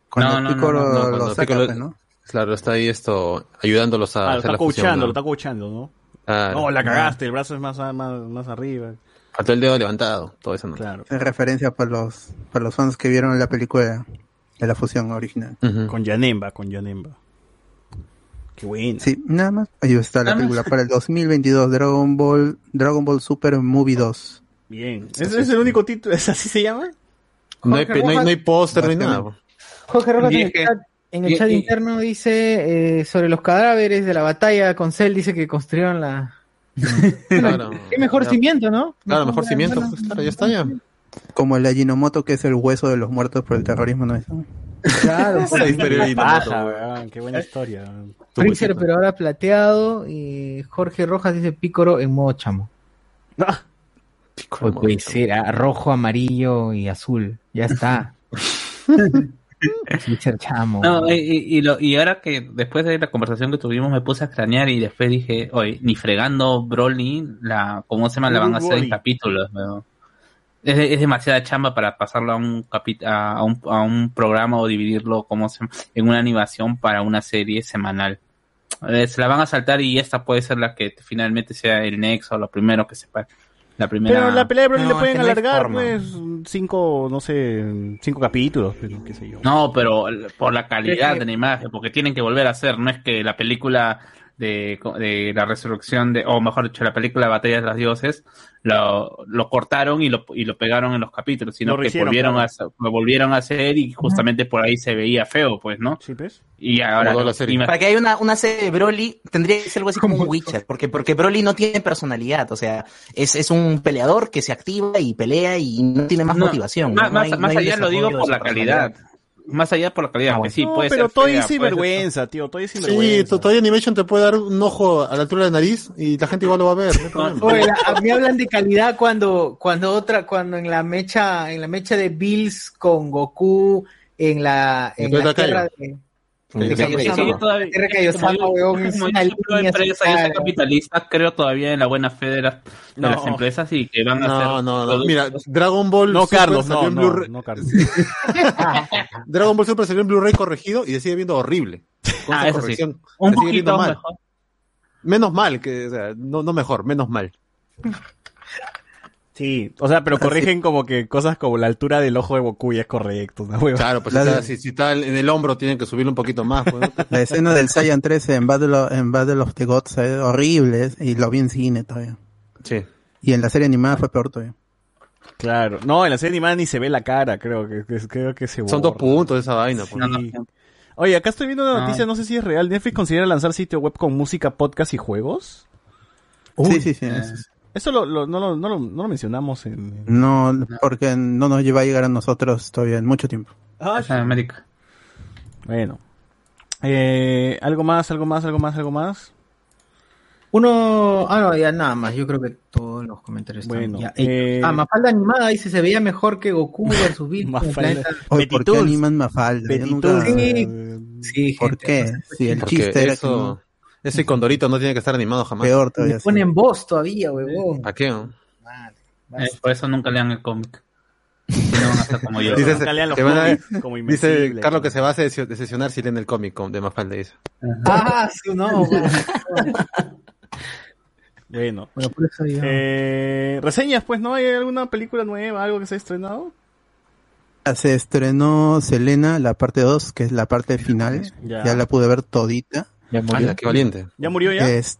Cuando
No, no, no,
Piccolo
no, no,
lo
cuando
saca,
Piccolo-
pues, ¿no?
Claro, está ahí esto ayudándolos a
Ah, lo
hacer
está
la fusión.
lo está coachando, ¿no?
Claro.
No, la cagaste, el brazo es más, más, más arriba.
Faltó el dedo levantado, todo eso no.
Claro.
Es referencia para los, para los fans que vieron la película de la fusión original.
Con Yanemba, con Yanemba. Qué bueno.
Sí, nada más. Ahí está la película para el 2022, Dragon Ball, Dragon Ball Super Movie 2.
Bien. ¿Ese es el único título? ¿Es así se llama?
No hay, no hay, no hay póster, no hay nada.
Jorge Rojas en el chat, en el
y-
chat
y-
interno dice eh, sobre los cadáveres de la batalla con Cell, dice que construyeron la...
Claro.
Qué mejor
Ya.
cimiento, ¿no?
Claro, mejor cimiento.
Bueno,
pues, claro, ya está ya.
Como el Ajinomoto, que es el hueso de los muertos por el terrorismo, ¿no es?
Claro,
de
Paja, weón, qué buena historia.
Freezer, pero ahora plateado. Y Jorge Rojas dice Pícoro en modo chamo.
Ah,
Pues puede ser ah, rojo, amarillo y azul. Ya está. Chamo.
No, y, y- y lo- y ahora que después de la conversación que tuvimos me puse a extrañar y después dije, oye, ni fregando Broly, la, ¿cómo se llama? La van a hacer en capítulos. Es, es demasiada chamba para pasarlo a un, capi- a, a un, a un programa o dividirlo como se, en una animación para una serie semanal. Eh, se la van a saltar y esta puede ser la que finalmente sea el nexo, lo primero que sepa. La primera.
Pero la pelea de Broly
No,
le
es
pueden
que
alargar, pues, cinco, no sé, cinco capítulos, pero qué sé yo.
No, pero por la calidad
Es que-
de la imagen, porque tienen que volver a hacer, no es que la película de, de la resurrección de, o mejor dicho, la película Batalla de los Dioses, lo, lo cortaron y lo, y lo pegaron en los capítulos, sino
Lo
que volvieron
claro.
a, lo volvieron a hacer y justamente por ahí se veía feo, pues, ¿no?
Sí, pues.
Y ahora,
la serie.
Para que haya una, una serie de Broly, tendría que ser algo así como un Witcher, porque, porque Broly no tiene personalidad, o sea, es, es un peleador que se activa y pelea y no tiene más
No,
motivación.
más,
¿no? No
más-
hay-
más
no hay
allá lo digo por la calidad. Más allá por la calidad,
Ah,
que sí,
no,
puede
pero
ser fea,
es
ser-
sinvergüenza, tío, Toy es
Sí,
sinvergüenza.
Toy Animation te puede dar un ojo a la altura de la nariz y la gente igual lo va a ver. no.
Oye, la- a mí hablan de calidad cuando, cuando otra, cuando en la mecha, en la mecha de Bills con Goku, en la, en la tierra de,
Capitalista, creo todavía en la buena fe de las, de
No.
las empresas y que van a hacer
No, no, no. Mira, Dragon Ball
No,
Super
Carlos,
salió
no,
en
no,
Blu-ray.
no, Carlos.
Dragon Ball Super salió en Blu-ray corregido y sigue viendo horrible. Con
Ah,
esa
eso sí.
corrección,
Un poquito
mal.
mejor.
Menos mal, que, o sea, no, no mejor, menos mal.
Sí, o sea, pero corrigen como que cosas como la altura del ojo de Goku y es correcto.
Claro, pues si, está,
de-
si, si está en el hombro tienen que subirlo un poquito más. pues, ¿no?
La escena del Saiyan 13 en Battle of, en Battle of the Gods es horrible y lo vi en cine todavía.
Sí.
Y en la serie animada fue peor todavía.
Claro. No, en la serie animada ni se ve la cara, creo que, que- creo que se
Son dos
borra.
puntos de esa vaina. pues.
Sí. Oye, acá estoy viendo una
Ah.
noticia, no sé si es real. ¿Netflix considera lanzar sitio web con música, podcast y juegos?
sí, sí, sí.
Eso lo, lo- no, lo, no, lo, no lo mencionamos en...
No, porque no nos va a llegar a nosotros todavía en mucho tiempo.
Ah,
en América.
Bueno. Eh, ¿Algo más, algo más, algo más, algo más?
Uno, ah, no, ya nada más. Yo creo que todos los comentarios están
Bueno,
ya
eh.
Ah, Mafalda animada dice se veía mejor que Goku versus Bill.
Mafalda.
Oye, ¿por qué animan Mafalda? Nunca-
Sí, sí,
¿Por
gente,
qué?
no sé,
Si el chiste era que
eso, y Condorito no tiene que estar animado jamás.
peor
Le
todavía. sí.
ponen voz todavía, huevón.
¿Para qué? no?
Eh, por eso nunca lean el cómic. No van a estar como yo.
Dice,
Nunca lean los
que a-
como
dice. Carlos que se va a decepcio- decepcionar si leen el cómic con- de Mafalda. Dice.
Ah, sí, no.
Bueno.
Bueno, por eso digo.
Eh, reseñas, pues, ¿no? ¿Hay alguna película nueva, algo que se ha estrenado?
Se estrenó Selena, la parte 2, que es la parte final.
Ya.
Ya, la pude ver todita.
Ya murió.
Qué valiente.
¿Ya murió ya?
Es,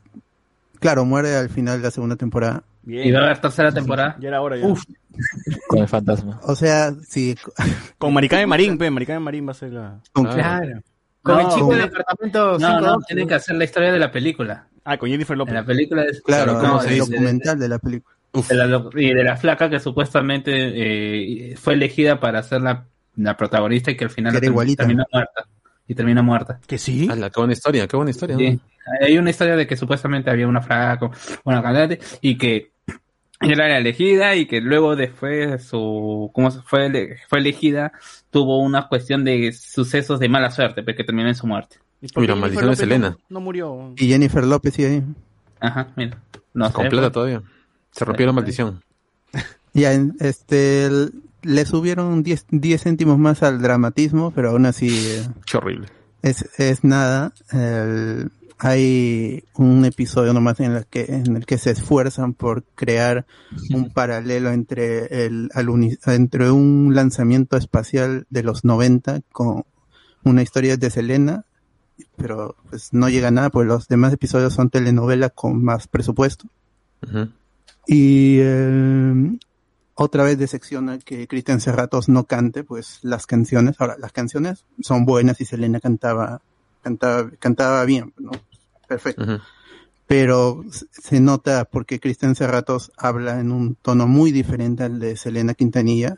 claro, muere al final de la segunda temporada.
Bien.
Y va a haber tercera temporada.
Ya era hora ya.
Uf,
Con el fantasma.
O sea, sí,
Con Maricame Marín, pe, Maricame Marín va a ser la...
con-
claro. Con el
No,
chico
con-
del apartamento
No,
5
no, tienen que hacer la historia de la película.
Ah, con Jennifer
En
López.
la película es
claro,
¿cómo
el
se dice?
documental de la película.
De la lo- y de la flaca que supuestamente eh, fue elegida para ser la, la protagonista y que al final
Que era
term-
igualita.
terminó muerta. Y termina muerta.
¿Que sí?
Ala, qué buena historia, qué buena historia.
Hay una historia de que supuestamente había una flaca, una cantante, y que era la elegida y que luego después de su, ¿cómo se fue, ele- fue elegida? Tuvo una cuestión de sucesos de mala suerte, pero que terminó en su muerte.
¿Y por
Uy,
qué
la
Jennifer
maldición de Selena.
No, no murió.
Y Jennifer López sigue ahí.
Ajá, mira. No sé,
Completa
pues.
todavía. Se rompió la maldición.
Ya, en- este, le subieron 10, 10 céntimos más al dramatismo, pero aún así eh,
Qué horrible.
es, es nada. El- hay un episodio nomás en el que en el que se esfuerzan por crear un paralelo entre el entre un lanzamiento espacial de los 90 con una historia de Selena, pero pues no llega a nada porque los demás episodios son telenovelas con más presupuesto. Y eh, otra vez decepciona que Cristian Serratos no cante, pues las canciones, ahora las canciones son buenas y Selena cantaba, cantaba, cantaba bien, ¿no? Perfecto.
Ujú.
Pero s- se nota porque Cristian Serratos habla en un tono muy diferente al de Selena Quintanilla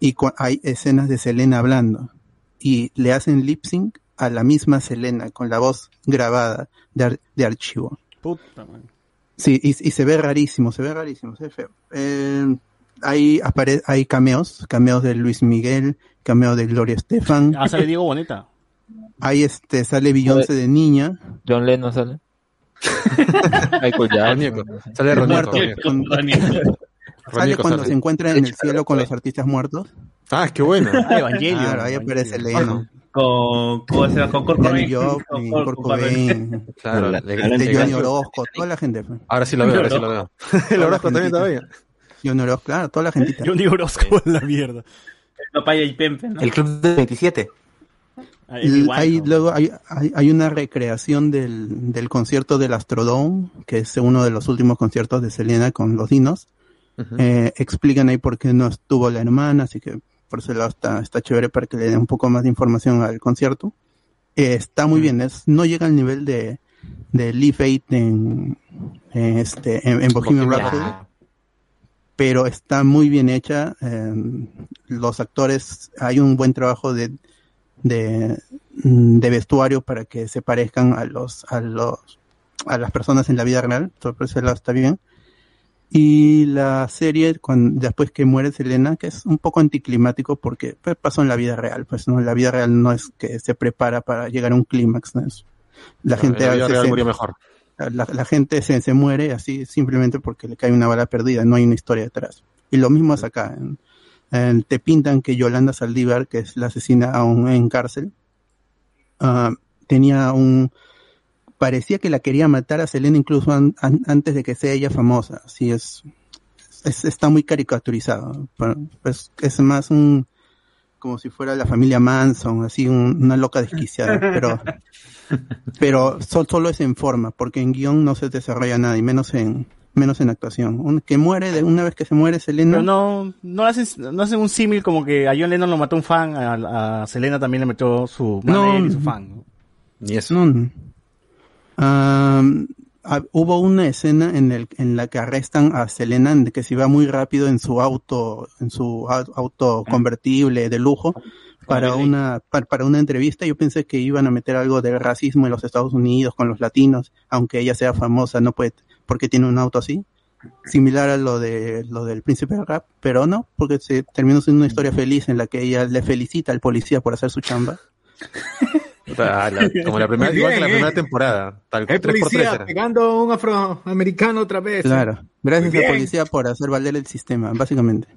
y hay escenas de Selena hablando y le hacen lip sync a la misma Selena con la voz grabada de, ar- de archivo.
Puta, man.
Sí, y, y se ve rarísimo, se ve rarísimo, se ve feo. Eh, hay, apare hay cameos, cameos de Luis Miguel, cameo de Gloria Estefan.
Ah, sale Diego Boneta.
Ahí este, sale Beyoncé de niña.
John Lennon sale. Michael. Jackson.
Sale Ronieco.
Sale cuando
sale.
se encuentra en el cielo con los artistas muertos.
Ah, qué bueno.
Ah, Evangelio.
Claro, ahí aparece Leno.
Con, con, con, con. Cobain,
Claro,
este Johnny Orozco, toda la gente.
Ahora sí lo veo, ahora sí lo veo. El Orozco también todavía.
Johnny Orozco, claro, toda la gente.
Johnny Orozco en la mierda.
Papaya y Pempe, ¿no?
El club de 27.
Ah,
L- hay, luego hay, hay, hay una recreación del, del concierto del Astrodome, que es uno de los últimos conciertos de Selena con los dinos. Eh, explican ahí por qué no estuvo la hermana, así que por ese lado está, está chévere para que le den un poco más de información al concierto. Eh, está muy bien, es, no llega al nivel de, de Live 8 en, en este, en, en Bohemian
Bohemian
Rhapsody, pero está muy bien hecha. eh, los actores, hay un buen trabajo de, de, mm, de vestuario para que se parezcan a los, a los, a las personas en la vida real, todo por ese lado está bien. Y la serie, cuando, después que muere Selena, que es un poco anticlimático porque pues, pasó en la vida real, pues no, la vida real no es que se prepara para llegar a un clímax, la gente
en la
a
vida
veces
real
se-
murió mejor.
La, gente se, se muere así simplemente porque le cae una bala perdida, no hay una historia detrás. Y lo mismo es acá. te pintan que Yolanda Saldívar, que es la asesina aún en cárcel, ah, tenía un parecía que la quería matar a Selena incluso an- an- antes de que sea ella famosa. Así es, es- está muy caricaturizado. Pa- Pues es más un, como si fuera la familia Manson, así un- una loca desquiciada, pero, pero sol- solo es en forma, porque en guion no se desarrolla nada, y menos en, menos en actuación. Un- que muere, de una vez que se muere Selena.
Pero no, no hacen, no hacen un símil como que a John Lennon lo mató un fan, a, a Selena también le metió su manager y su fan.
Ni eso.
No, no. Ah, hubo una escena en, el, en la que arrestan a Selena en que se iba muy rápido en su auto, en su au- auto convertible de lujo para una, para, para una entrevista. Yo pensé que iban a meter algo de racismo en los Estados Unidos con los latinos, aunque ella sea famosa, no puede, porque tiene un auto así. Similar a lo de lo del príncipe del rap, pero no, porque se terminó siendo una historia feliz en la que ella le felicita al policía por hacer su chamba.
La- como la primera,
Muy
igual que la
bien,
primera
¿eh?
temporada. Tal,
El
por
policía
era.
pegando a un afroamericano otra vez.
Claro. Gracias al
bien.
policía por hacer valer el sistema, básicamente.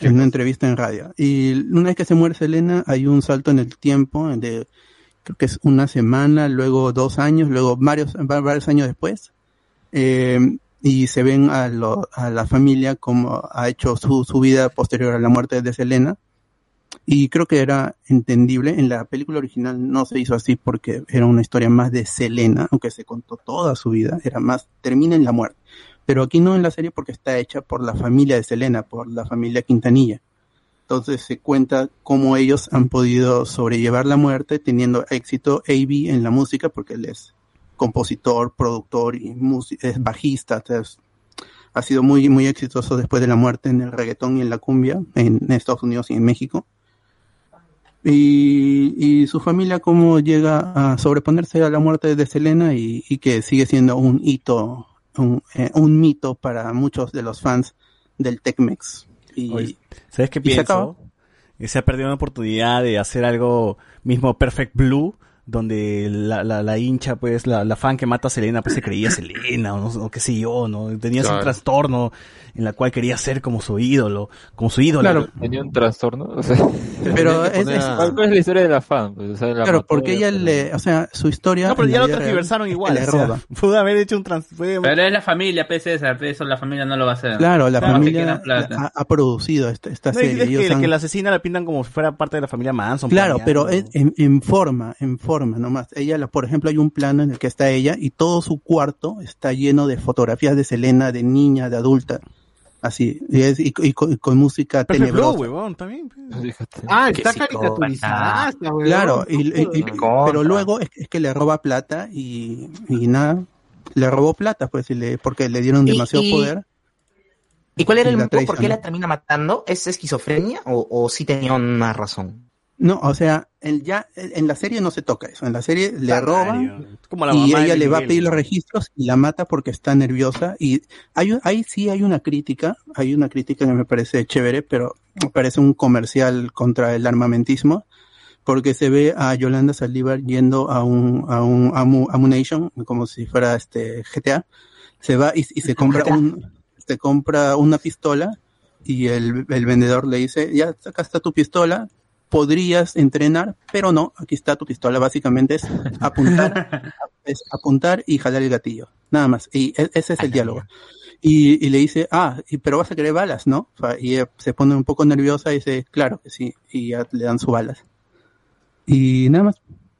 En una entrevista en radio. Y una vez que se muere Selena, hay un salto en el tiempo de, creo que es una semana, luego dos años, luego varios, va- varios años después. Eh, y se ven a, lo- a la familia como ha hecho su, su vida posterior a la muerte de Selena. Y creo que era entendible. En la película original no se hizo así porque era una historia más de Selena, aunque se contó toda su vida. Era más, termina en la muerte. Pero aquí no en la serie porque está hecha por la familia de Selena, por la familia Quintanilla. Entonces se cuenta cómo ellos han podido sobrellevar la muerte teniendo éxito AB en la música porque él es compositor, productor y es bajista. ha sido muy, muy exitoso después de la muerte en el reggaetón y en la cumbia en Estados Unidos y en México. Y, y su familia cómo llega a sobreponerse a la muerte de Selena y, y que sigue siendo un hito, un, eh, un mito para muchos de los fans del Tecmex. Y,
Oye, ¿Sabes qué
se
pienso? Que se ha perdido una oportunidad de hacer algo mismo Perfect Blue, donde la, la, la hincha, pues, la, la fan que mata a Selena, pues se creía Selena, o, no, o qué sé yo, ¿no? Tenía
Claro.
un trastorno en la cual quería ser como su ídolo, como su ídolo.
Claro. Tenía un trastorno. O sea,
Pero es- es-
¿Cuál cuál es la historia de la fan? Pues, o sea, la
claro,
mató
porque ella le, o sea, su historia.
No, pero ya lo transversaron igual.
Le
o sea,
roba.
pudo haber hecho un trans... fue-
Pero es la familia, pues César, eso la familia no lo va a hacer.
Claro, la familia ha, ha producido esta, esta
No, y
serie.
es que,
han-
que la asesina la pintan como si fuera parte de la familia Manson.
Claro,
planeando.
pero es en, en forma, en forma nomás. Ella, la- por ejemplo, hay un plano en el que está ella y todo su cuarto está lleno de fotografías de Selena, de niña, de adulta. Así, y, es- y- y con, y con música
Perfect Blue,
tenebrosa.
huevón, también. pues.
Ah, está caricaturizada, weón.
Claro, y, y- y-
Contra.
pero luego es, es que le roba plata y, y nada, le robó plata, pues, y le, porque le dieron demasiado
y-
poder.
¿Y cuál era
Y
el motivo por qué la termina matando? ¿Es esquizofrenia o, o sí tenía una razón?
No, o sea, el ya, en la serie no se toca eso. En la serie le
Está
roba
raro. Como la
y
mamá
ella le va a pedir los registros y la mata porque está nerviosa. Y hay, un- ahí sí hay una crítica, hay una crítica que me parece chévere, pero me parece un comercial contra el armamentismo, porque se ve a Yolanda Saldívar yendo a un, a un Amu- Ammunition, como si fuera este GTA, se va y, y se compra un, se compra una pistola y el, el vendedor le dice, ya acá está tu pistola, podrías entrenar, pero no, aquí está tu pistola, básicamente es apuntar, es apuntar y jalar el gatillo, nada más, y e- ese es el diálogo. Y, y le dice, ah, pero vas a querer balas, ¿no? Y se pone un poco nerviosa y dice, claro que sí, y ya le dan sus balas. Y nada más,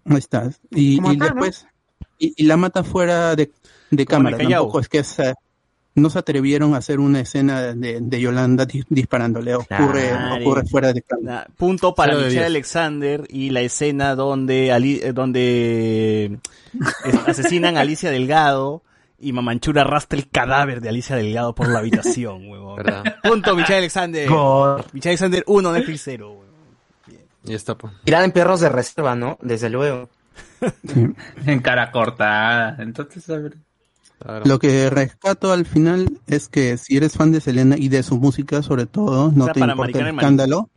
ahí está. Y, y
acá, ¿no?
después, y, y la mata fuera de, de cámara, tampoco es que es, eh, no se atrevieron a hacer una escena de, de Yolanda di- disparándole, ocurre,
Claro.
ocurre fuera de cámara.
Punto para Michelle
diez.
Alexander y la escena donde, Ali- eh, donde eh, asesinan a Alicia Delgado y Mamanchura arrastra el cadáver de Alicia Delgado por la habitación, huevón. Punto Michelle Alexander.
God.
Michelle Alexander 1, Netflix 0.
Y está, pues.
Tirada en perros de reserva, ¿no? Desde luego.
En cara cortada. Entonces, a ver.
Lo que rescato al final es que si eres fan de Selena y de su música, sobre todo, no
O sea,
te importa el escándalo.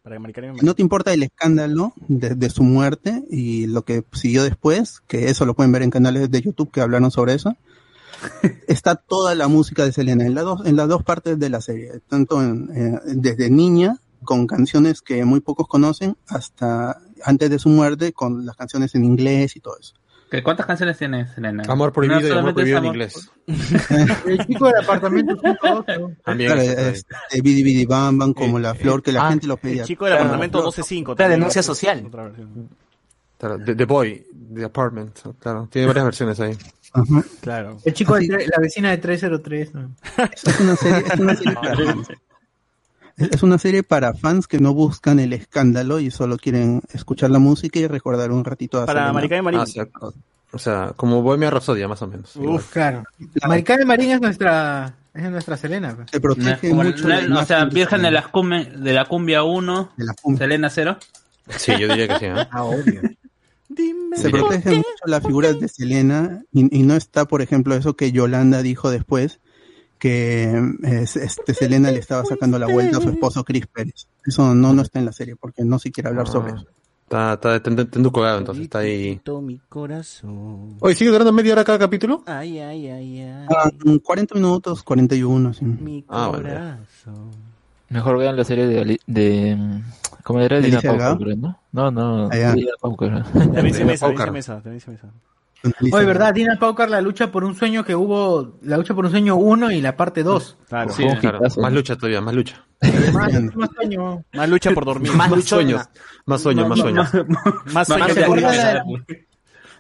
No te importa el escándalo de, de su muerte y lo que siguió después, que eso lo pueden ver en canales de YouTube que hablaron sobre eso. Está toda la música de Selena en las dos, en las dos partes de la serie, tanto en, eh, desde niña con canciones que muy pocos conocen hasta antes de su muerte con las canciones en inglés y todo eso.
¿Qué- ¿Cuántas canciones tiene Selena?
Amor prohibido
No
y amor prohibido en inglés.
El chico del apartamento 5,
También.
Claro,
exactamente.
este, Bidi Bidi Bam Bam, como la flor que la
ah,
gente lo pedía.
El chico del apartamento 125.
La denuncia social.
Otra versión.
Claro, The, The Boy, The Apartment, claro. Tiene varias versiones ahí.
Ajá.
Claro.
El chico de la vecina de 303. ¿no?
Es una serie, es una serie fans. Es una serie para fans que no buscan el escándalo y solo quieren escuchar la música y recordar un ratito a
Para. Marica de Marín.
Ah, o, sea, o sea, como Bohemia Rhapsody, más o menos.
Uf, claro. Maricá de Marín es nuestra, es nuestra Selena. pues.
Se protege
Como
mucho
la- o sea, Virgen de, las cumbi- de la cumbia 1,
De la cumbia.
Selena 0.
Sí, yo diría que sí. ¿eh?
Ah, obvio.
Se protege mucho la figura de Selena y, y no está, por ejemplo, eso que Yolanda dijo después, que eh, este Selena le estaba sacando la vuelta a su esposo Chris Pérez. Eso no, no está en la serie porque no se quiere hablar sobre
Ah,
eso.
Está, está, está, está enducogado, entonces está ahí.
mi corazón.
Oye, ¿sigue durando media hora cada capítulo?
Ay, ay, ay, ay.
Ah, 40 minutos, 41, sí.
Mi
Ah, bueno.
corazón.
Mejor vean la serie de, de ¿cómo era?
¿De
Dina? Pauker, ¿no? No, no. Dina Pauker.
David
De
Mesa,
Paucar.
David Mesa, David Mesa.
Oye, ¿verdad? Dina Paucar, la lucha por un sueño que hubo, la lucha por un sueño 1 y la parte 2.
Claro.
Sí,
un
claro. Más lucha todavía, más lucha.
Más, más sueño.
Más lucha por dormir.
Más
Más sueños. Más sueños, más sueños.
Más
Más
sueño
gente
que
acuerda
dormir.
de-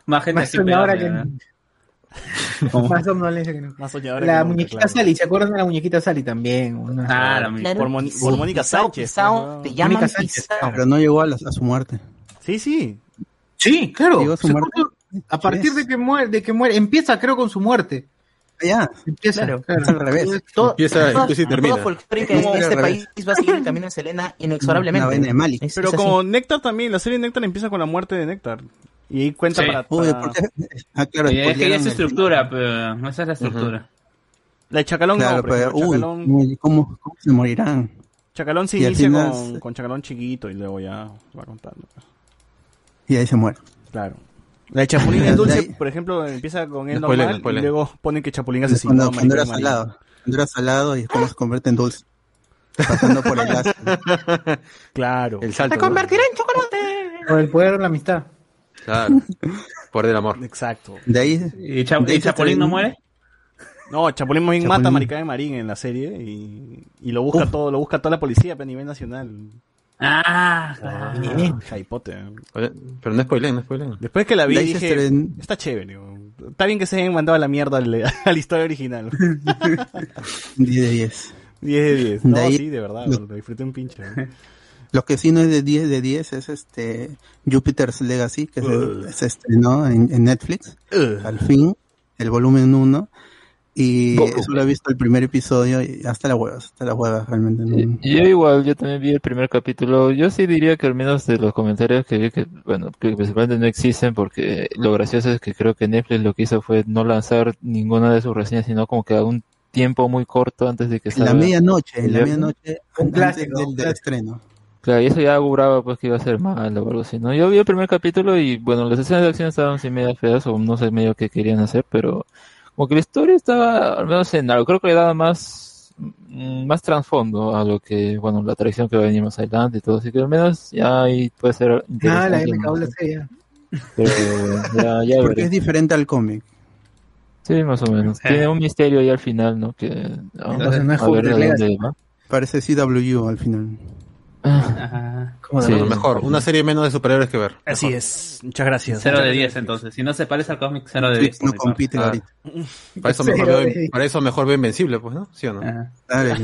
Más gente
Más soñadora que
pegada,
Más somnolencia que no.
Más soñadora
La
que
muñequita
claro.
Sally, ¿se acuerdan de la muñequita Sally también? Una-
Ah, la
Claro
Por, Moni-
que
por
sí.
Mónica
Pisao,
Sánchez.
Pisao,
pues,
te
¿no?
llaman
Mónica Sánchez,
Pisao.
Pero no llegó a, la- a su muerte.
Sí, sí.
Sí, claro.
Llegó a su muerte.
A partir de que muere, de que muere, empieza creo con su muerte.
Ya,
Empieza,
Claro.
es al revés.
Todo-
Empieza,
Todo,
empieza y termina.
todo folclórico
Es
en este país va a seguir el camino de Selena inexorablemente.
Una de Malik.
Es-
Pero
es así.
como Néctar también, la serie Néctar empieza con la muerte de Néctar. Y ahí cuenta
Sí.
para,
Uy,
para-
¿por qué? Ah, claro,
Y es que ya es estructura, pero esa es la estructura.
La de Chacalón
Claro,
no,
pero, uy,
Chacalón,
uy, ¿cómo, ¿cómo se morirán?
Chacalón se
y
inicia
final
con, con Chacalón chiquito y luego ya va contando. pues.
Y ahí se muere.
Claro. La de Chapulín el Dulce, por ejemplo, empieza con
spoileen,
normal y luego ponen que Chapulín asesinó
Cuando, era
Marín.
salado. Cuando era salado y cómo se convierte en dulce. Pasando por el ácido.
Claro.
El salto.
Se
¿no?
convertirá en chocolate.
Por el poder de la amistad.
Claro. Poder del amor.
Exacto.
De ahí,
¿Y, Cha-
de ahí
y
se
Chapulín no muere?
No, Chapulín
Chapulín.
mata a Marica de Marín en la serie y, y lo busca
Uf.
todo, lo busca toda la policía pero a nivel nacional.
Ah,
Ah, Harry Potter.
Oye, Pero no spoilen, no spoilen.
Después que la vi dije,
estren-
está chévere. digo. Está bien que se hayan mandado a la mierda al- a la historia original.
10 de 10.
10 de 10. No,
De ahí-
sí, de verdad,
lo-
lo disfruté un pinche.
Lo que sí no es de 10 de 10 es este Jupiter's Legacy, que se, se estrenó en, en Netflix. Al fin, el volumen 1. Y solo he visto el primer episodio y hasta la hueva, hasta la hueva realmente. no-
Yo igual, yo también vi el primer capítulo. Yo sí diría que al menos de los comentarios que vi, que bueno, que principalmente no existen, porque lo gracioso es que creo que Netflix lo que hizo fue no lanzar ninguna de sus reseñas, sino como que a un tiempo muy corto antes de que
En la
salga.
medianoche, en la medianoche,
Un clásico,
del, estreno.
Claro, y eso ya auguraba pues que iba a ser malo o algo así, ¿no? Yo vi el primer capítulo y bueno, las escenas de acción estaban así medio feas o no sé medio qué querían hacer, pero como que la historia estaba al menos en algo, creo que le daba más mm, más trasfondo a lo que, bueno, la tradición que va a venir más adelante y todo, así que al menos ya ahí puede ser
Ah, la. MK
¿no?
la serie.
Pero ya, ya
Porque
veré.
es diferente al cómic.
Sí, más o menos. Tiene un misterio ahí al final, ¿no? Que ah,
Entonces no es
a ver
Júpiter
a dónde
Legacy.
va.
Parece CW al final.
Ajá.
¿Cómo
Sí.
Bueno, mejor. Una serie menos de superhéroes que ver.
Así
Mejor.
es. Muchas gracias.
Cero
Muchas
de
gracias.
10 entonces. Si no se parece al cómic, cero de
Netflix
10.
no compite
Ah.
ahorita.
Para eso, mejor veo,
de-
para eso mejor veo Invencible, pues, ¿no? ¿Sí o no?
Dale.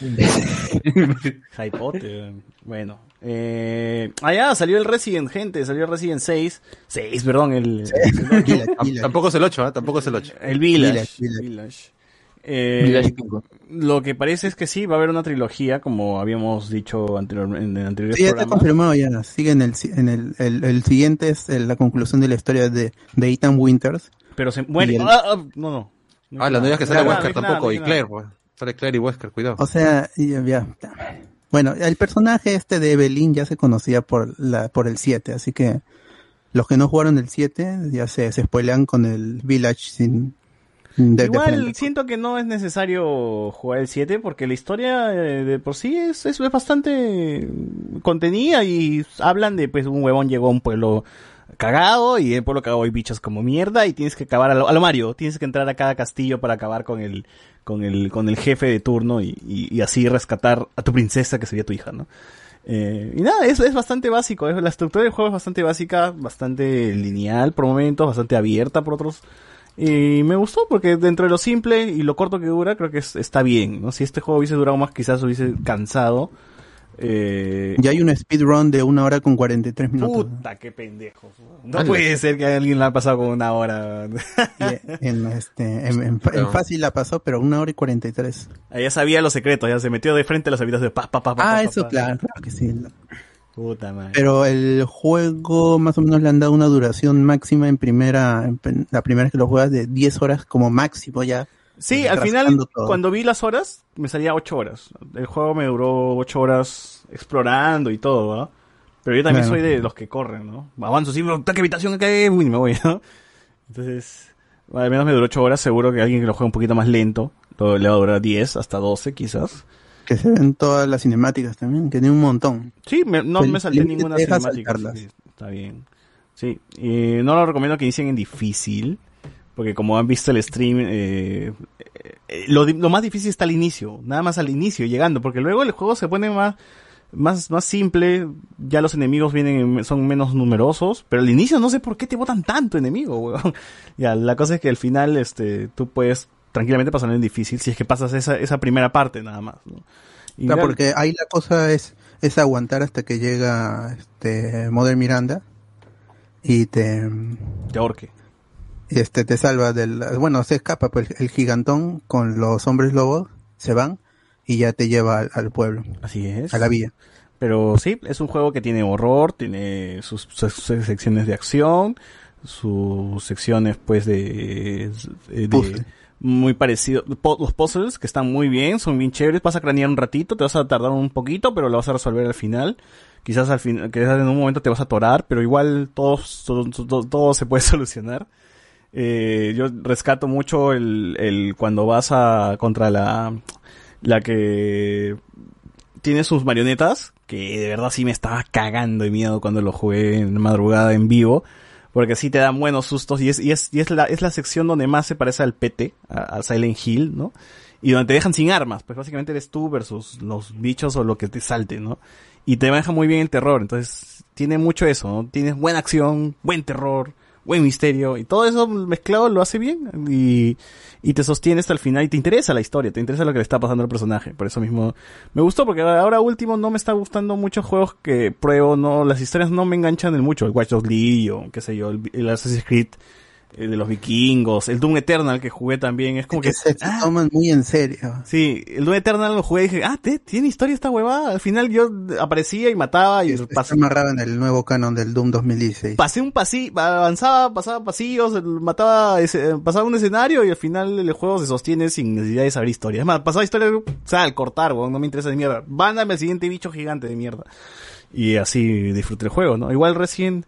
Harry Potter. Bueno. Eh, ah, ya, salió el Resident, gente. Salió el Resident 6. 6, perdón, el, el,
Village,
Tam-
Village.
Tampoco es el 8, ¿ah? Tampoco es el 8.
el Village.
Village, Village.
Village. Eh,
Village Pingo.
Lo que parece es que sí, va a haber una trilogía, como habíamos dicho anterior, en el anterior
Sí, ya está confirmado ya. Sigue en el, en el, el, el siguiente es el- la conclusión de la historia de, de Ethan Winters.
Pero se muere. Ah, ah, no, no.
Ah, la no digas que sale
Nada,
Wesker
nada,
tampoco. Y Claire, pues. Sale Claire y Wesker, cuidado.
O sea, ya, ya. Bueno, el personaje este de Evelyn ya se conocía por la por el 7, así que los que no jugaron el 7 ya se, se spoilean con el Village sin de,
Igual siento que no es necesario jugar el 7 porque la historia eh, de por sí es, es, es bastante contenida y hablan de pues un huevón llegó a un pueblo cagado y el pueblo cagado hay bichos como mierda y tienes que acabar a lo, a lo Mario, tienes que entrar a cada castillo para acabar con el con el con el jefe de turno y, y- y así rescatar a tu princesa que sería tu hija, ¿no? Eh, y nada, es, es bastante básico, es- la estructura del juego es bastante básica, bastante lineal por momentos, bastante abierta por otros. Y me gustó porque dentro de lo simple y lo corto que dura, creo que es- está bien, ¿no? Si este juego hubiese durado más, quizás hubiese cansado. Eh,
Ya hay un speedrun de una hora con 43 minutos.
Puta, qué pendejo. No puede ser que alguien la ha pasado con una hora.
En, este, en, en- en fácil la pasó, pero una hora y 43.
ya sabía los secretos, ya se metió de frente a los habitantes de pa, pa, pa, pa,
Ah,
pa,
eso
pa.
claro, claro que sí.
Puta madre.
Pero el juego más o menos le han dado una duración máxima en primera, en la primera vez que lo juegas de 10 horas como máximo ya.
Sí, al final,
todo.
cuando vi las horas, me salía 8 horas. El juego me duró 8 horas explorando y todo, ¿no? Pero yo también soy de los que corren, ¿no? Avanzo, sí, pero, ¿qué habitación que uy, me voy, ¿no? Entonces, al menos me duró 8 horas, seguro que alguien que lo juegue un poquito más lento, lo- le va a durar 10, hasta 12 quizás.
Que se ven todas las cinemáticas también, que tiene un montón.
Sí, me- no me salté ninguna cinemática. está bien. Sí, no lo recomiendo que inicien en difícil, porque como han visto el stream, eh, eh, lo, lo más difícil está al inicio, nada más al inicio, llegando, porque luego el juego se pone más, más, más simple, ya los enemigos vienen, en- son menos numerosos, pero al inicio no sé por qué te botan tanto enemigo, weón. Ya, la cosa es que al final, este, tú puedes tranquilamente pasar en difícil si es que pasas esa, esa primera parte nada más, ¿no? Y
Claro, porque ahí la cosa es, es aguantar hasta que llega este Modern Miranda y te
te ahorque.
y este te salva del bueno se escapa pues el gigantón con los hombres lobos se van y ya te lleva al, al pueblo
Así es.
a la villa
Pero sí, es un juego que tiene horror, tiene sus, sus- sus secciones de acción, sus secciones pues de, de-. Muy parecido, los puzzles que están muy bien, son bien chéveres, vas a cranear un ratito, te vas a tardar un poquito, pero lo vas a resolver al final. Quizás al final, quizás en un momento te vas a atorar, pero igual todo, todo, todo- todo se puede solucionar. Eh, yo rescato mucho el, el cuando vas a contra la la que tiene sus marionetas, que de verdad sí me estaba cagando de miedo cuando lo jugué en madrugada en vivo, porque sí te dan buenos sustos y es, y es, y es la, es la sección donde más se parece al PT, a, Silent Hill, ¿no? Y donde te dejan sin armas, pues básicamente eres tú versus los bichos o lo que te salte, ¿no? Y te maneja muy bien el terror, entonces tiene mucho eso, ¿no? Tienes buena acción, buen terror, buen misterio, y todo eso mezclado lo hace bien, y, y te sostiene hasta el final, y te interesa la historia, te interesa lo que le está pasando al personaje, por eso mismo me gustó, porque ahora último no me está gustando muchos juegos que pruebo, no, las historias no me enganchan el mucho, el Watch Dogs Legion, qué sé yo, el, el Assassin's Creed eh, de los vikingos, el Doom Eternal que jugué también, es como que...
se toman muy en serio
Sí, el Doom Eternal lo jugué y dije, ah, te- tiene historia esta huevada. Al final yo aparecía y mataba y pasé,
amarrado en el nuevo canon del Doom 2016
pasé un pasillo, avanzaba, pasaba pasillos, mataba, ese- pasaba un escenario y al final el juego se sostiene sin necesidad de saber historia. Es más, pasaba historia, sal, cortar, weón, no me interesa de mierda. Mándame el siguiente bicho gigante de mierda. Y así disfruté el juego, ¿no? Igual recién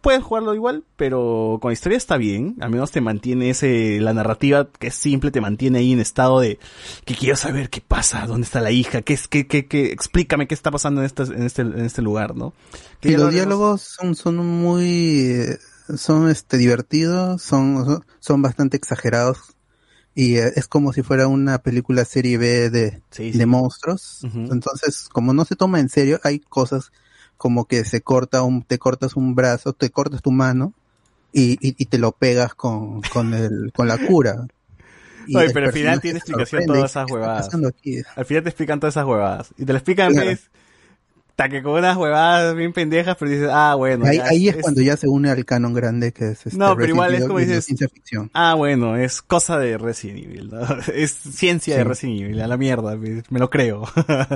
puedes jugarlo igual, pero con la historia está bien. Al menos te mantiene ese, la narrativa que es simple, te mantiene ahí en estado de que quiero saber qué pasa, dónde está la hija, qué es, qué, qué, qué, explícame qué está pasando en este, en este, en este lugar, ¿no? Que
y los diálogos son son muy eh, son este divertidos son son- bastante exagerados y eh, es como si fuera una película serie B de,
Sí, sí.
de monstruos entonces como no se toma en serio hay cosas como que se corta un te cortas un brazo te cortas tu mano y, y, y te lo pegas con con el con la cura Y
Oye, pero al final tiene explicación todas esas
¿qué está
huevadas. Al final te explican todas esas huevadas. Y te lo explican,
Claro.
ta que con unas huevadas bien pendejas, pero dices, ah, bueno.
ahí,
ya
ahí es, cuando ya se une al canon grande que es este
No, pero igual es como dices,
ciencia ficción
ah, bueno, es cosa de Resident Evil, ¿no? Es ciencia de. Resident Evil, a la mierda, me me lo creo.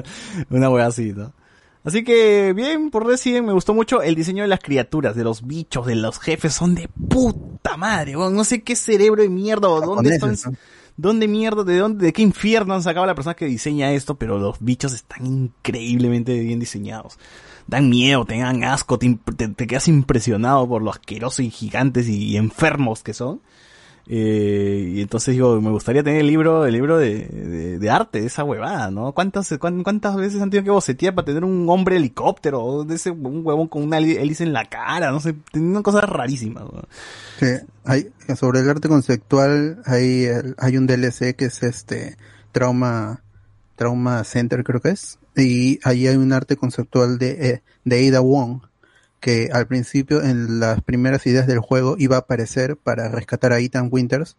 Una hueá así, ¿no? Así que, bien, por Resident me gustó mucho el diseño de las criaturas, de los bichos, de los jefes, son de puta madre, no sé qué cerebro de mierda o dónde están,
¿no?
dónde mierda, de dónde, de qué infierno han sacado la persona que diseña esto, pero los bichos están increíblemente bien diseñados. Dan miedo, te dan asco, te, te- te quedas impresionado por lo asquerosos y gigantes y enfermos que son. Eh, y entonces digo, me gustaría tener el libro, el libro de, arte, de esa huevada, ¿no? ¿Cuántas, cuán- cuántas veces han tenido que bocetear para tener un hombre helicóptero, de ese, un huevón con una hélice en la cara, no sé, teniendo cosas rarísimas.
Sí, sobre el arte conceptual hay, hay un DLC que es este Trauma Trauma Center creo que es y ahí hay un arte conceptual de, eh, de Ada Wong que al principio en las primeras ideas del juego iba a aparecer para rescatar a Ethan Winters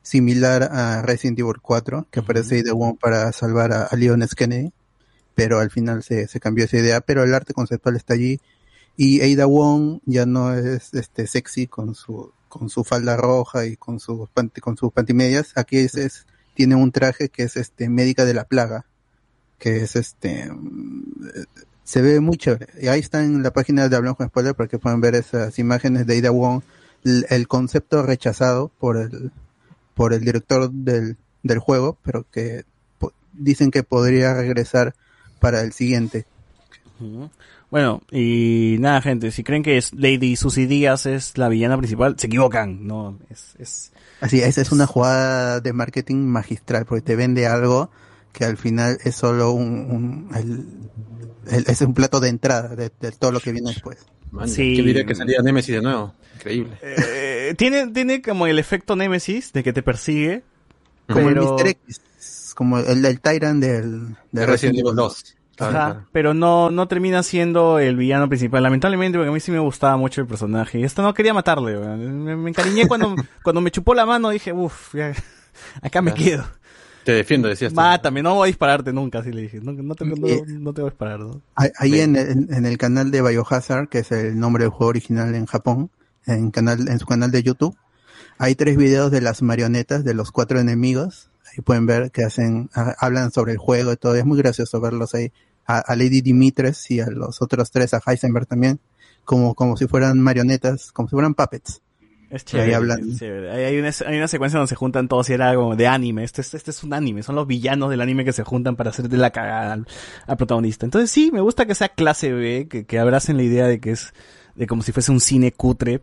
similar a Resident Evil 4 que aparece Ada Wong para salvar a, a Leon S. Kennedy pero al final se, se cambió esa idea pero el arte conceptual está allí. Y Ada Wong ya no es este sexy con su con su falda roja y con sus con sus pantimedias. Aquí es, es- tiene un traje que es este médica de la plaga que es este mm, se ve muy chévere y ahí está en la página de Hablamos con Spoiler para que puedan ver esas imágenes de Ada Wong el, el concepto rechazado por el por el director del, del juego pero que dicen que podría regresar para el siguiente.
Bueno, y nada, gente, si creen que es Lady Susie Díaz es la villana principal, se equivocan, no, es, es,
Así, esa es una jugada de marketing magistral, porque te vende algo que al final es solo un, un- el- el- es un plato de entrada de, de todo lo que viene después.
Man,
Sí.
¿Quién diría que salía Nemesis de nuevo? Increíble.
Eh, tiene, tiene como el efecto Nemesis de que te persigue.
Como
pero-
el Mr. X, como el, el Tyrant del,
De Resident Evil 2. Claro,
Ajá,
claro.
pero no, no termina siendo el villano principal, lamentablemente, porque a mí sí me gustaba mucho el personaje. Y esto no quería matarle, me, me encariñé cuando, cuando me chupó la mano, dije, uff, acá me quedo.
Te defiendo, decías.
Mátame, no voy a dispararte nunca, así le dije. No, no te, no,
Eh,
no te voy a disparar, ¿no?
Ahí en, el- en el canal de Biohazard, que es el nombre del juego original en Japón, en, canal, en su canal de YouTube, hay tres videos de las marionetas de los cuatro enemigos. Ahí pueden ver que hacen, ha- hablan sobre el juego y todo. Es muy gracioso verlos ahí. A, a Lady Dimitres y a los otros tres, a Heisenberg también, como, como si fueran marionetas, como si fueran puppets.
Es
ahí
chévere.
hablan.
es chévere. Hay, una, hay una secuencia donde se juntan todos y era como de anime. Este, es- este es un anime. Son los villanos del anime que se juntan para hacer de la cagada al, al protagonista. Entonces sí, me gusta que sea clase B, que, que abracen la idea de que es de como si fuese un cine cutre.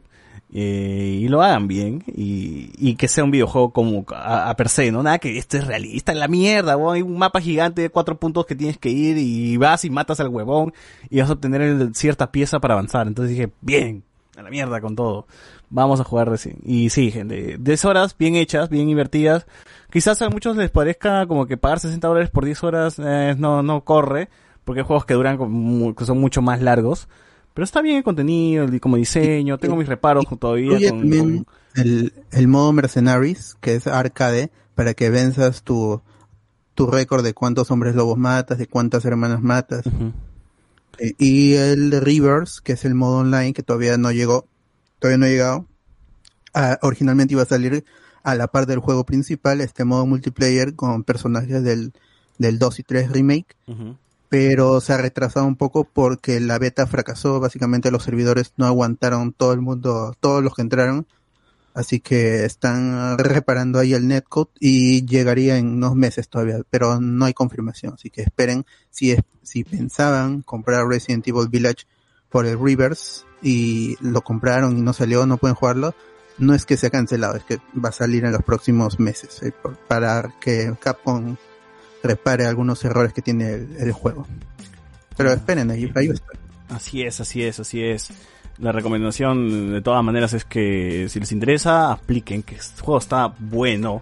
eh, y lo hagan bien y, y que sea un videojuego como a, a per se, ¿no? Nada que esto es realista, la mierda, weón. hay un mapa gigante de cuatro puntos que tienes que ir y vas y matas al huevón y vas a obtener el- cierta pieza para avanzar. Entonces dije, bien, a la mierda con todo. Vamos a jugar recién. Y sí, gente, 10 horas bien hechas, bien invertidas. Quizás a muchos les parezca como que pagar 60 dólares por 10 horas eh, no, no corre, porque hay juegos que duran que son mucho más largos. Pero está bien el contenido, el- como diseño, tengo mis reparos todavía con,
el, el modo Mercenaries, que es arcade, para que venzas tu, tu récord de cuántos hombres lobos matas, de cuántas hermanas matas. Y el Reverse, que es el modo online, que todavía no llegó, todavía no ha llegado. Ah, originalmente iba a salir a la par del juego principal, este modo multiplayer con personajes del, del 2 y 3 remake pero se ha retrasado un poco porque la beta fracasó, básicamente los servidores no aguantaron todo el mundo, todos los que entraron, así que están reparando ahí el netcode y llegaría en unos meses todavía, pero no hay confirmación, así que esperen si es, si pensaban comprar Resident Evil Village por el Reverse y lo compraron y no salió, no pueden jugarlo, no es que se ha cancelado, es que va a salir en los próximos meses eh, por- para que Capcom repare algunos errores que tiene el, el juego. Pero esperen, ahí, ahí.
Así es, así es, así es. La recomendación de todas maneras es que si les interesa, apliquen, que este juego está bueno.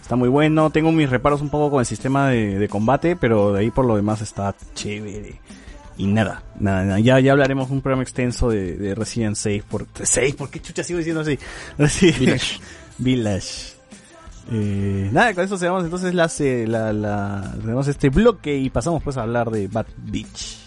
Está muy bueno. Tengo mis reparos un poco con el sistema de, de combate, pero de ahí por lo demás está chévere. Y nada, nada, nada. Ya, ya hablaremos un programa extenso de, de Resident 6 por 6, ¿por qué chucha sigo diciendo así? Resident
Village.
Village. Eh, nada, con eso cerramos entonces la, se- la, la, este bloque y pasamos pues a hablar de Bad Beach.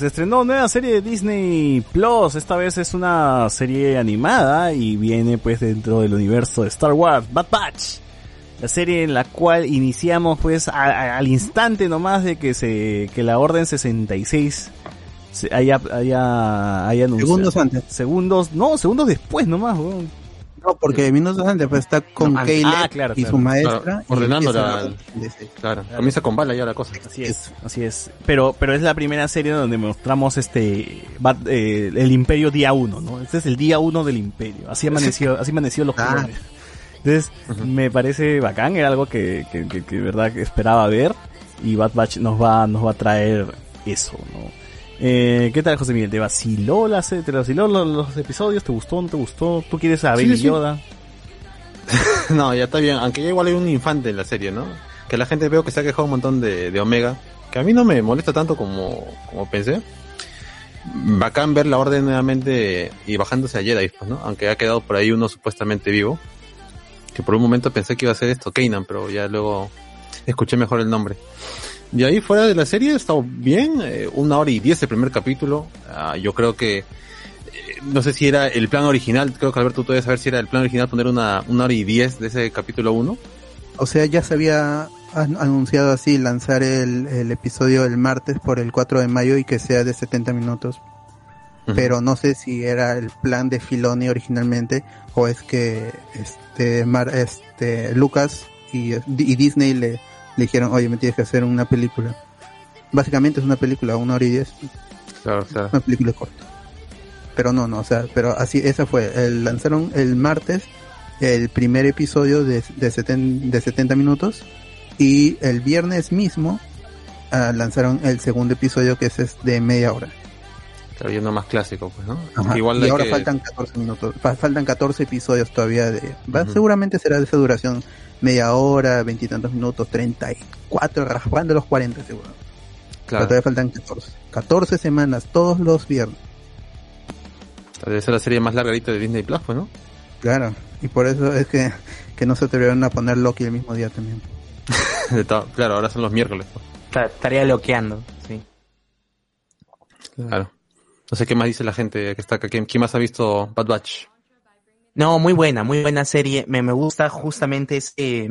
Se estrenó nueva serie de Disney Plus. Esta vez es una serie animada y viene pues dentro del universo de Star Wars, Bad Batch. La serie en la cual iniciamos pues a- a- al instante nomás de que se que la Orden 66 se haya haya, haya anunciado.
Segundos antes.
Segundos, no, segundos después nomás, weón.
No, porque minutos antes pues está con
No,
Caleb
ah, claro,
y
claro.
su maestra.
Claro, ordenando la- Claro, comienza con bala ya la cosa.
Así es, así es. Pero, pero es la primera serie donde mostramos este Bat- eh, el Imperio día uno, ¿no? Este es el día uno del Imperio. Así amaneció, así amaneció los
Ah.
Entonces, me parece bacán, era algo que, que, que, que de verdad que esperaba ver. Y Bad Batch nos va, nos va a traer eso, ¿no? Eh, ¿Qué tal, José Miguel? ¿Te vaciló, la, se- te vaciló los, los episodios? ¿Te gustó no te gustó? ¿Tú quieres a Baby
sí.
Yoda?
no, ya está bien. Aunque ya igual hay un infante en la serie, ¿no? Que la gente veo que se ha quejado un montón de, de Omega. Que a mí no me molesta tanto como, como pensé. Bacán ver la orden nuevamente y bajándose a Jedi, pues, ¿no? Aunque ha quedado por ahí uno supuestamente vivo. Que por un momento pensé que iba a ser esto, Kanan, pero ya luego escuché mejor el nombre. De ahí fuera de la serie estado bien, eh, una hora y diez el primer capítulo. Ah, yo creo que eh, no sé si era el plan original, creo que Alberto tú debes saber si era el plan original poner una, una hora y diez de ese capítulo 1.
O sea, ya se había an- anunciado así lanzar el, el episodio el martes por el 4 de mayo y que sea de 70 minutos. Pero no sé si era el plan de Filoni originalmente o es que este, Mar- este Lucas y, y Disney le, le dijeron, oye, me tienes que hacer una película. Básicamente es una película, una hora y diez.
Claro, claro.
Una película corta. Pero no, no, o sea, pero así, esa fue. El, lanzaron el martes el primer episodio de, de, seten- de 70 minutos y el viernes mismo ah, lanzaron el segundo episodio que es, es de media hora.
Claro, yendo más clásico, pues, ¿no?
Ajá,
igual
y ahora
que-
faltan 14 minutos, fa- faltan 14 episodios todavía de, va, seguramente será de esa duración, media hora, veintitantos minutos, 34, raspando los 40 seguro.
Claro.
Pero todavía faltan 14. 14 semanas, todos los viernes.
Debe ser la serie más larga ahorita de Disney Plus, pues, ¿no?
Claro, y por eso es que, que no se atrevieron a poner Loki el mismo día también.
Claro, ahora son los miércoles. pues.
Claro, estaría bloqueando, sí.
Claro. No sé qué más dice la gente que está acá. ¿Quién, quién más ha visto Bad Batch?
No, muy buena, muy buena serie. Me, me gusta justamente ese,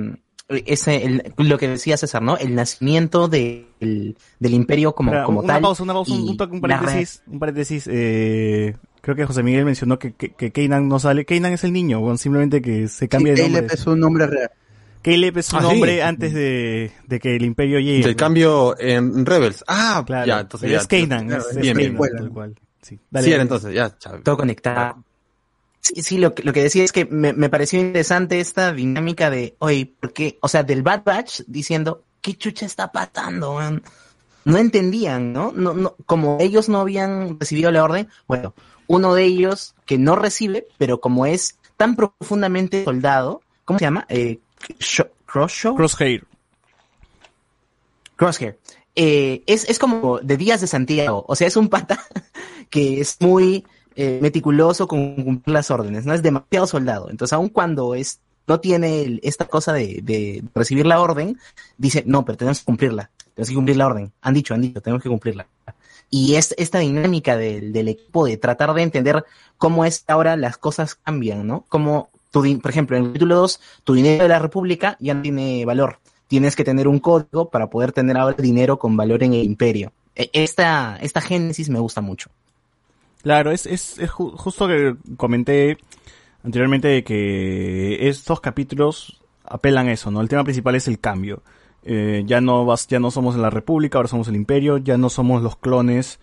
ese el- lo que decía César, ¿no? El nacimiento de- el- del imperio como, como
una
tal.
pausa, una pausa, un, un toque, un
la
paréntesis, un paréntesis, eh, creo que José Miguel mencionó que, que, que Kanan no sale, Kanan es el niño, bueno, simplemente que se cambia
Sí,
de nombre.
Caleb es un nombre real.
Caleb es un
Ah, sí.
nombre antes de, de que el imperio llegue.
Del cambio en Rebels. Ah,
Claro,
ya, entonces
pero
ya.
es Kanan, es- es
bien, bien.
Kanan, tal cual. Sí, dale,
entonces, ya, chao.
todo conectado. Sí, sí, lo que, lo que decía es que me, me pareció interesante esta dinámica de, oye, ¿por qué? O sea, del Bad Batch diciendo, ¿qué chucha está pasando, man? No entendían, ¿no? No, no, como ellos no habían recibido la orden, bueno, uno de ellos que no recibe, pero como es tan profundamente soldado, ¿cómo se llama? Eh. Crosshair.
Crosshair.
Eh, es, es como de Días de Santiago. O sea, es un pata que es muy eh, meticuloso con cumplir las órdenes, ¿no? Es demasiado soldado. Entonces, aun cuando es, no tiene el- esta cosa de, de recibir la orden, dice, no, pero tenemos que cumplirla. Tenemos que cumplir la orden. Han dicho, han dicho, tenemos que cumplirla. Y es esta dinámica del, del equipo de tratar de entender cómo es ahora las cosas cambian, ¿no? Como, tu, por ejemplo, en el título 2, tu dinero de la República ya no tiene valor. Tienes que tener un código para poder tener ahora dinero con valor en el imperio. E- Esta, esta génesis me gusta mucho.
Claro, es, es, es ju- justo que comenté anteriormente que estos capítulos apelan a eso, ¿no? El tema principal es el cambio. Eh, ya no vas, ya no somos en la República, ahora somos el Imperio, ya no somos los clones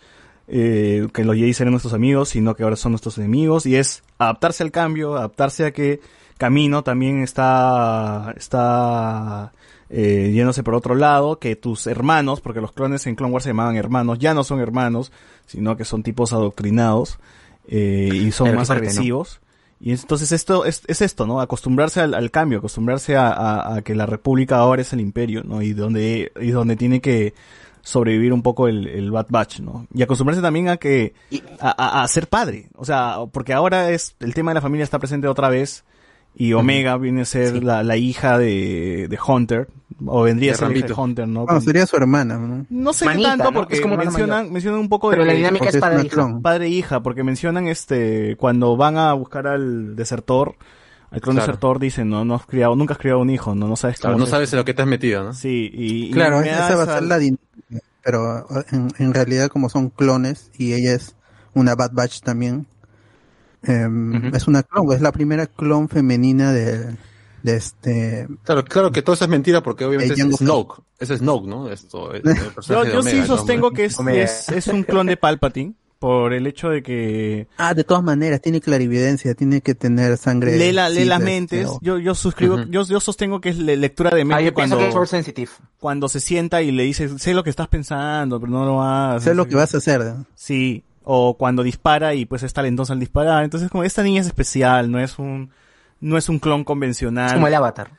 eh, que los Jedi eran nuestros amigos, sino que ahora son nuestros enemigos, y es adaptarse al cambio, adaptarse a que Camino también está, está eh, yéndose por otro lado, que tus hermanos, porque los clones en Clone Wars se llamaban hermanos, ya no son hermanos, sino que son tipos adoctrinados eh, y son
Pero
más agresivos. Y entonces esto es, es esto, ¿no? Acostumbrarse al, al cambio, acostumbrarse a, a- a que la república ahora es el imperio, ¿no? Y donde, y donde tiene que sobrevivir un poco el, el Bad Batch, ¿no? Y acostumbrarse también a que, a, a- a ser padre. O sea, porque ahora es, el tema de la familia está presente otra vez. Y Omega viene a ser la, la hija de, de Hunter, o vendría a ser la hija de
Rambito.
Hunter, ¿no?
Bueno, sería su hermana, ¿no?
No sé
Manita,
tanto
¿no?
porque
Es como
mencionan,
mayor.
mencionan un poco
Pero
de
la dinámica es padre hija.
Padre e hija, porque mencionan este cuando van a buscar al desertor, al clon
Claro.
desertor dicen, no, no has criado, nunca has criado un hijo, no, no sabes
Claro,
cómo
no sabes en lo que te has metido, ¿no?
Sí, y,
Claro, esa va a ser la dinámica. Pero en, en realidad, como son clones y ella es una Bad Batch también, em, es una clon, es la primera clon femenina de, de este.
Claro, claro que todo eso es mentira porque obviamente
Eh,
es Snoke. Ese es Snoke, ¿no? Esto, el, el
Yo, yo
Omega,
sí sostengo que es, es, es un clon de Palpatine por el hecho de que
Ah, de todas maneras, tiene clarividencia, tiene que tener sangre.
lee, la, lee las mentes.
o-
Yo, yo suscribo, yo, yo sostengo que es le- lectura de mente
Ah, yo pienso
cuando,
que es force sensitive.
cuando se sienta y le dice, sé lo que estás pensando, pero no lo hagas.
Sé lo que vas a hacer. ¿no?
Sí, o cuando dispara y pues es talentoso al disparar. Entonces, como esta niña es especial, no es un, no es un clon convencional.
Es como el avatar.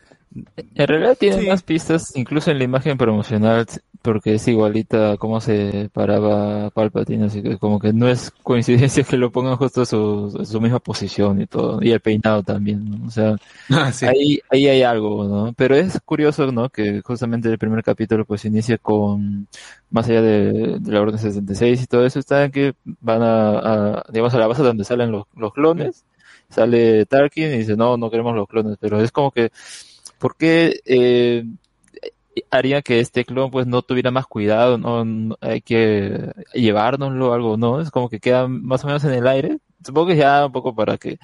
En realidad tiene
Sí.
más pistas, incluso en la imagen promocional, porque es igualita a cómo se paraba Palpatine, así que como que no es coincidencia que lo pongan justo a su, a su misma posición y todo, y el peinado también, ¿no? O sea,
Ah, sí.
ahí, ahí hay algo, ¿no? Pero es curioso, ¿no? Que justamente el primer capítulo pues inicia con, más allá de, de la Orden 66 y todo eso, está en que van a, a, digamos, a la base donde salen los, los clones, sale Tarkin y dice, no, no queremos los clones, pero es como que, ¿por qué eh, haría que este clon pues no tuviera más cuidado? No, No- hay que llevárnoslo algo, ¿no? Es como que queda más o menos en el aire. Supongo que ya un poco para que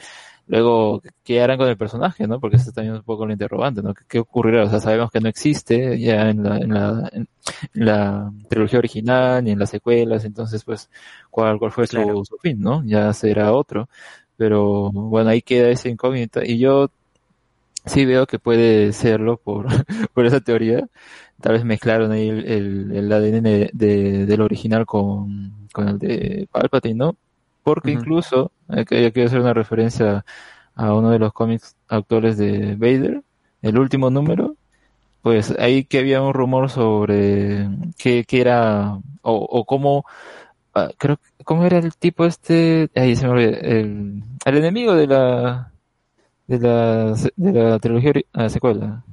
luego qué harán con el personaje, ¿no? Porque también es un poco lo interrogante, ¿no? ¿Qué, qué ocurrirá? O sea, sabemos que no existe ya en la, en la, en la trilogía original ni en las secuelas, entonces pues cuál, cuál fue su,
Claro.
su fin, ¿no? Ya será otro. Pero bueno, ahí queda esa incógnita. Y yo sí veo que puede serlo por, por esa teoría. Tal vez mezclaron ahí el, el, el ADN de, de- del original con, con el de Palpatine, ¿no? Porque incluso, eh, que- yo quiero hacer una referencia a uno de los cómics actuales de Vader, el último número, pues ahí que había un rumor sobre qué, qué era, o, o cómo, ah, creo, que- cómo era el tipo este, ahí se me olvidó, el, el enemigo de la, de la, de la trilogía ah, secuela.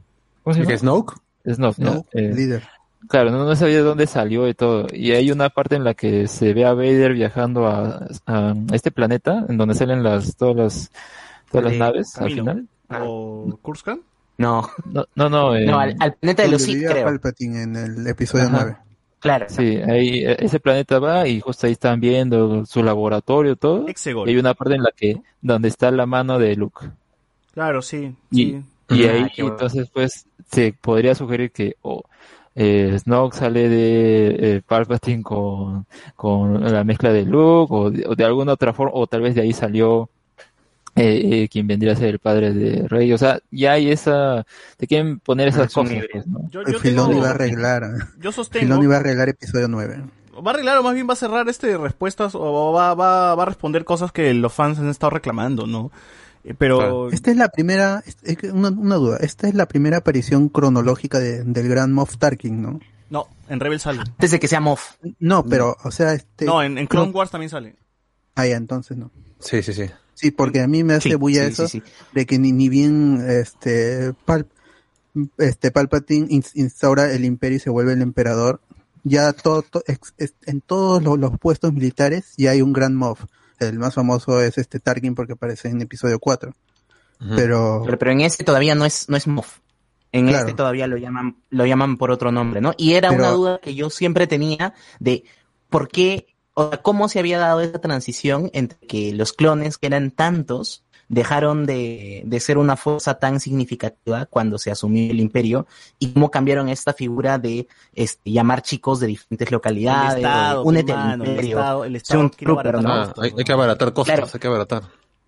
¿Cómo se
¿El que
llama?
Snoke?
Snoke, ¿no? Eh,
líder.
Claro, no, no sabía de dónde salió y todo. Y hay una parte en la que se ve a Vader viajando a, a este planeta, en donde salen las, todas las, todas las
De
naves al final.
¿O Kurskan?
No,
No, no, no, eh,
no al, al planeta de los Sith, creo.
Palpatine en el episodio
Ajá.
9.
Claro.
sí, ahí, eh, ese planeta va y justo ahí están viendo su laboratorio, todo.
Exegol.
Y hay una parte en la que, donde está la mano de Luke.
Claro, sí.
Y,
sí.
y
Ah,
ahí entonces pues se podría sugerir que o eh, Snoke sale de eh, Palpatine con, con la mezcla de Luke o de, o de alguna otra forma o tal vez de ahí salió eh, eh, quien vendría a ser el padre de Rey o sea ya hay esa te quieren poner esas
Es
cosas pues, ¿no?
Yo,
El
yo
Filoni
tengo-
va a arreglar.
yo
Filoni
sostengo,
va a arreglar episodio 9.
va a arreglar o más bien va a cerrar este respuestas o va, va, va a responder cosas que los fans han estado reclamando, ¿no? Eh, Pero
Claro.
Esta es la primera, una, una duda, esta es la primera aparición cronológica de- del gran Moff Tarkin, ¿no?
no, en Rebel sale.
Antes de que sea Moff.
No, pero, o sea, este...
No, en, en Clone
no-
Wars también sale.
Ah, ya, entonces no.
Sí, sí, sí.
Sí, porque a mí me hace
Sí,
bulla
sí,
eso
sí, sí.
de que ni, ni bien este, Pal, este Palpatine ins- instaura el imperio y se vuelve el emperador, ya todo, to- ex- es- en todos los, los puestos militares ya hay un gran Moff. El más famoso es este Tarkin porque aparece en episodio 4.
Ujú.
Pero,
Pero, pero en este todavía no es, no es Moff. En
Claro.
este todavía lo llaman, lo llaman por otro nombre, ¿no? Y era
Pero-
una duda que yo siempre tenía de por qué, o sea, cómo se había dado esa transición entre que los clones, que eran tantos, dejaron de, de ser una fuerza tan significativa cuando se asumió el imperio y cómo cambiaron esta figura de este, llamar chicos de diferentes localidades,
El Estado,
únete al
el Estado- el Estado
un
quiere
trooper, ¿no?
Ah, hay, hay que abaratar costos,
Claro.
hay que abaratar.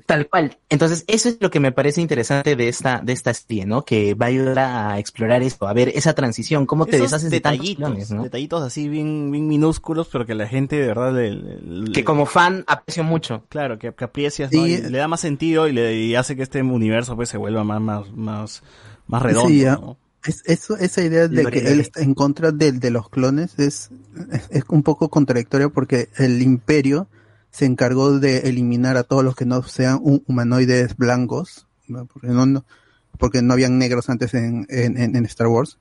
Tal cual. Entonces, eso es lo que me parece interesante de esta, de esta serie, ¿no? Que va a ayudar a explorar esto, a ver esa transición, cómo te
Esos
deshaces de tantos
detallitos,
clones, ¿no?
detallitos así bien, bien minúsculos, pero que la gente de verdad le, le-
Que como fan aprecio mucho.
Claro, que, que aprecias, ¿no?
Sí.
Y le da más sentido y le y hace que este universo pues se vuelva más, más, más, más redondo,
Sí. Es, eso, esa idea de que él está en contra de, de los clones es, es, es un poco contradictoria porque el imperio se encargó de eliminar a todos los que no sean hu- humanoides blancos, ¿no? porque, no, no- porque no habían negros antes en, en, Star Wars.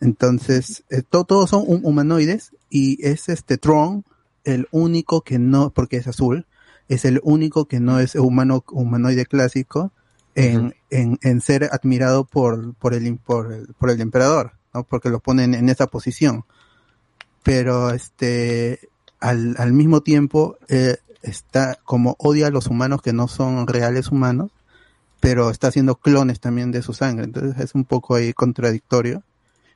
Entonces, eh, to- todos son hum- humanoides y es este Tron el único que no, porque es azul, es el único que no es humano, humanoide clásico en, en, en ser admirado por, por, el, por, el, por el emperador, ¿no? Porque lo ponen en esa posición. Pero este, al, al mismo tiempo, eh, está como odia a los humanos que no son reales humanos, pero está haciendo clones también de su sangre. Entonces es un poco ahí contradictorio.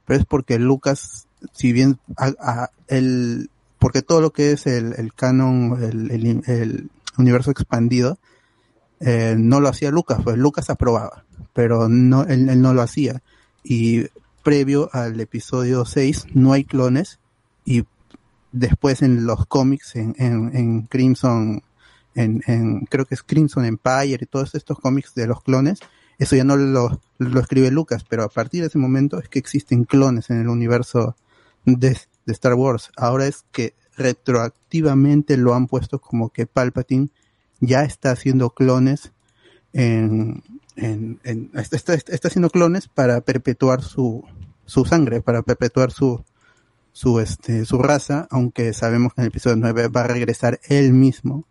Pero es porque Lucas, si bien a- el, porque todo lo que es el, el canon, el, el- el universo expandido, eh, no lo hacía Lucas, pues Lucas aprobaba, pero no, él, él no lo hacía. Y previo al episodio 6 no hay clones y después en los cómics, en, en, Crimson, en, en, creo que es Crimson Empire y todos estos cómics de los clones, eso ya no lo, lo escribe Lucas, pero a partir de ese momento es que existen clones en el universo de, de Star Wars. Ahora es que retroactivamente lo han puesto como que Palpatine ya está haciendo clones en, en, en- está, está- está haciendo clones para perpetuar su, su sangre, para perpetuar su, su, este, su raza, aunque sabemos que en el episodio 9 va a regresar él mismo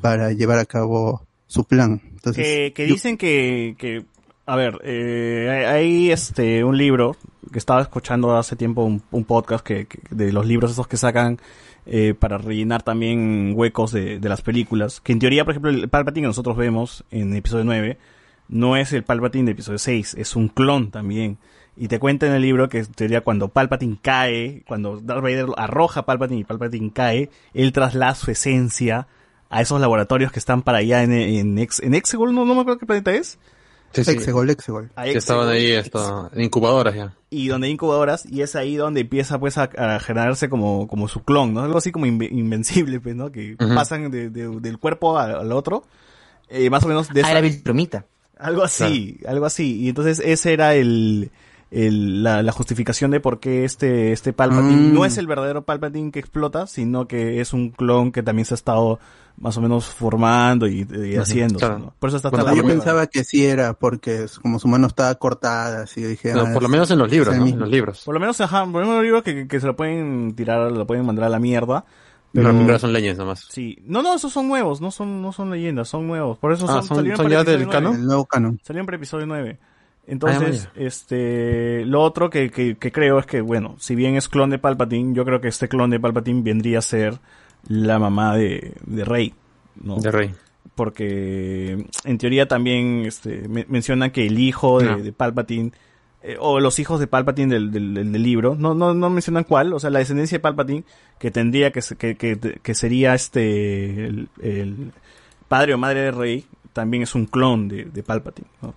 para llevar a cabo su plan. Entonces,
que, que
yo-
dicen que, que a ver, eh, hay este un libro que estaba escuchando hace tiempo un, un podcast que, que- de los libros esos que sacan eh, para rellenar también huecos de, de las películas. Que en teoría, por ejemplo, el Palpatine que nosotros vemos en episodio 9 no es el Palpatine de episodio 6, es un clon también. Y te cuenta en el libro que en teoría cuando Palpatine cae, cuando Darth Vader arroja a Palpatine y Palpatine cae, él traslada su esencia a esos laboratorios que están para allá en, en, Ex- en Exegol, no, no me acuerdo qué planeta es.
Sí, sí.
Exegol, Exegol.
Que estaban ahí esto, en incubadoras ya.
y donde hay incubadoras y es ahí donde empieza pues a, a generarse como, como su clon, ¿no? Algo así como inve- invencible, pues, ¿no? Que pasan de- de- del cuerpo al otro. Eh, más o menos de
Ah,
esa-
era Viltrumita.
Algo así, algo así. Y entonces ese era el, el- la, la justificación de por qué este, este Palpatine
Mm.
no es el verdadero Palpatine que explota, sino que es un clon que también se ha estado más o menos formando y, haciendo.
claro.
¿no? Por eso está
Bueno,
tan
yo pensaba que sí era porque como su mano estaba cortada, así dije.
No,
ah,
por lo menos en los libros, ¿no? En los libros.
Por lo menos, ajá, por lo menos digo que, que se lo pueden tirar, lo pueden mandar a la mierda.
Pero primeras son leyes nomás.
Sí. No, no, esos son nuevos, no son, no son leyendas, son nuevos. Por eso
Ah,
son,
¿son-
salieron
son
para
ya del
9.
canon?
El nuevo canon.
Salieron para episodio 9.
Ah,
Entonces, este, lo otro que, que, que creo es que, bueno, si bien es clon de Palpatine, yo creo que este clon de Palpatine vendría a ser la mamá de, de Rey, ¿no?
De Rey.
Porque en teoría también este, me- menciona que el hijo de,
No.
de Palpatine, eh, o los hijos de Palpatine del, del, del- del libro, no, no, no mencionan cuál, o sea, la descendencia de Palpatine, que tendría que, que, que sería este, el, el padre o madre de Rey, también es un clon de, de Palpatine, ¿no?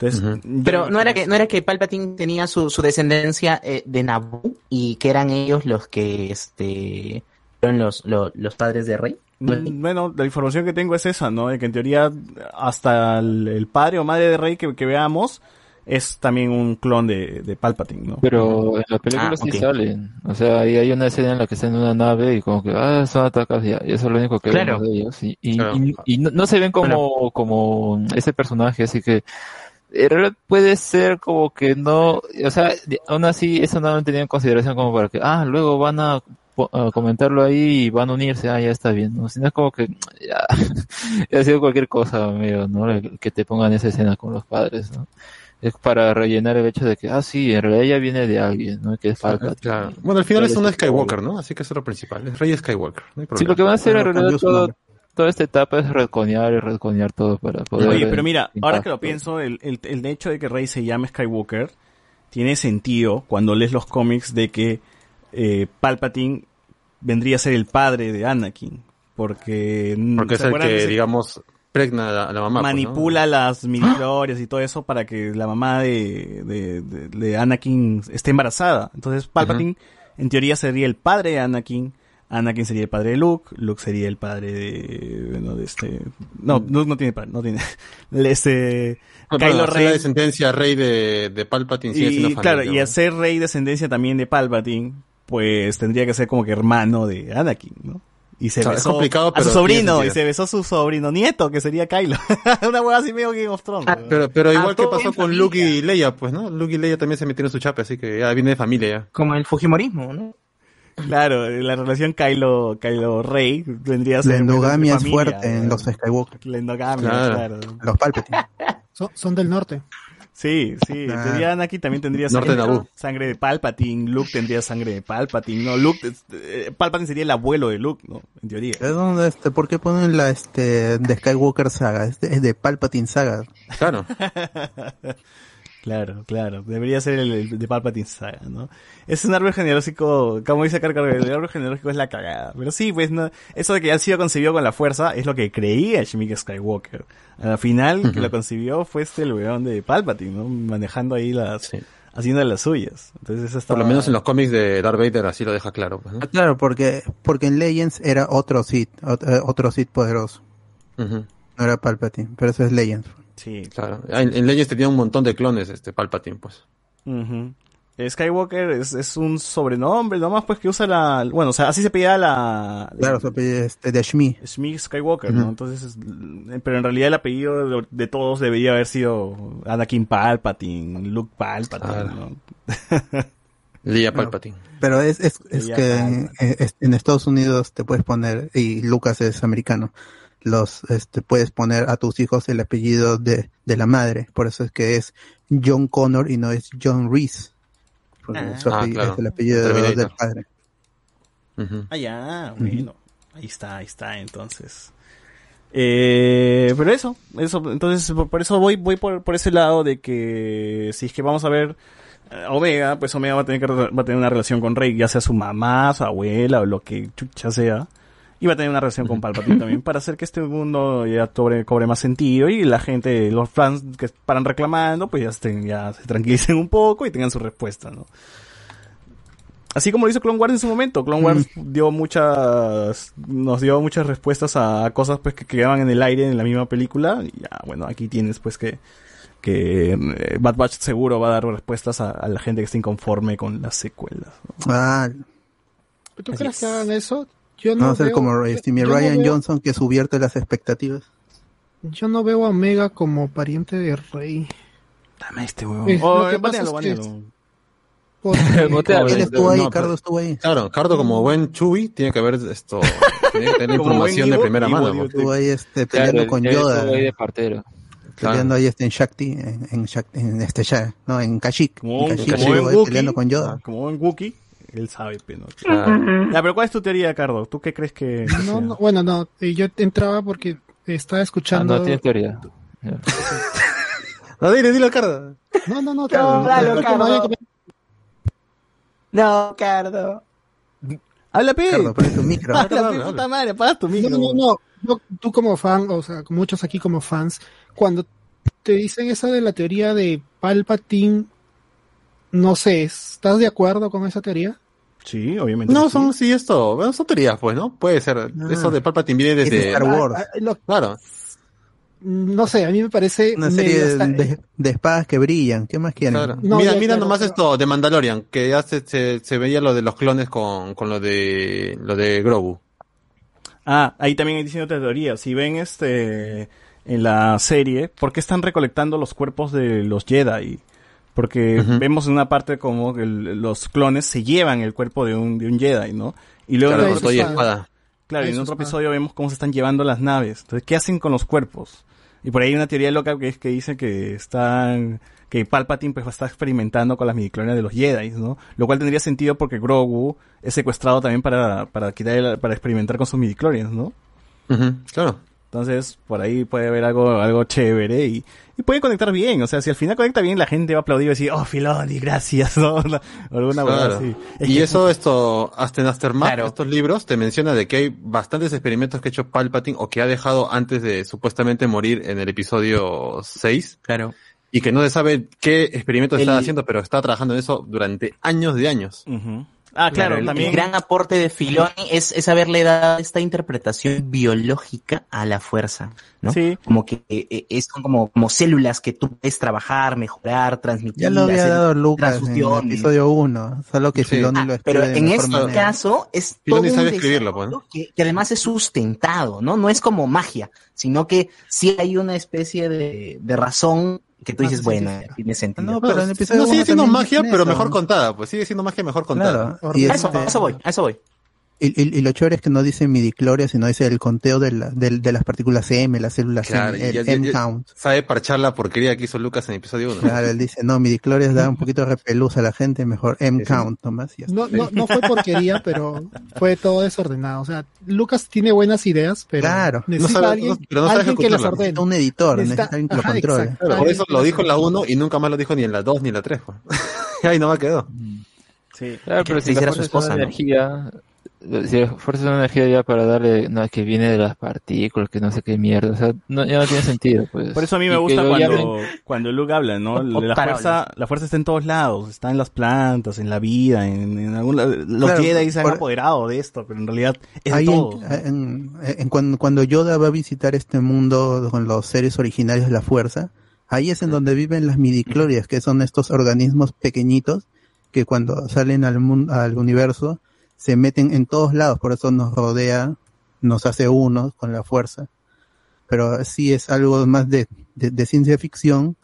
Entonces, yo
Pero no era que no era que Palpatine tenía su, su descendencia eh, de Naboo y que eran ellos los que este fueron los, los, los padres de Rey.
Mm, Bueno, la información que tengo es esa, ¿no? De que en teoría hasta el, el padre o madre de Rey que, que veamos es también un clon de, de Palpatine, ¿no?
Pero en la película
Ah,
sí salen. O sea, ahí hay una escena en la que están en una nave y como que, ah, son atacados ya. Y eso es lo único que
Claro.
vemos de ellos. Y, y,
Claro.
y- y no, no se ven como, como ese personaje, así que realidad puede ser como que no, o sea, aún así eso no lo tenía en consideración como para que, ah, luego van a, a comentarlo ahí y van a unirse, ah, ya está bien, ¿no? Sino es como que ya, ha sido cualquier cosa, medio, ¿no? Que te pongan esa escena con los padres, ¿no? Es para rellenar el hecho de que, ah, sí, en realidad ya viene de alguien, ¿no? Que es Palpatine.
Claro. Bueno, al final es una Skywalker, ¿no? Así que eso es lo principal. Es Rey Skywalker. No hay
Sí, lo que van a hacer en realidad todo. Toda esta etapa es redconear y redconear todo para poder...
Oye, pero mira, ahora que lo pienso, el, el, el hecho de que Rey se llame Skywalker tiene sentido cuando lees los cómics de que eh, Palpatine vendría a ser el padre de Anakin. Porque,
Porque es
¿se
el que, digamos, pregna a la, a la mamá. pues, ¿no?
manipula las midichlorias y todo eso para que la mamá de, de, de- de Anakin esté embarazada. Entonces Palpatine, en teoría, sería el padre de Anakin. Anakin sería el padre de Luke. Luke sería el padre de, bueno, de este, no, Luke no tiene padre, no tiene, este,
Ah,
Kylo
hacer la descendencia rey de, de Palpatine sigue siendo
Y claro,
fanático,
y
¿no?
hacer rey descendencia también de Palpatine, pues tendría que ser como que hermano de Anakin, ¿no? Y se
Claro, es
besó
complicado,
a
pero
su sobrino, y se besó a su sobrino nieto, que sería Kylo. Una hueá así medio Game of Thrones. ¿no?
Pero, pero igual que pasó con Luke y Leia, pues, ¿no? Luke y Leia también se metieron en su chape, así que ya viene de familia ya.
Como el Fujimorismo, ¿no?
Claro, la relación Kylo, Kylo Rey vendría a ser.
La endogamia es fuerte en los Skywalker.
La endogamia,
Claro.
claro.
Los Palpatine.
Son, son del norte.
Sí, sí.
Ah.
Tendría Anakin también tendría
Norte
sangre, de Palpatine. Luke tendría sangre de Palpatine. No, Luke, eh, Palpatine sería el abuelo de Luke, ¿no? En teoría.
¿Es donde, este, ¿Por qué ponen la este, de Skywalker saga? Es de, es de Palpatine saga.
Claro.
Claro, claro. Debería ser el, el de Palpatine Saga, ¿no? Es un árbol genealógico, como dice Carcar, el árbol genealógico es la cagada. Pero sí, pues, no, eso de que ha sido concebido con la fuerza es lo que creía Shmik Skywalker. Al final, que lo concibió fue este el weón de Palpatine, ¿no? Manejando ahí las, haciendo las suyas. Entonces eso
Por lo menos en los cómics de Darth Vader así lo deja claro. pues, ¿no?
Ah, Claro, porque, porque en Legends era otro Sith, eh, otro Sith poderoso. No era Palpatine, pero eso es Legends.
Sí.
Claro. En, en Legends tenía un montón de clones, este Palpatine, pues.
Eh, Skywalker es, es un sobrenombre, nomás pues que usa la... Bueno, o sea, así se pedía la...
Claro, su apellido es este, de Shmi.
Shmi Skywalker, ¿no? Entonces, es- pero en realidad el apellido de, de todos debería haber sido Anakin Palpatine, Luke Palpatine, ¿no?
Leia
Bueno,
Palpatine.
Pero es, es, es que en Estados Unidos te puedes poner, y Lucas es americano, los este, puedes poner a tus hijos el apellido de, de la madre. Por eso es que es John Connor y no es John Reese. Porque
Ah.
su
Ah,
apellido
claro.
es el apellido
Terminator.
del padre.
Ah, ya, bueno. Ahí está, ahí está, entonces. Eh, pero eso, eso, entonces por, por eso voy, voy por, por ese lado de que si es que vamos a ver eh, a Omega, pues Omega va a tener que va a tener una relación con Rey, ya sea su mamá, su abuela o lo que chucha sea. Y va a tener una relación con Palpatine también para hacer que este mundo ya cobre, cobre más sentido y la gente, los fans que paran reclamando, pues ya estén, ya se tranquilicen un poco y tengan su respuesta, ¿no? Así como lo hizo Clone Wars en su momento. Clone Wars dio muchas, nos dio muchas respuestas a cosas pues que quedaban en el aire en la misma película. Y ya, bueno, aquí tienes pues que, que eh, Bad Batch seguro va a dar respuestas a, a la gente que esté inconforme con las secuelas. ¿no?
Ah,
¿Tú
Así
crees
es.
que hagan eso? Yo no
no va a ser
veo-
como
no
Ryan
veo-
Johnson que subierte las expectativas.
Yo no veo a Omega como pariente de Rey.
Dame este huevón.
Eh,
Oh,
lo que
banealo,
pasa es que-
banealo.
Porque-
Botealo.
Él estuvo ahí,
No, pero-
Cardo estuvo ahí.
Claro, Cardo como buen Chuy tiene que haber esto, tiene que tener información de primera
Ivo
mano. pues.
Estuvo ahí este, peleando con Yoda.
estuvo ahí de partero.
Peleando ahí este en Shakti, en, en, Shak- en este ya, no, en Kashyyyk.
Como,
en Kashyyyk
como buen
peleando con Yoda.
como buen Wookiee, él sabe, pero
Claro.
Ya, pero ¿cuál es tu teoría, Cardo? ¿Tú qué crees que
No, no, bueno, no, yo entraba porque estaba
Ah,
escuchando.
no, tienes teoría.
No, dile, dile a Cardo.
No, no, no,
No, dale,
creo que no haya
Cardo. No, Cardo.
Habla, pe.
Cardo, pon tu micro.
Habla, pe, puta madre, apaga tu micro.
No, no, no. Yo- tú como fan, o sea, muchos aquí como fans, cuando te dicen eso de la teoría de Palpatine, no sé, ¿estás de acuerdo con esa teoría?
Sí, obviamente.
No,
sí.
son, sí, esto, bueno, son teorías, pues, ¿no? Puede ser. Eso de Palpatine viene
Es de
desde...
Star Wars.
Ah, ah, lo-
Claro.
no sé, a mí me parece
Una serie de,
hasta-
de- de espadas que brillan. ¿Qué más quieren?
Claro.
No,
mira,
ya,
mira
claro,
nomás
pero-
esto de Mandalorian, que ya se, se, se veía lo de los clones con, con lo de lo de Grogu.
Ah, ahí también hay diciendo otra teoría. Si ven este en la serie, ¿por qué están recolectando los cuerpos de los Jedi? Porque vemos en una parte como el- los clones se llevan el cuerpo de un, de un Jedi, ¿no? Y luego
Claro,
en otro
espada.
Claro, y en otro
está.
episodio vemos cómo se están llevando las naves. Entonces, ¿qué hacen con los cuerpos? Y por ahí hay una teoría loca que es que dice que están que Palpatine pues va a estar experimentando con las midichlorians de los Jedi, ¿no? Lo cual tendría sentido porque Grogu es secuestrado también para para quitar el- para experimentar con sus midichlorians, ¿no?
claro.
Entonces, por ahí puede haber algo, algo chévere y, y puede conectar bien. O sea, si al final conecta bien, la gente va a aplaudir y decir, oh, Filoni, gracias, ¿no? O alguna cosa
Claro.
así. Es
Y
que-
eso, esto, hasta en Aftermath, estos libros te menciona de que hay bastantes experimentos que ha hecho Palpatine o que ha dejado antes de supuestamente morir en el episodio 6.
Claro.
Y que no se sabe qué experimentos
El-
está haciendo, pero está trabajando en eso durante años de años.
Ah, claro, también.
el gran aporte de Filoni es, es haberle dado esta interpretación biológica a la fuerza, ¿no?
Sí.
Como que eh, eh, es como, como células que tú puedes trabajar, mejorar, transmitir.
Ya lo había
hacer
dado Lucas en el episodio 1, solo que
Sí.
Filoni
Ah,
lo
pero en este
manera.
caso es
Filoni
todo un
sabe escribirlo, pues,
que, que además es sustentado, ¿no? No es como magia, sino que sí hay una especie de, de razón que tú dices, bueno, tiene sentido.
No, pero en el episodio
No, sigue siendo magia, pero
eso.
mejor contada, pues sigue siendo magia mejor contada.
Claro, y
a, eso, a eso voy, a eso voy.
Y, y- y lo chévere es que no dice midicloria, sino dice el conteo de, la- del- de las partículas M, las células
Claro,
M,
y
el
ya- ya- ya
M-count.
sabe parchar la porquería que hizo Lucas en episodio 1.
Claro, él dice, no, midiclorias da un poquito de repelús a la gente, mejor M-count nomás. y
No, no, no fue porquería, pero fue todo desordenado. O sea, Lucas tiene buenas ideas, pero
Claro.
necesita
No sabe-
alguien,
no- pero
alguien que las ordene.
Necesita un editor, necesita
Necesita-
alguien que lo
Ajá,
controle.
exacto.
Claro, por eso lo dijo en la
ordene.
1 y nunca más lo dijo ni en la 2 ni en la 3. pues. Ahí nomás quedó.
Sí.
Claro, pero si la fuerza es una energía, si la fuerza es una energía ya para darle, no, que viene de las partículas, que no sé qué mierda, o sea, no, ya no tiene sentido, pues.
Por eso a mí me gusta cuando,
llamen-
cuando Luke habla, ¿no? La fuerza, la fuerza está en todos lados, está en las plantas, en la vida, en, en algún lado. Los
Claro,
Jedi se han
por-
apoderado de esto, pero en realidad es
Ahí en- en cuando, cuando Yoda va a visitar este mundo con los seres originarios de la fuerza, ahí es en donde viven las midiclorias, que son estos organismos pequeñitos que cuando salen al mundo, al universo, se meten en todos lados, por eso nos rodea, nos hace uno con la fuerza. Pero sí es algo más de, de- de ciencia ficción,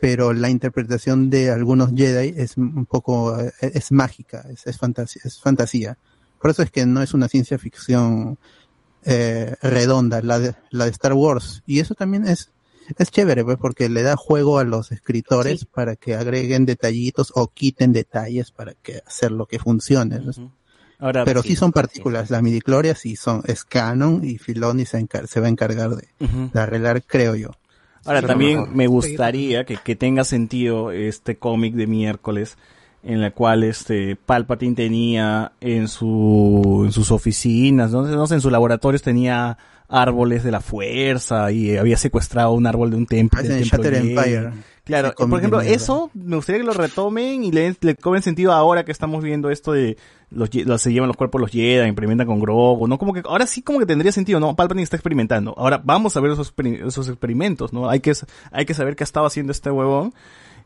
pero la interpretación de algunos Jedi es un poco, eh, es mágica, es, es fantasía, es fantasía. Por eso es que no es una ciencia ficción eh, redonda, la de, la de Star Wars. Y eso también es, es chévere, pues, porque le da juego a los escritores para que agreguen detallitos o quiten detalles para que hacer lo que funcione. ¿no?
Ahora,
Pero
sí,
sí, son partículas, las midichlorias sí son, es canon y Filoni se, se va a encargar de, arreglar, creo yo.
Ahora
Sí,
también me gustaría que, que tenga sentido este cómic de miércoles en la cual este Palpatine tenía en su en sus oficinas, no sé, no sé, en sus laboratorios tenía árboles de la fuerza y había secuestrado un árbol de un templo.
Ah, en Shatter. Empire.
Claro, por ejemplo, eso me gustaría que lo retomen y le, le cobren sentido ahora que estamos viendo esto de los, se llevan los cuerpos los Jedi, implementan con Grogu, ¿no? Como que ahora sí como que tendría sentido, ¿no? Palpatine está experimentando. Ahora vamos a ver esos, esos experimentos, ¿no? Hay que, hay que saber qué estaba haciendo este huevón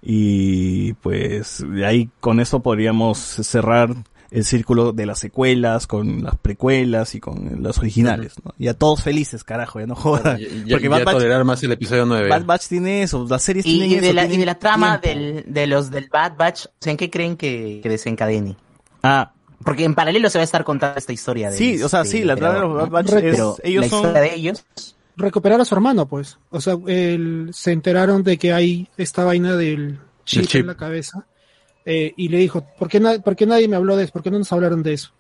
y pues ahí con eso podríamos cerrar el círculo de las secuelas con las precuelas y con las originales, ¿no? Ya todos felices, carajo, ya no jodan.
Ya,
Porque
ya
Bad Batch-
tolerar más el episodio 9.
Bad Batch tiene eso, las series
Y,
tienen
y de
eso.
la, y de la trama del, de los del Bad Batch, o sea, ¿en qué creen que, que desencadene?
Ah.
Porque en paralelo se va a estar contando esta historia de
Sí, o sea, sí, la trama de los Bad Batch es-
pero
ellos
la
son-
historia de ellos
recuperar a su hermano, pues. O sea, él, se enteraron de que hay esta vaina del chip,
chip.
en la cabeza. Eh, y le dijo, ¿por qué, na- ¿por qué nadie me habló de eso? ¿Por qué no nos hablaron de eso?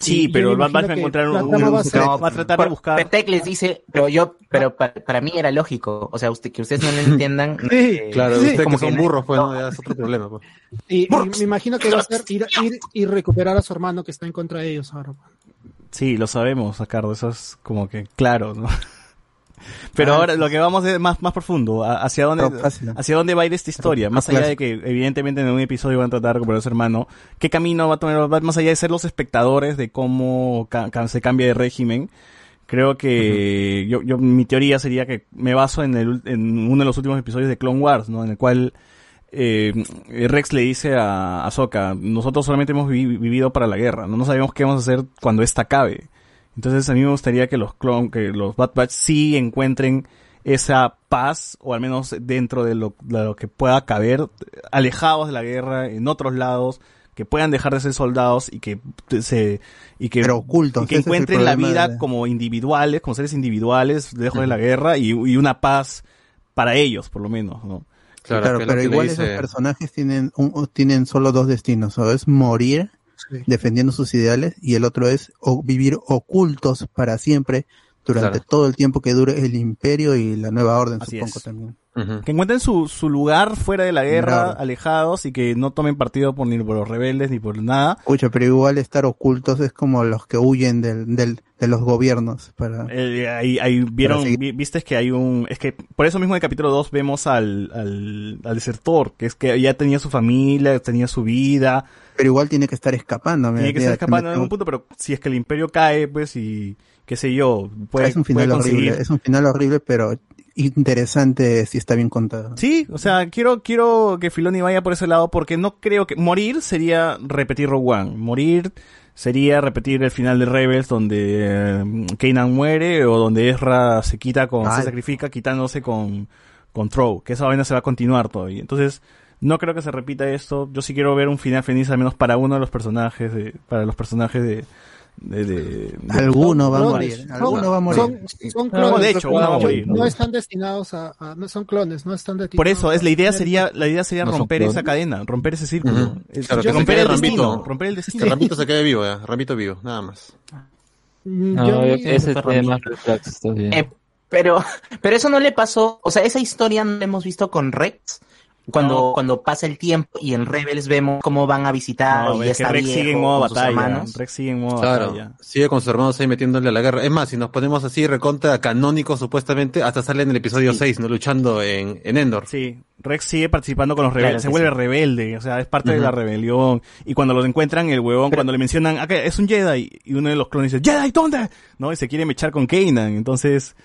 Sí,
Y
pero
me
el Bad Batch
imagino
va a encontrar un, un-
va a ser-
va a tratar de buscar.
Petec les dice, pero yo, pero pa- para, mí era lógico, o sea, usted, que ustedes no lo entiendan. eh,
Claro,
sí,
ustedes
como
que son
que-
burros, pues, no, ya es otro problema. Pues.
Y, y me imagino que va a ser ir, ir y recuperar a su hermano que está en contra de ellos ahora.
Sí, lo sabemos, Ricardo, eso es como que claro, ¿no? Pero
Ah,
ahora lo que vamos es más, más profundo, hacia dónde, hacia dónde va a ir esta historia, más allá de que evidentemente en un episodio van a tratar a su hermano, ¿qué camino va a tomar más allá de ser los espectadores de cómo ca- se cambia de régimen? Creo que yo, yo, mi teoría sería que me baso en, el, en uno de los últimos episodios de Clone Wars, ¿no? En el cual eh, Rex le dice a Ahsoka, nosotros solamente hemos vi- vivido para la guerra, no, no sabemos qué vamos a hacer cuando esta acabe. Entonces a mí me gustaría que los clon, que los Bad Batch sí encuentren esa paz, o al menos dentro de lo, de lo que pueda caber, alejados de la guerra, en otros lados, que puedan dejar de ser soldados y que se y que,
Pero ocultos,
y que encuentren la vida
de-
como individuales, como seres individuales, lejos de la guerra y, y una paz para ellos, por lo menos, ¿no?
Claro, pero igual esos personajes tienen un, tienen solo dos destinos, o es morir defendiendo sus ideales y el otro es o vivir ocultos para siempre, durante
Claro.
todo el tiempo que dure el imperio y la nueva orden,
Así
supongo
es.
también.
Que encuentren su, su lugar fuera de la guerra,
Claro.
alejados, y que no tomen partido por, ni por los rebeldes ni por nada.
Escucha, pero igual estar ocultos es como los que huyen del, del, de los gobiernos para...
Eh, ahí, ahí vieron,
seguir.
vi- viste que hay un, es que por eso mismo en el capítulo 2 vemos al, al, al desertor, que es que ya tenía su familia, tenía su vida,
Pero igual tiene que estar escapando.
tiene que estar escapando en algún punto, pero si es que el imperio cae, pues, y qué sé yo, puede,
es un final
puede
horrible, es un final horrible, pero interesante si está bien contado.
Sí, o sea, quiero, quiero que Filoni vaya por ese lado porque no creo que morir sería repetir Rogue One. Morir sería repetir el final de Rebels donde eh, Kanan muere o donde Ezra se quita con,
Ay.
se sacrifica quitándose con, con Throw, que esa vaina se va a continuar todavía. Entonces, no creo que se repita esto. Yo sí quiero ver un final feliz al menos para uno de los personajes de, para los personajes de, de, de- de-
Alguno va a morir, alguno va a morir.
Son, son
No,
clones.
de hecho, uno va a morir.
No están destinados a, a- no son clones, no están destinados.
Por eso, es la idea sería, la idea sería
No
romper esa cadena, romper ese círculo.
Claro, que
romper el destino,
Rambito.
romper el destino.
Que Rambito se quede vivo, ya. Rambito vivo, nada más.
Mm,
No,
yo-
ese tema.
Eh, pero, pero eso no le pasó, o sea, esa historia no la hemos visto con Rex. Cuando, cuando pasa el tiempo y en Rebels vemos cómo van a visitar
No,
y está
Rex
viejo
sigue en modo
con sus
batalla.
hermanos.
Rex sigue en modo
Claro,
batalla.
sigue con sus hermanos ahí metiéndole a la guerra. Es más, si nos ponemos así recontra canónico supuestamente, hasta sale en el episodio 6, ¿no? Luchando en, en Endor.
Sí, Rex sigue participando con los rebeldes,
Claro
se vuelve
sí.
rebelde, o sea, es parte de la rebelión. Y cuando los encuentran, el huevón, cuando le mencionan, ah, que es un Jedi, y uno de los clones dice, Jedi, ¿dónde? ¿No? Y se quiere mechar con Kanan, entonces,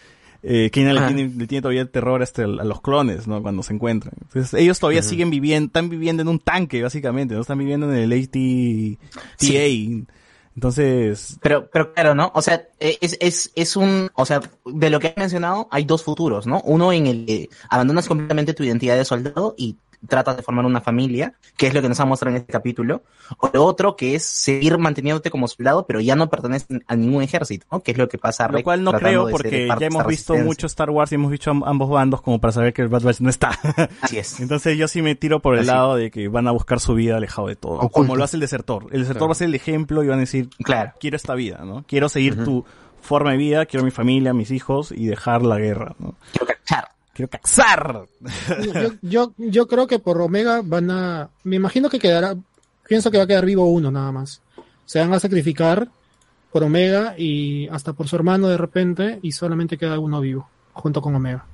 eh, Kanan le tiene, le tiene todavía terror este, a los clones, ¿no? Cuando se encuentran. Entonces, ellos todavía siguen viviendo, están viviendo en un tanque, básicamente, no están viviendo en el AT, TA. Entonces,
Pero, pero claro, ¿no? O sea, eh, es, es, es un, o sea, de lo que he mencionado, hay dos futuros, ¿no? Uno en el que abandonas completamente tu identidad de soldado y tratas de formar una familia, que es lo que nos ha mostrado en este capítulo. O lo otro que es seguir manteniéndote como soldado, pero ya no perteneces a ningún ejército, ¿no? Que es lo que pasa
Lo cual no creo porque ya hemos visto mucho Star Wars y hemos visto am- ambos bandos como para saber que el Bad Batch no está.
Así es.
Entonces yo sí me tiro por el
Así.
lado de que van a buscar su vida alejado de todo.
Oculto.
Como lo hace el desertor. El desertor
Claro.
va a ser el ejemplo y van a decir,
Claro.
quiero esta vida, ¿no? Quiero seguir tu forma de vida, quiero mi familia, mis hijos y dejar la guerra, ¿no?
Quiero cachar.
Quiero caxar.
yo, yo, yo creo que por Omega van a. Me imagino que quedará. Pienso que va a quedar vivo uno nada más. Se van a sacrificar por Omega y hasta por su hermano de repente y solamente queda uno vivo junto con Omega.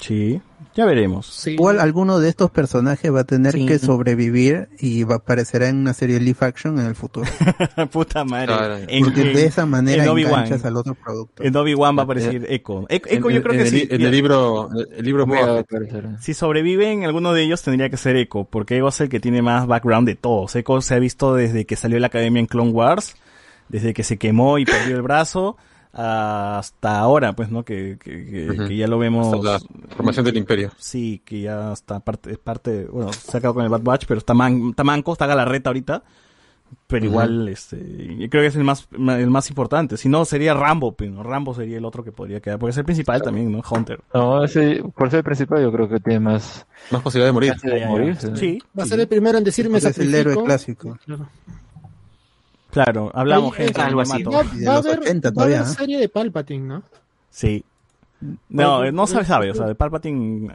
Sí, ya veremos.
Sí.
Igual alguno de estos personajes va a tener
Sí.
que sobrevivir y va a aparecer en una serie live action en el futuro.
Puta madre.
Claro.
Porque
en-
de esa manera
en
enganchas al otro producto.
En Obi-Wan va a aparecer Echo. Echo
En-
yo creo
en
que
el,
sí.
En el libro, el libro
Omega
Boba
va a
Fett.
aparecer.
Si sobreviven, alguno de ellos tendría que ser Echo, porque Echo es el que tiene más background de todos. Echo se ha visto desde que salió de la academia en Clone Wars, desde que se quemó y perdió el brazo, hasta ahora, pues, ¿no? Que, que, que-
Ujú.
que ya lo vemos.
Hasta la formación del imperio.
Sí, que ya está parte, es parte, bueno, se ha quedado con el Bad Batch, pero está, man- está manco, está galarreta ahorita. Pero igual, este, yo creo que es el más, el más importante. Si no, sería Rambo, pero ¿no? Rambo sería el otro que podría quedar, porque es el principal también, ¿no? Hunter.
No, ese, por ser el principal, yo creo que tiene más
Más posibilidad de morir.
de.
Sí,
Va a ser el primero en decir me
Ese es el héroe clásico.
Claro.
Claro, hablamos,
Oye,
gente,
algo así.
mato.
Va, va a
los
haber,
80
va a
todavía,
haber
¿eh?
serie de Palpatine, ¿no?
Sí. No, no se sabe, o sea, de Palpatine,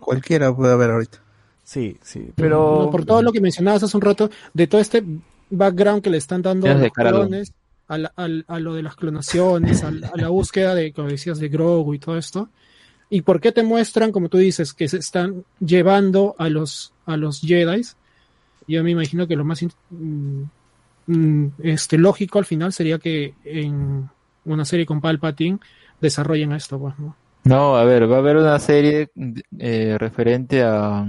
Cualquiera puede haber ahorita.
sí, sí, pero...
No, por todo lo que mencionabas hace un rato, de todo este background que le están dando a los
a
clones, a, la- al- a lo de las clonaciones, al- a, la búsqueda de, como decías, de Grogu y todo esto. ¿Y por qué te muestran, como tú dices, que se están llevando a los, a los Jedi? Yo me imagino que lo más in- mm, este, lógico al final sería que en una serie con Palpatine desarrollen esto, pues, ¿no?
No, a ver, va a haber una serie eh, referente a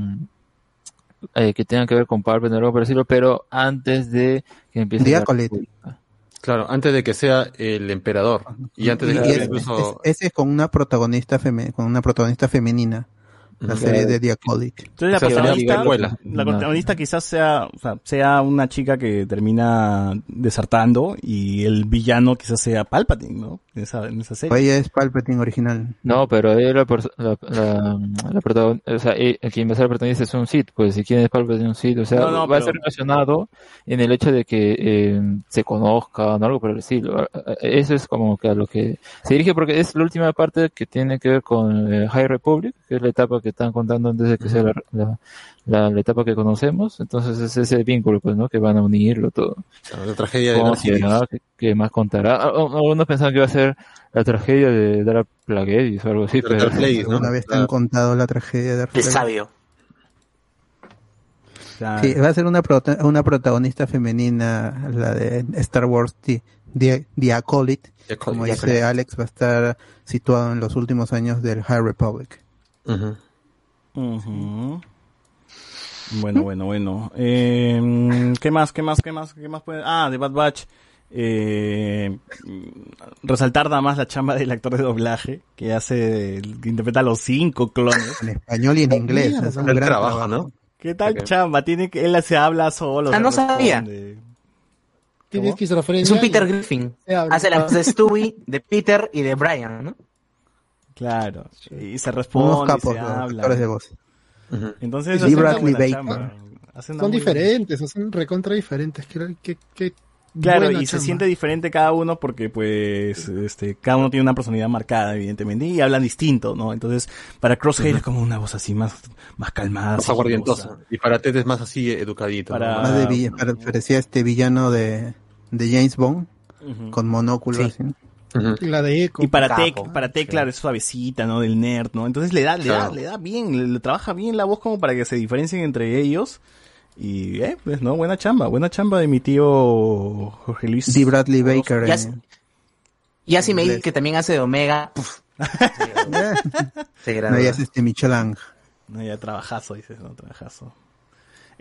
eh, que tenga que ver con Palpatine o algo por decirlo, pero antes de que empiece la. República.
Claro, antes de que sea el emperador. Y antes de
Y
que sea
es-
incluso...
es- ese es con una protagonista feme- con una protagonista femenina. La serie de The Acolyte.
Entonces la
O sea, sería
protagonista, la
No.
protagonista quizás sea, o sea, sea una chica que termina desertando y el villano quizás sea Palpatine, ¿no? En esa, en esa
O
serie.
ella es Palpatine original.
No, pero ella la, la, la, la protagon- o sea, quien va a ser protagonista es un Sith, pues si quién es Palpatine un Sith, o sea,
No, no,
va a ser relacionado en el hecho de que eh, se conozcan, algo por el estilo. Eso es como que a lo que se dirige porque es la última parte que tiene que ver con eh, High Republic, que es la etapa que están contando antes de que sea la, la, etapa que conocemos, entonces es ese vínculo, pues, ¿no? Que van a unirlo todo.
La tragedia de
¿Cómo
Darth Sidious.
será? ¿Qué, qué más contará? Ah, ah, Algunos pensaban que iba a ser la tragedia de Dara Plagueis o algo así, pero...
Una vez te han contado la tragedia de
El
Vader.
sabio.
Sí, va a ser una, prota- una protagonista femenina, la de Star Wars, The, The, The Acolyte.
The Acolyte.
Como
The
dice
Acolyte.
Alex, va a estar situado en los últimos años del High Republic.
Ujú. Bueno, bueno, bueno. Eh, ¿Qué más, qué más, qué más, qué más puede? Ah, de Bad Batch. Eh, mm, resaltar nada más la chamba del actor de doblaje que hace, que interpreta a los cinco clones.
En español y en inglés. es un gran
trabajo,
trabajo.
¿no?
¿Qué tal chamba? Tiene que, él se habla solo.
Ah,
se
no sabía.
Tiene.
Es un
y-
Peter Griffin.
se.
Hace la voz de Stewie, de Peter y de Brian, ¿no?
Claro. Y se responde, y
capos,
se
los
habla.
de voz.
Entonces,
Bradley Baker.
Son
muy buena-
diferentes, son recontra diferentes. Qué, qué, qué
Claro, y se siente diferente cada uno porque pues este cada uno tiene una personalidad marcada, evidentemente, y hablan distinto, ¿no? Entonces, para Crosshair es como una voz así más más calmada,
Más aguardientosa. Y para Ted es más así educadito.
Para-
¿no?
Más de villa- pare- parecía este villano de, de James Bond, con monóculo
Sí.
así.
La de Echo.
Y para. Tech, para Tech, claro, es suavecita, ¿no? Del nerd, ¿no? Entonces le da, le da, le da bien, le, le trabaja bien la voz como para que se diferencien entre ellos. Y, eh, pues, ¿no? Buena chamba, buena chamba de mi tío Jorge Luis.
D. Bradley Baker.
Ya
eh,
sé. Y así me dice que también hace de Omega. puf, se
no, ya es este Michelin.
No, ya trabajazo, dices, no, trabajazo.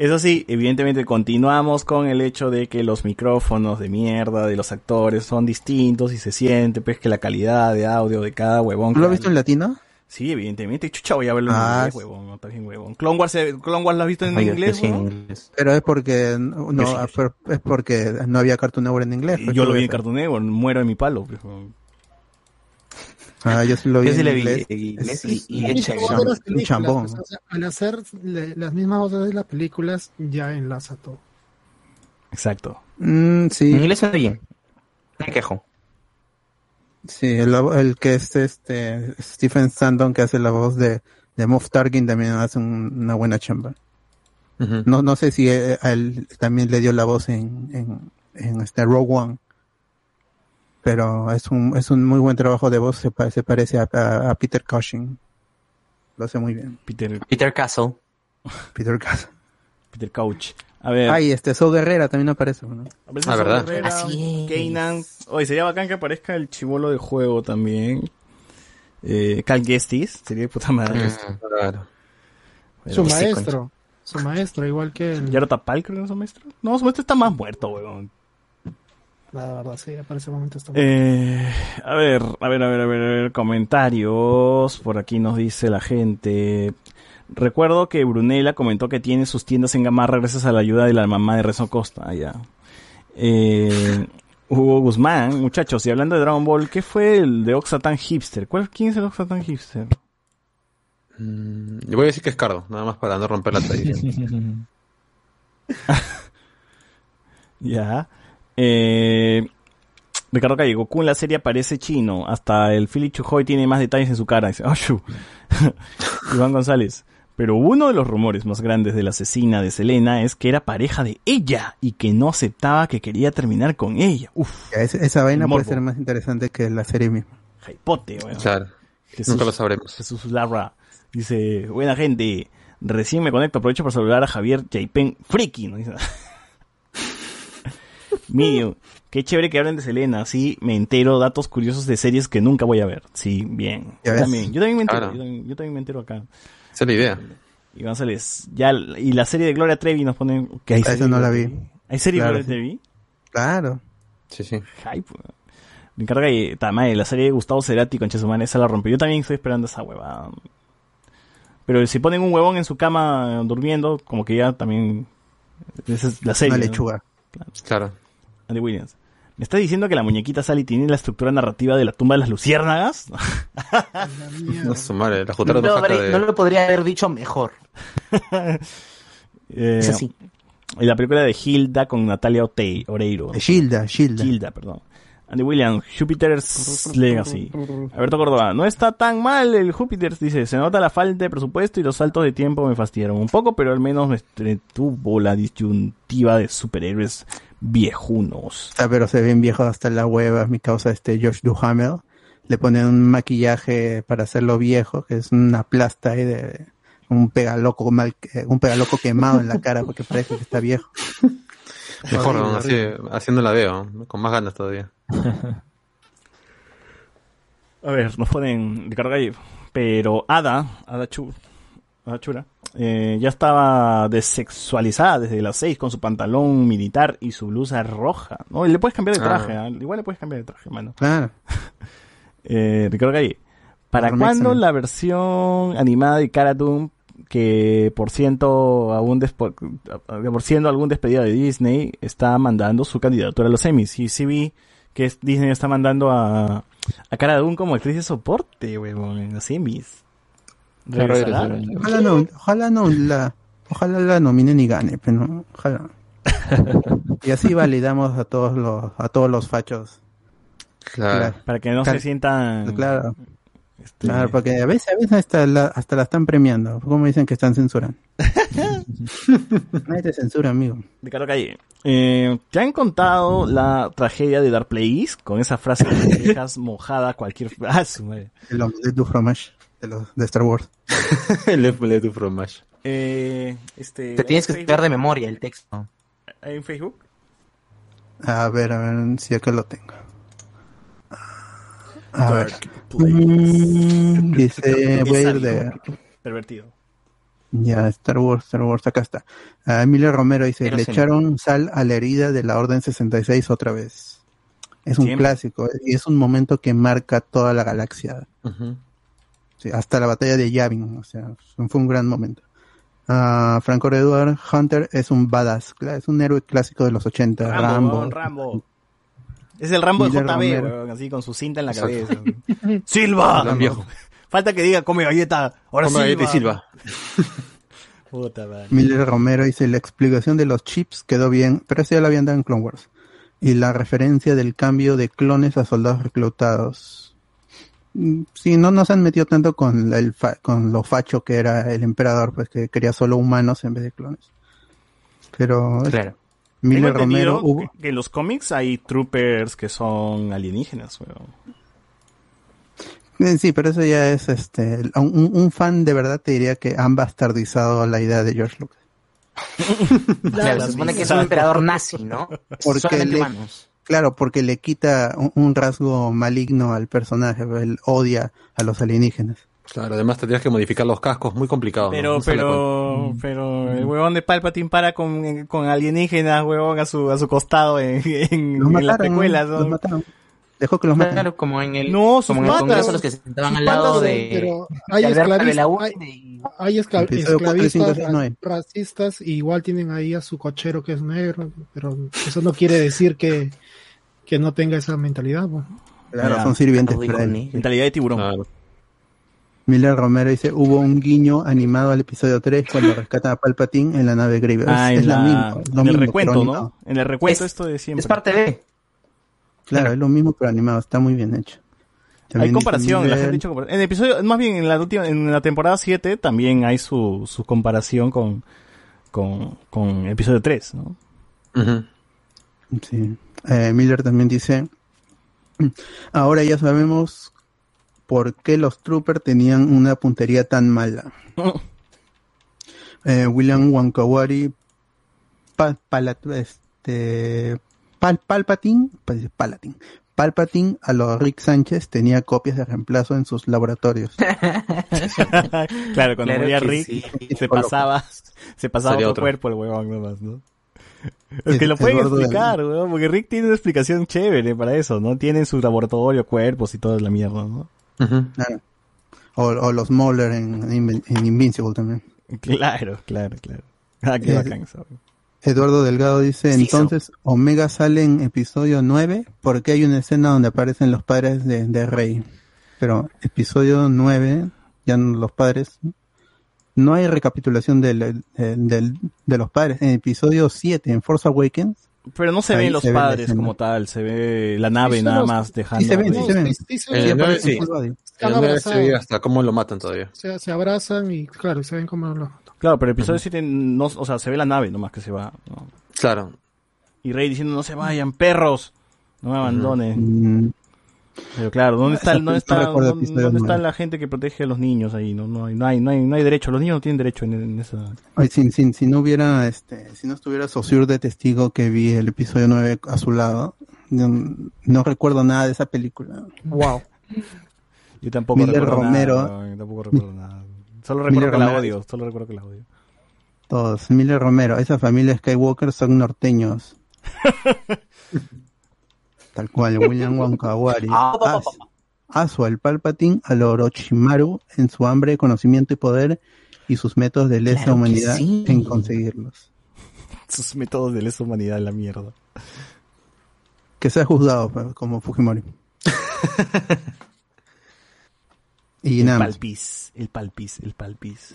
Eso sí, evidentemente continuamos con el hecho de que los micrófonos de mierda de los actores son distintos y se siente pues que la calidad de audio de cada huevón.
¿Tú lo has visto en latino?
Sí, evidentemente. Chucha, voy a verlo en
Ah,
inglés, huevón. No, está bien, huevón. Clone Wars, eh, Clone Wars lo has visto en
Ay,
inglés,
sí en inglés.
Pero es porque no,
sí, sí.
fue- es porque no había Cartoon Network en inglés. Pues,
Yo
¿qué
lo vi en? Cartoon Network, muero de mi palo. pues.
Ah, yo sí lo vi
Yo sí
en
le vi en y, y en
chambón.
pues, o sea, al hacer le- las mismas voces de las películas, ya enlaza todo.
Exacto.
Mm,
En
sí,
inglés suena bien. Me quejo.
sí, el, el que es este Stephen Sandon que hace la voz de, de Moff Tarkin también hace un- una buena chamba. No, no sé si eh, a él también le dio la voz en, en, en este Rogue One. Pero es un, es un muy buen trabajo de voz, se, pa- se parece a, a- a Peter Cushing. Lo hace muy bien.
Peter,
Peter Castle.
Peter Cushing.
Peter Couch. A ver.
Ay, este Saul Herrera también aparece, ¿no?
Aparece
Ah, ¿verdad?
Herrera,
Así es.
Kanan. Oye, sería bacán que aparezca el chivolo de juego también. Eh, Cal Gestis. Sería de puta madre.
Mm.
Claro.
Pero-
Su
sí,
maestro. Su maestro, igual que el...
¿Yaro Tapal creo que es su maestro? No, su maestro está más muerto, weón.
La verdad, sí, aparece un momento. Está
Eh, a ver, a ver, a ver, a ver, a ver, comentarios. Por aquí nos dice la gente. Recuerdo que Brunella comentó que tiene sus tiendas en Gamarra gracias a la ayuda de la mamá de Rezo Costa. Ah, ya. Eh, Hugo Guzmán, muchachos, y hablando de Dragon Ball, ¿qué fue el de Oxatan Hipster? ¿Cuál, ¿Quién es el Oxatan Hipster?
Mm, yo voy a decir que es Cardo, nada más para no romper la tradición.
Ya. Eh, Ricardo Calle, Goku en la serie aparece chino. Hasta el Philly Chujoy tiene más detalles en su cara. Dice, "Ah, shu". Iván González. Pero uno de los rumores más grandes de la asesina de Selena es que era pareja de ella y que no aceptaba que quería terminar con ella. Uf,
Ya, esa, vaina puede ser más interesante que la serie misma.
jaipote, weón.
Claro.
Jesús,
Nunca lo sabremos.
Jesús Larra dice, buena gente, recién me conecto, aprovecho para saludar a Javier Jaipen Friki, ¿no? Mío, qué chévere que hablen de Selena, así me entero datos curiosos de series que nunca voy a ver. Sí, bien. Yo también, yo también me entero,
Claro.
yo, también, yo también me entero acá.
Esa es la idea.
Iván Sales, ya, y la serie de Gloria Trevi nos ponen que hay
Esa
serie de
no la
Gloria
vi.
Trevi. ¿Hay serie
Claro,
de Gloria
sí.
Trevi?
Claro.
Sí, sí.
Hype, weón. Ricardo Galle, Tamae, la serie de Gustavo Cerati con Chesumane, esa la rompió. Yo también estoy esperando esa huevada. Pero si ponen un huevón en su cama durmiendo, como que ya también. Esa es la serie.
Una
¿no?
lechuga.
Claro.
Andy Williams. ¿Me estás diciendo que la muñequita Sally tiene la estructura narrativa de la tumba de las luciérnagas?
No, su madre, la
No,
Jotaro
lo
no de...
no podría haber dicho mejor.
Eh,
Es así.
Y la película de Hilda con Natalia Ote- Oreiro.
De Gilda, Gilda.
Gilda, perdón. Andy Williams, Jupiter's Legacy. Alberto Córdoba, no está tan mal el Júpiter, dice, se nota la falta de presupuesto y los saltos de tiempo me fastidiaron un poco, pero al menos me entretuvo la disyuntiva de superhéroes viejunos.
Ah, pero se ven viejos hasta la hueva. Mi causa este George Duhamel. Le ponen un maquillaje para hacerlo viejo, que es una plasta ahí de un pegaloco mal, eh, un pegaloco quemado en la cara porque parece que está viejo.
Mejor, así, haciendo la veo, con más ganas todavía.
A ver, nos ponen Ricardo Galle, pero Ada, Ada, Chu, Ada Chura, eh, ya estaba desexualizada desde las 6 con su pantalón militar y su blusa roja. No, y le puedes cambiar de traje,
Ah.
¿ah? igual le puedes cambiar de traje, mano.
Claro.
Eh, Ricardo ¿para cuándo la versión animada de Cara Dune que por ciento algún despo- por ciento algún despedido de Disney está mandando su candidatura a los Emmys? Y sí vi que Disney está mandando a, a Cara Dune como actriz de soporte, huevón, en los Emmys. ¿Regresará?
Ojalá no, ojalá no la, ojalá la nominen y gane, pero no, ojalá. y así validamos a todos los, a todos los fachos.
Claro.
Para que no se sientan...
Claro.
este,
Claro, porque a veces, a veces hasta la, hasta la están premiando. ¿Cómo dicen que están censurando? Nadie te censura, amigo.
Ricardo Calle, eh, ¿te han contado la tragedia de Dark Place con esa frase que dejas mojada cualquier... Ah, su madre.
El omelette du fromage de, Star Wars.
Du fromage.
Eh, este,
Te tienes que
¿hay en
estudiar de
Facebook?
memoria el texto.
¿Hay en Facebook?
A ver, a ver si acá lo tengo. A ver.
Dark.
Mm, dice, voy a ir de...
Pervertido.
Ya, Star Wars, Star Wars, acá está. Ah, Emilio Romero dice,
Pero
le
sí.
echaron sal a la herida de la Orden 66 otra vez. Es un
Siempre.
clásico eh, y es un momento que marca toda la galaxia. Sí, hasta la batalla de Yavin, o sea, fue un gran momento. Ah, Franco Eduard Hunter es un badass, es un héroe clásico de los 80,
Rambo,
Rambo.
Rambo. Es el Rambo de JB, weón, así con su cinta en la
Exacto.
cabeza. ¡Silva!
Gran viejo.
Falta que diga come galleta. Ahora
Come galleta y
Silva. Puta madre.
Miller Romero dice, la explicación de los chips quedó bien, pero eso ya lo habían dado en Clone Wars. Y la referencia del cambio de clones a soldados reclutados. Sí, no nos han metido tanto con, el fa- con lo facho que era el emperador, pues que quería solo humanos en vez de clones. Pero
Claro.
Miller Romero hubo...
que, que en los cómics hay troopers que son alienígenas, weón.
Eh, Sí, pero eso ya es este. Un, un fan de verdad te diría que han bastardizado la idea de George Lucas.
Claro, se supone que es un emperador nazi, ¿no?
Porque
Solamente
le-
humanos.
Claro, porque le quita un, un rasgo maligno al personaje. Él odia a los alienígenas.
Claro, además tendrías que modificar los cascos, muy complicado.
Pero,
No sale
pero, pero el huevón de Palpatine para con, con alienígenas, huevón, a su, a su costado en, en,
Los
en las
mataron,
precuelas.
mataron. Dejó que los maten.
Claro, como en el,
No, sus
como en el. Congreso los que se sentaban al lado de,
pero hay
de Alberto
esclavistas-
Belaúnde
hay-
y-
Hay escla-
Episodio cuatro, cinco,
esclavistas racistas y igual tienen ahí a su cochero que es negro, pero eso no quiere decir que, que no tenga esa mentalidad. pues.
Claro, son sirvientes para él.
Mentalidad de tiburón.
Claro.
Miller Romero dice, hubo un guiño animado al episodio 3 cuando rescatan a Palpatine en la nave Grievous.
Ah,
es
en,
la
la-
misma, es lo
en el
mismo,
recuento, ¿no? En el recuento
Es-
esto de siempre.
Es parte de.
Claro, es lo mismo pero animado, está muy bien hecho.
Hay
También
comparación, la gente ha dicho En el episodio, más bien en la última, en la temporada 7 también hay su, su comparación con, con, con el episodio 3, ¿no?
Sí. Eh, Miller también dice, ahora ya sabemos por qué los troopers tenían una puntería tan mala. Eh, William Wankawari Pa- Pala- este, Pal- Palpatine, Palatin. Palpatine a los Rick Sánchez tenía copias de reemplazo en sus laboratorios.
claro, cuando
Claro
moría Rick,
sí.
se pasaba, se pasaba otro. cuerpo el huevón nomás, ¿no? Es que lo pueden explicar, weón, porque Rick tiene una explicación chévere para eso, ¿no? Tienen su laboratorio, cuerpos y toda la mierda, ¿no?
Claro. O, o los Mauler en, en Invin- en Invincible también.
Claro, claro, claro. Ah, qué bacán eso.
Eduardo Delgado dice,
Sí,
entonces Omega sale en episodio 9 porque hay una escena donde aparecen los padres de, de Rey. Pero episodio 9, ya no- los padres, no hay recapitulación del, del- del- de los padres. En episodio 7, en Force Awakens,
Pero no se ven los
se ve
padres
escena.
como tal, se ve la nave
Sí,
nada
solo-
más dejando.
sí se ven,
de-
sí se ven.
Sí, sí, se
En
ven.
el nueve se ve hasta cómo lo matan todavía.
Se, se abrazan y claro, se ven como lo...
Claro, pero el episodio 7 no, o sea, se ve la nave nomás que se va. ¿no?
Claro.
Y Rey diciendo, no se vayan, perros, no me abandonen.
Mm,
Pero claro, ¿dónde está, dónde está, dónde, está la gente que protege a los niños ahí? No, no, hay, no, hay, no, hay, no hay derecho, los niños no tienen derecho en, en esa...
Ay, si, si, si no hubiera, este, si no estuviera Saussure de testigo que vi el episodio 9 a su lado, no, no recuerdo nada de esa película.
Wow.
Yo tampoco
Miller
recuerdo
Romero.
nada. yo tampoco recuerdo nada. Solo
Miller
recuerdo que la
Romero.
odio, solo recuerdo que la odio.
Todos. Miller Romero, esa familia Skywalker son norteños. Tal cual, William Wonkawari. As- Aso al Palpatine, al Orochimaru en su hambre de conocimiento y poder y sus métodos de lesa
Claro que
humanidad
sí.
en conseguirlos.
Sus métodos de lesa humanidad en la mierda.
Que sea juzgado como Fujimori. y
el palpis, el palpis, el palpis.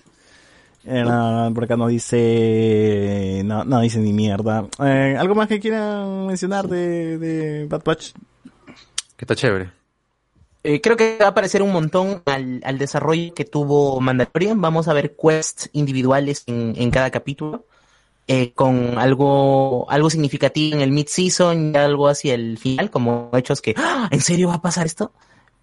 Eh, no, por acá no dice, no, no dice ni mierda. Eh, ¿Algo más que quieran mencionar de, de Bad Batch?
Que está chévere.
Eh, creo que va a parecer un montón al, al desarrollo que tuvo Mandalorian. Vamos a ver quests individuales en, en cada capítulo. eh, con algo, algo significativo en el mid-season y algo hacia el final, como hechos que, ¡Ah! ¿en serio va a pasar esto?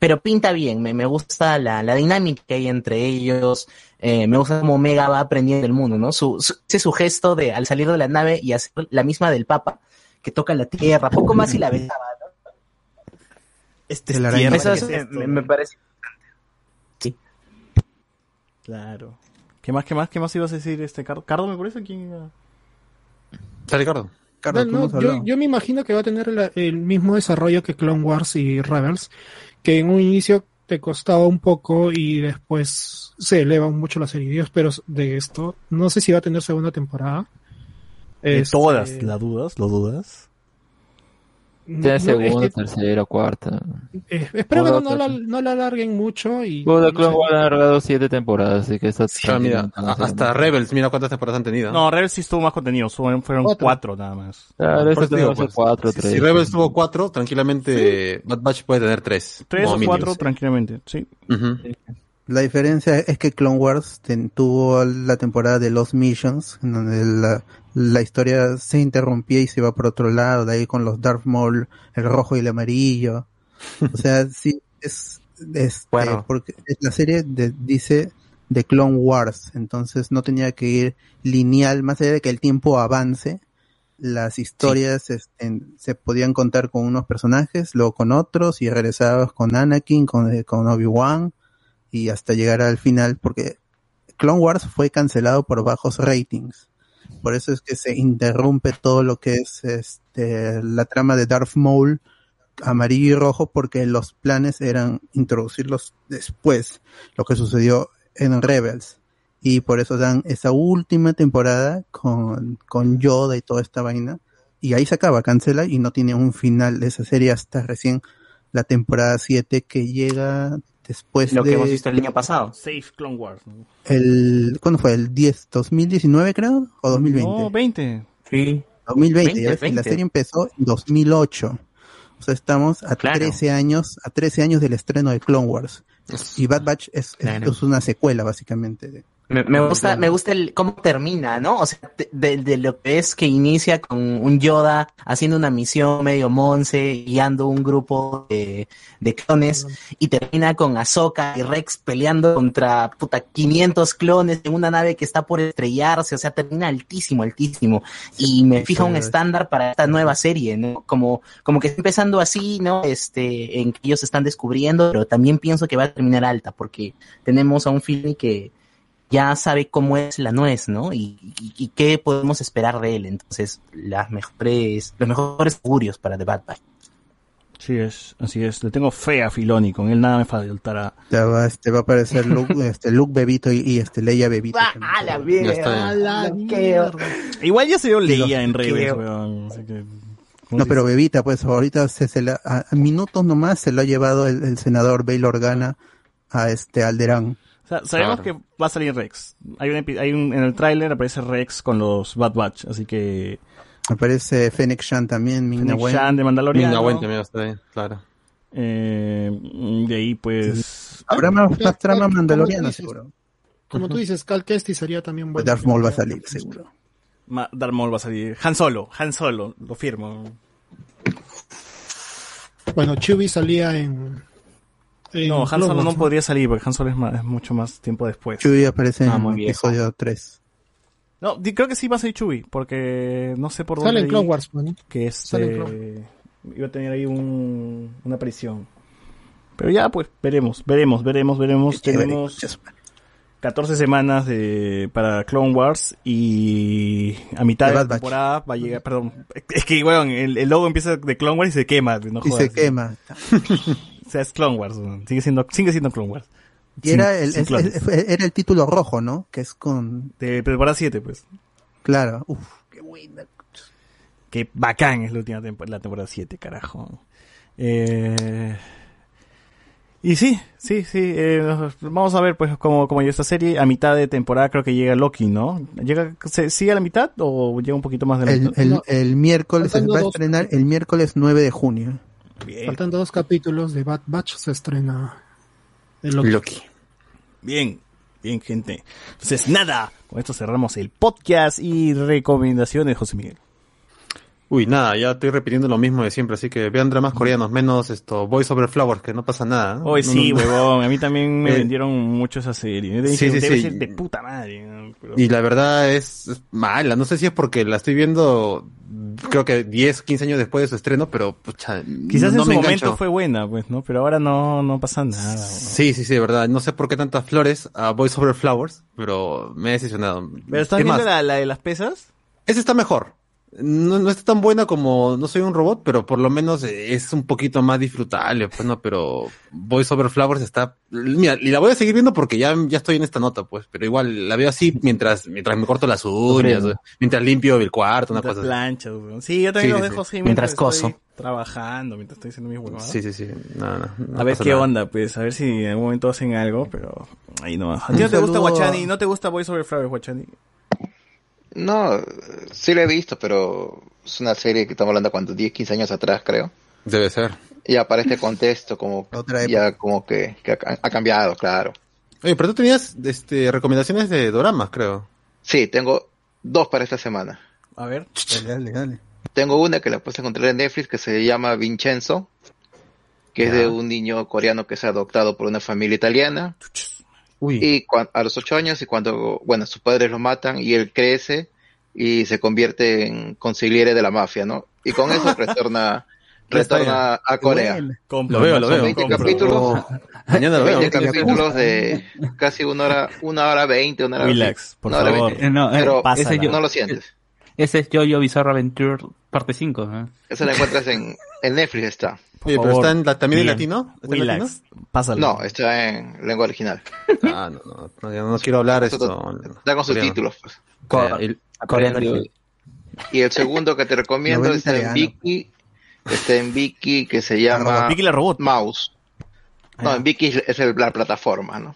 Pero pinta bien, me, me gusta la, la dinámica que hay entre ellos, eh, me gusta cómo Omega va aprendiendo el mundo, ¿no? Su, su- ese su gesto de al salir de la nave y hacer la misma del Papa, que toca la tierra, poco más y la besaba, ¿no?
Este
araña.
tierra,
Eso
¿qué
es-
es esto?
me, me parece. Sí.
Claro. ¿Qué más, qué más, qué más ibas a decir, este Cardo? ¿Cardo me parece? ¿Quién
Ricardo.
Carlos,
No,
¿cómo
no, yo, yo me imagino que va a tener la- el mismo desarrollo que Clone Wars y Rebels, que en un inicio te costaba un poco y después se eleva mucho la serie. Yo espero de esto. No sé si va a tener segunda temporada.
De
Este,
todas, ¿la dudas? ¿Lo dudas?
Tiene
no, es
segunda,
que,
tercera, cuarta.
eh, espero que no, no la, no la alarguen mucho y
Bueno,
no
Clone
sé.
Wars han alargado siete temporadas, así que está
mira,
no
hasta Rebels, mira cuántas temporadas han tenido.
No, Rebels sí estuvo más contenido, fueron, fueron
Cuatro.
cuatro nada más.
Claro, eso
digo,
tiene
pues,
cuatro,
si,
tres.
si Rebels tuvo cuatro, tranquilamente Bad Batch puede tener tres.
Tres o cuatro, tranquilamente, sí.
La diferencia es que Clone Wars ten- tuvo la temporada de Lost Missions, en donde la, la historia se interrumpía y se iba por otro lado, de ahí con los Darth Maul, el rojo y el amarillo. O sea, sí, es, es
Bueno.
porque la serie de- dice de Clone Wars, entonces no tenía que ir lineal, más allá de que el tiempo avance, las historias este, se podían contar con unos personajes, luego con otros, y regresabas con Anakin, con, eh, con Obi-Wan, y hasta llegar al final, porque Clone Wars fue cancelado por bajos ratings. Por eso es que se interrumpe todo lo que es este, la trama de Darth Maul amarillo y rojo, porque los planes eran introducirlos después, lo que sucedió en Rebels. Y por eso dan esa última temporada con, con Yoda y toda esta vaina. Y ahí se acaba, cancela y no tiene un final de esa serie hasta recién la temporada 7 que llega después
Lo
de
que hemos visto el año pasado.
Safe Clone Wars.
el ¿cuándo fue? el 10 2019 creo o 2020
No, 20.
Sí.
2020
20,
ya ves, y la
20.
serie empezó en 2008 o sea estamos a
Claro.
13 años a 13 años del estreno de Clone Wars y Bad Batch es, es-
Claro.
es una secuela básicamente de-
Me, me gusta, me gusta el cómo termina, ¿no? O sea, de, de- de lo que es que inicia con un Yoda haciendo una misión medio monce, guiando un grupo de, de clones, y termina con Ahsoka y Rex peleando contra puta 500 clones en una nave que está por estrellarse, o sea, termina altísimo, altísimo. Y me fija un estándar para esta nueva serie, ¿no? Como, como que está empezando así, ¿no? Este, en que ellos se están descubriendo, pero también pienso que va a terminar alta, porque tenemos a un film que ya sabe cómo es la nuez, ¿no? Y, y- y qué podemos esperar de él. Entonces, las mejores, los mejores augurios para The Bad Batch.
Sí es, así es. Le tengo fe a Filoni, con él nada me faltará.
Ya va, este, va a aparecer Luke, este, Luke Bebito y, y, este, Leia Bebito.
A la
está.
a la mierda.
Igual ya se dio leía en Rebels, weón. Así que,
No, pero Bebita, pues ahorita se, se la- a, a minutos nomás se lo ha llevado el, el senador Bail Organa a este Alderán.
O sea, sabemos que va a salir Rex. Hay un, epi- hay un en el tráiler aparece Rex con los Bad Batch, así que
Aparece Fennec Shan también, Ming.
Shan de Mandaloriano.
Ming-Na Wen también está ahí, claro.
Eh, de ahí pues
Habrá más, más trama
Como tú
mandaloriana,
dices,
seguro.
Como tú dices, Cal Kestis sería también bueno.
Darth Maul va a salir, seguro.
Ma- Darth Maul va a salir. Han Solo, Han Solo, lo firmo.
Bueno, Chewie salía en. En
No, Han Solo no podría salir porque Han Solo es, más- es mucho más tiempo después.
Chewie aparece
Ah,
en
muy
episodio 3.
No, di- creo que sí va a ser Chewie, porque no sé por
Sale
dónde.
en
leí
Clone Wars, man.
Que
Sale en
este. Iba a tener ahí un, una aparición. Pero ya, pues, veremos, veremos, veremos, veremos. Tenemos 14 semanas de, para Clone Wars y a mitad de la
Batch.
temporada va a llegar, perdón. Es que, weón, el, el logo empieza de Clone Wars y se quema. No
Y
jodas.
se quema.
sea, es Clone Wars, sigue siendo, sigue siendo Clone Wars.
Y
Sin-
era el, era el título rojo, ¿no? Que es con...
De temporada 7, pues.
Claro. Uf.
Qué bacán es la última tempo- la temporada 7, carajo. Eh, y sí, sí, sí. eh, vamos a ver, pues, cómo, cómo llega esta serie. A mitad de temporada creo que llega Loki, ¿no? ¿Llega, se, ¿Sigue a la mitad o llega un poquito más de la
El,
mitad?
el, el miércoles, se va a estrenar el miércoles 9 de junio.
Faltando dos capítulos de Bad Batch, se estrena el Loki.
Bien, bien, gente. Entonces, nada, con esto cerramos el podcast y recomendaciones, José Miguel.
Uy, nada, ya estoy repitiendo lo mismo de siempre, así que vean dramas coreanos, menos esto, Voice Over Flowers, que no pasa nada. ¿no?
Hoy
No,
sí,
no, no.
huevón. A mí también me
Eh,
vendieron mucho esa serie. Debe,
sí, sí,
debe
sí.
ser de puta madre.
Y la verdad es, es mala, no sé si es porque la estoy viendo, creo que 10, 15 años después de su estreno, pero pucha,
Quizás
no
en su
me
momento
engancho.
fue buena, pues, ¿no? Pero ahora no, no pasa nada.
Sí, sí, sí, de verdad. No sé por qué tantas flores a Voice Over Flowers, pero me he decepcionado.
¿Pero estás
¿Qué
viendo
más?
la, la de las pesas?
Esa está mejor. No, no está tan buena como No soy un robot, pero por lo menos eh, es un poquito más disfrutable, pues no, pero Voice Over Flowers está, mira, y la voy a seguir viendo porque ya, ya estoy en esta nota, pues, pero igual la veo así mientras, mientras me corto las uñas, mientras limpio el cuarto, una
Mientras
cosa así.
weón. Sí, yo también
Sí,
los
sí,
dejo
sí.
así
Mientras
estoy
coso.
Trabajando, mientras estoy haciendo mis huevadas.
Sí, sí, sí. No, no, no
a ver qué
nada.
onda, pues, a ver si en algún momento hacen algo, pero ahí no. ¿A ti no te gusta Guachani? ¿No te gusta Voice Over Flowers, Guachani?
No, sí lo he visto, pero es una serie que estamos hablando cuánto, 10, 15 años atrás, creo.
Debe ser.
Ya para este contexto, como ya como que, que ha, ha cambiado, claro.
Oye, pero tú tenías este, recomendaciones de doramas, creo.
Sí, tengo dos para esta semana.
A ver.
Dale, dale, dale.
Tengo una que la puedes encontrar en Netflix que se llama Vincenzo, que es de un niño coreano que es adoptado por una familia italiana. Y cua- a los ocho años, y cuando, bueno, sus padres lo matan y él crece y se convierte en consigliere de la mafia, ¿no? Y con eso retorna, retorna a Corea.
Lo veo, lo
Son
veo.
20
compro.
capítulos.
Oh, mañana lo veo.
20 capítulos de casi una hora, una hora veinte, una hora
Relax, por
una hora
favor.
veinte.
Eh, no, eh,
Pero
ese yo-
no lo sientes.
Ese es Jojo Bizarre Adventure parte 5. ¿eh?
Eso lo encuentras en, en Netflix está.
Oye, pero está en la- también en latino. ¿Está en
Relax.
latino?
Pásalo.
No, está en lengua original.
Ah, no, no, no, no quiero hablar esto.
Está con
coreano.
subtítulos, pues.
Co- el-
Coreano original.
Y el segundo que te recomiendo
Novela
está en
italiana.
Viki, está en Viki que se llama.
Viki la robot.
Mouse. No,
Ah.
en Viki es, es el- la plataforma, ¿no?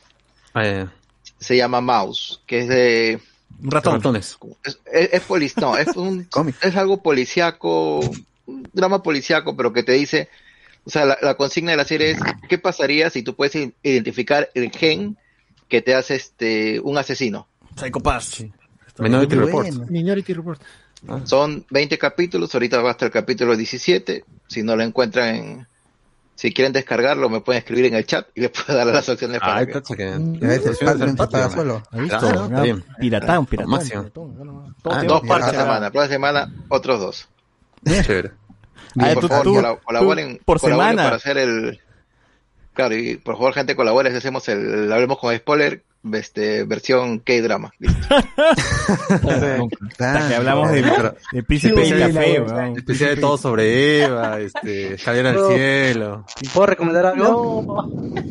Ah, ya.
Se llama Mouse, que es de
Un ratón.
Ratones.
es, es, no, es un es algo policiaco, un drama policiaco, pero que te dice, o sea, la, la consigna de la serie es ¿qué pasaría si tú puedes identificar el gen que te hace este un asesino?
Psycho Pass.
Minority Report.
Minority Report.
Son 20 capítulos, ahorita va hasta el capítulo 17. Si no lo encuentran en. Si quieren descargarlo, me pueden escribir en el chat y les puedo dar las opciones para
Ay,
que.
cacha que.
Ya ves, el Patreon se paga solo.
¿Has visto?
Claro, está
Ah,
Ah,
Dos partes a semana, próxima semana otros dos.
Chévere.
Ah,
por
tú-
favor,
tú-
colab- colaboren,
tú por
colaboren
semana.
para hacer el. Claro, y por favor, gente, colaboren. si Hacemos el. Hablemos con spoiler. este, versión K-drama. Listo.
Hasta que hablamos de, de Príncipe
Sí,
y Café.
Especial de todo sobre Eva, este, Escalera al
No.
cielo.
¿Puedo recomendar algo?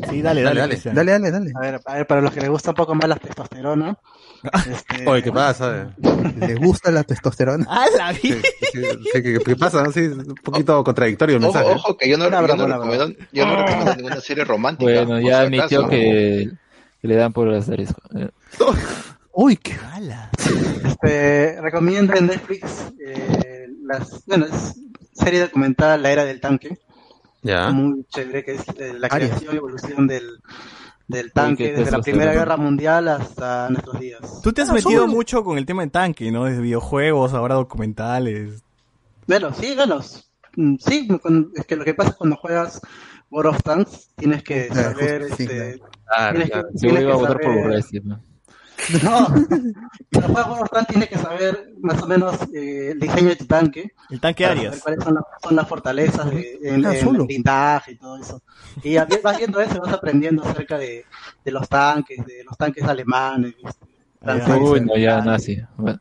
Sí, dale, dale.
Dale,
Cristian.
Dale, dale, dale.
A ver, a ver, para los que les gusta un poco más la testosterona. Este,
Oye, ¿qué pasa?
¿Le gusta la testosterona?
¡Ah, la
Sí, sí, sí, ¿qué, qué pasa? Sí, es un poquito contradictorio el
Ojo,
mensaje.
ojo, que yo no,
Una
yo no recomiendo, yo no recomiendo ninguna serie romántica.
Bueno, ya
si
admitió
acaso.
que, que le dan por las arisco. Eh,
Uy, qué
Este, recomiendo en Netflix eh, las, bueno, es serie documental La Era del Tanque.
Ya.
Muy chévere, que es eh, la creación y evolución del, del tanque desde la. Primera Guerra Mundial hasta nuestros días.
Tú te has
Ah,
metido mucho con el tema de tanque, ¿no? Desde videojuegos, ahora documentales.
Bueno, sí, bueno, mm, sí, es que lo que pasa es cuando juegas World of Tanks, tienes que
Claro,
saber,
sí,
este,
Claro,
tienes
claro.
que, tienes
iba a
que
votar por
saber-
Urresti, ¿no?
No, World of Tanks tienes que saber más o menos eh, el diseño de tu tanque.
El tanque
para
Arias.
cuáles son las, son las fortalezas de, en,
Ah,
el blindaje y todo eso. Y vas viendo eso y vas aprendiendo acerca de, de los tanques, de los tanques alemanes. franceses.
Uy, no, ya nazi. Bueno,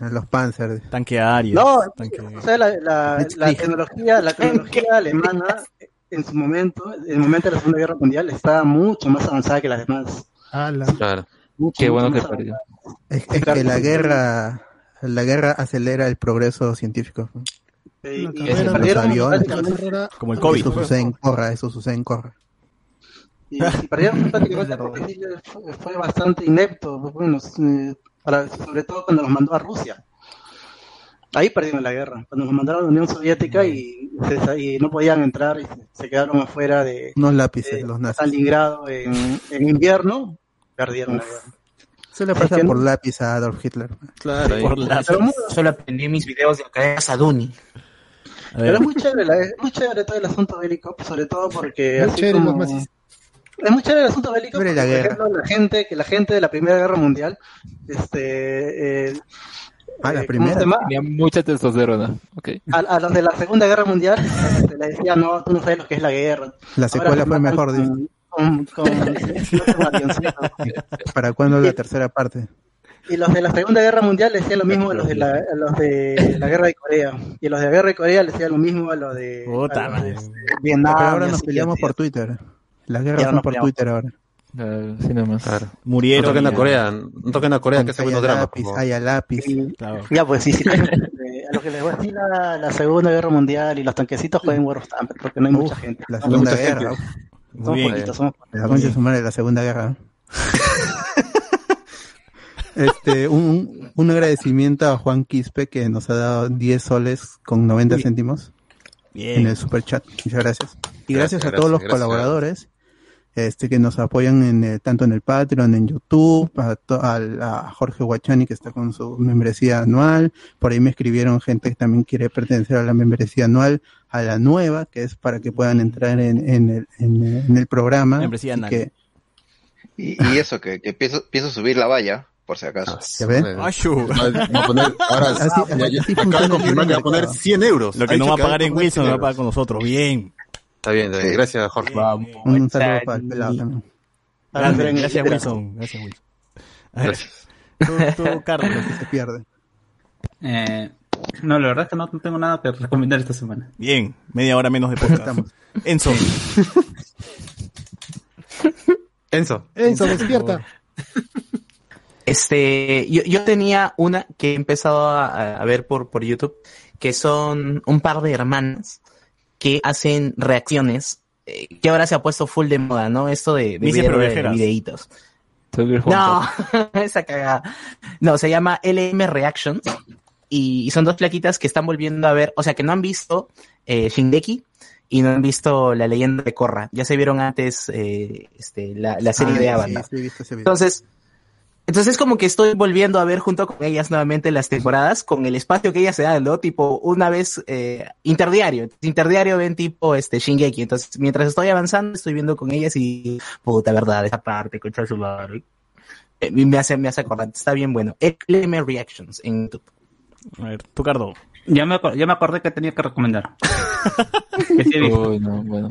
Los Panzer.
Tanque Arias.
No,
tanque...
o sea, la, la, la tecnología, la tecnología alemana en su momento, en el momento de la Segunda Guerra Mundial, estaba mucho más avanzada que las demás.
Ala.
Claro.
Qué bueno que perdió.
Es, es que la guerra, la guerra acelera el progreso científico.
Y, se
los
perdieron
aviones.
carrera-
Como el COVID.
Eso sucede en Corra, eso sucede en Corra.
y, y perdieron porque fue, bastante inepto, bueno, para- sobre todo cuando los mandó a Rusia. Ahí perdieron la guerra, cuando los mandaron a la Unión Soviética y, se- y no podían entrar y se, se quedaron afuera de,
Unos lápices,
de
los nazis.
Stalingrado en, en invierno, perdieron la guerra.
Se le
Es
pasa
que
por lápiz a Adolf Hitler.
Claro.
Por
Pero, muy-
Solo aprendí mis videos de Saduni.
A
pero
ver,
es muy chévere, la- es muy chévere todo el asunto bélico, sobre todo porque
Muy
así
chévere
como-
nazis.
es muy chévere el asunto bélico porque,
la
por
guerra.
ejemplo, la gente, que la gente de la Primera Guerra Mundial, este, eh,
Ah, la
eh, ¿cómo
primera.
Tenía mucha testosterona. Ok.
A, a los de la Segunda Guerra Mundial este, le decían, no, tú no sabes lo que es la guerra.
La
Ahora
secuela
se
fue mejor, dice.
Con, con, con-.
¿Para cuándo la tercera parte?
Y los de la Segunda Guerra Mundial le decían lo mismo a los de la, a los de la Guerra de Corea. Y los de la Guerra de Corea le decían lo mismo a los de,
Puta
a los de,
madre.
Vietnam.
Pero ahora nos peleamos por Twitter. Las guerras son por
peleamos.
Twitter ahora.
Eh, sí.
Claro. No
murieron.
toquen a Corea, no toquen a Corea, que hace buenos dramas.
lápiz,
favor.
haya lápiz.
Y-
Claro.
Ya, pues sí, sí. a lo que les voy a decir la, la Segunda Guerra Mundial y los tanquecitos jueguen War of Tanks, porque no hay mucha gente.
La segunda guerra.
gente.
Muy
somos
bien.
poquitos, somos
La concha de su madre, la segunda guerra. Este, un, un agradecimiento a Juan Quispe que nos ha dado 10 soles con 90 céntimos en
Bien.
el super chat. Muchas gracias. Y
Gracias,
gracias, a todos los
gracias, gracias.
colaboradores este que nos apoyan en el- tanto en el Patreon, en YouTube, a, to- al- a Jorge Guachani que está con su membresía anual. Por ahí me escribieron gente que también quiere pertenecer a la membresía anual, a la nueva, que es para que puedan entrar en, en el, en, el- en el programa.
Membresía
y
anual.
que,
Y, y eso, que, que pienso, pienso subir la valla, por si acaso.
¿Ya ven?
Ashu.
Va a poner, ahora,
Así-
ya- acaba de confirmar que va a poner
mercado.
100 euros.
Lo que no va a pagar en Wilson
100
lo va a pagar con nosotros. Bien.
Está bien, está bien. Gracias, Jorge.
un saludo para el pelado también.
Gracias,
gracias.
Wilson. Gracias, Wilson. A ver,
Gracias.
tú, tú, Carlos.
que se pierde.
Eh, no, la verdad es que no, no tengo nada que recomendar esta semana.
Bien, media hora menos de podcast.
Estamos.
Enzo.
Enzo.
Enzo, despierta.
Este, yo, yo tenía una que he empezado a, a ver por, por YouTube, que son un par de hermanas que hacen reacciones, eh, que ahora se ha puesto full de moda, ¿no? Esto de, de videitos. No, esa cagada. No, se llama LM Reactions y, y son dos plaquitas que están volviendo a ver, o sea, que no han visto eh, Shingeki y no han visto La leyenda de Korra. Ya se vieron antes eh, este, la, la serie
Ah,
de
sí,
Avatar.
sí, video.
Entonces, entonces como que estoy volviendo a ver junto con ellas nuevamente las temporadas con el espacio que ellas se dan, ¿no? Tipo, una vez eh, interdiario. Interdiario ven tipo este Shingeki. Entonces, mientras estoy avanzando, estoy viendo con ellas y puta verdad, esa parte, concha su madre. Eh, me hace, me hace acordar, está bien bueno. LM Reactions en YouTube.
A ver, tú, Cardo.
Ya me, ya me acordé que tenía que recomendar. Que sí.
Uy, no, bueno.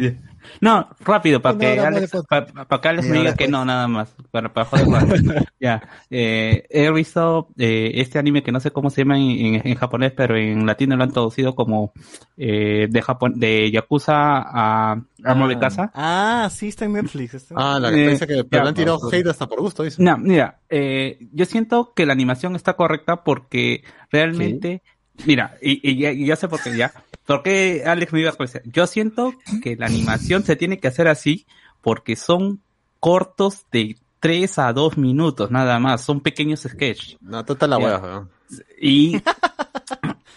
No, rápido, para que Alex,
más
pa- pa- que Alex me diga que no, nada más. Para, para joder más. ya. Eh, he visto eh, este anime que no sé cómo se llama en, en- en japonés, pero en latino lo han traducido como eh, de Japón, de Yakuza a Amo de Casa.
Ah, sí, está en Netflix. está en
Ah, la que dice que pero
ya,
han tirado hate hasta por gusto, dice.
No, mira, eh, yo siento que la animación está correcta porque realmente, mira, y, y ya, y ya sé por qué, ya. ¿Por qué Alex me iba a decir? Yo siento que la animación se tiene que hacer así porque son cortos de 3 a 2 minutos nada más, son pequeños sketches.
No, total la hueá, weón.
Y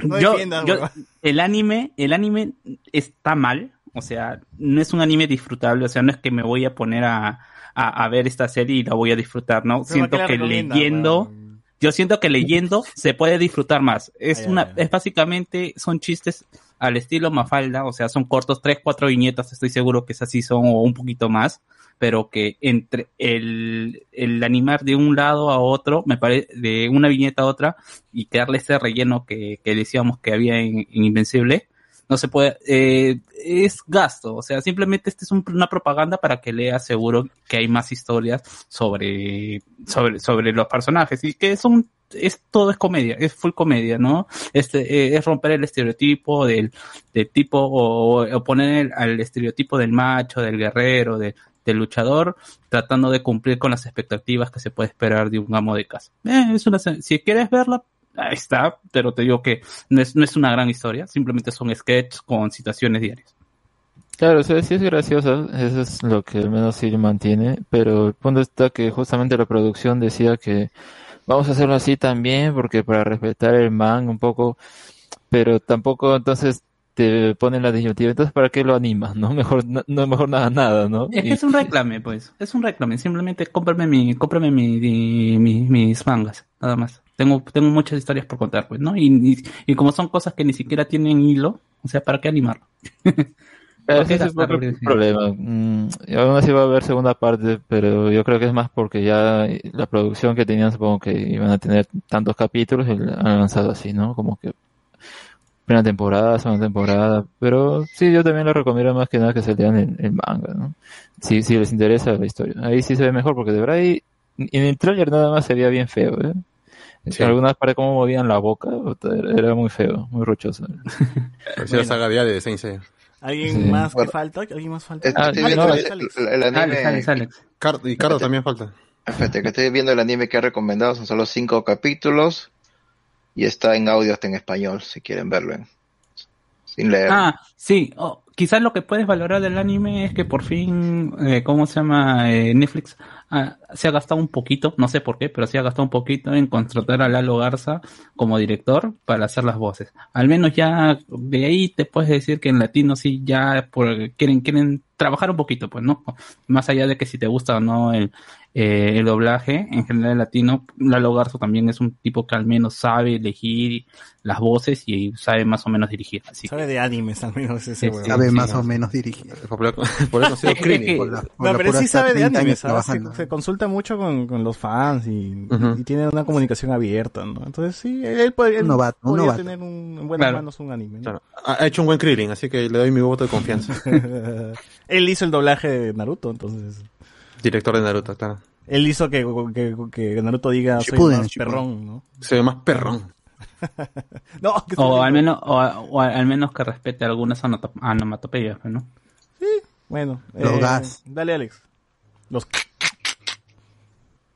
No
yo,
defiendas,
yo-
huevón.
el anime, el anime está mal, o sea, no es un anime disfrutable, o sea, no es que me voy a poner a, a, a ver esta serie y la voy a disfrutar, ¿no?
Pero
Siento
¿para qué
que leyendo, yo siento que leyendo se puede disfrutar más. Es una, es básicamente, son chistes al estilo Mafalda, o sea, son cortos, tres, cuatro viñetas, estoy seguro que esas sí son o un poquito más, pero que entre el, el animar de un lado a otro, me parece, de una viñeta a otra, y darle ese relleno que, que decíamos que había en, en Invencible, no se puede, eh, es gasto, o sea, simplemente este es un- una propaganda para que leas seguro que hay más historias sobre, sobre, sobre los personajes y que son, es, todo es comedia, es full comedia, ¿no? Este, eh, es romper el estereotipo del, del tipo o, o poner el- al estereotipo del macho, del guerrero, de- del luchador, tratando de cumplir con las expectativas que se puede esperar de un amo de casa. Eh, es una, si quieres verla, ahí está, pero te digo que no es, no es una gran historia, simplemente son sketches con situaciones diarias.
Claro, o sea, sí es graciosa, eso es lo que al menos sí mantiene, pero el punto está que justamente la producción decía que vamos a hacerlo así también porque para respetar el man un poco, pero tampoco entonces te ponen la disyuntiva, entonces ¿para qué lo animas, no? Mejor no, mejor nada, nada, ¿no?
Es que
Y-
es un reclame, pues. Es un reclame. Simplemente cómprame mi, cómprame mi, mi- mi- mis mangas, nada más. Tengo, tengo muchas historias por contar, pues, ¿no? Y, y, y como son cosas que ni siquiera tienen hilo, o sea, ¿para qué animarlo?
Claro,
¿Por qué
ese es otro problema. Mm, aún así va a haber segunda parte, pero yo creo que es más porque ya la producción que tenían supongo que iban a tener tantos capítulos y han lanzado así, ¿no? Como que primera temporada, segunda temporada, pero sí, yo también lo recomiendo más que nada que se lean el, el manga, ¿no? Si, si les interesa la historia. Ahí sí se ve mejor porque de verdad ahí, en el tráiler nada más se veía bien feo, ¿eh?
Sí.
Algunas partes como movían la boca, era muy feo, muy rochoso.
Parecía la saga diaria de Saint Seiya.
¿Alguien
Sí.
más que falta? ¿Alguien más falta?
Estoy
Ah,
viendo
no,
el, el- el anime.
Car- y Cardo también falta.
Espérate, que estoy viendo el anime que ha recomendado, son solo cinco capítulos y está en audio hasta en español, si quieren verlo en- sin leer.
Ah, sí. Oh, quizás lo que puedes valorar del anime es que por fin, eh, ¿cómo se llama? Eh, Netflix ah, se ha gastado un poquito, no sé por qué, pero se ha gastado un poquito en contratar a Lalo Garza como director para hacer las voces. Al menos ya de ahí te puedes decir que en latino sí ya por- quieren quieren trabajar un poquito, pues, ¿no? Más allá de que si te gusta o no el, eh, el doblaje, en general en latino, Lalo Garza también es un tipo que al menos sabe elegir las voces y sabe más o menos dirigir. Así
Sabe de animes al menos ese
Sí,
Sabe
sí,
más o menos dirigir.
Por eso por eso ha sido
Es que-
Krillin.
es que-
Por la- por
No, pero sí sabe de
30
anime,
años
¿sabes? Se,
trabajando.
Se consulta mucho con, con los fans y, tiene una comunicación abierta, ¿no? Entonces sí, él, él podría, él
Un novato, un
podría
novato.
tener un, en buenas
Claro.
manos un anime. ¿no?
Claro. Ha hecho un buen Krillin, así que le doy mi voto de confianza.
él hizo el doblaje de Naruto, entonces...
Director de Naruto, claro.
Él hizo que, que, que Naruto diga soy
Shippuden,
más
Shippuden.
perrón, ¿no?
Se ve más perrón.
No, que
O al menos, o, o al menos que respete algunas onomatopeyas, ¿no?
Bueno,
Los
eh,
gas.
dale Alex. Los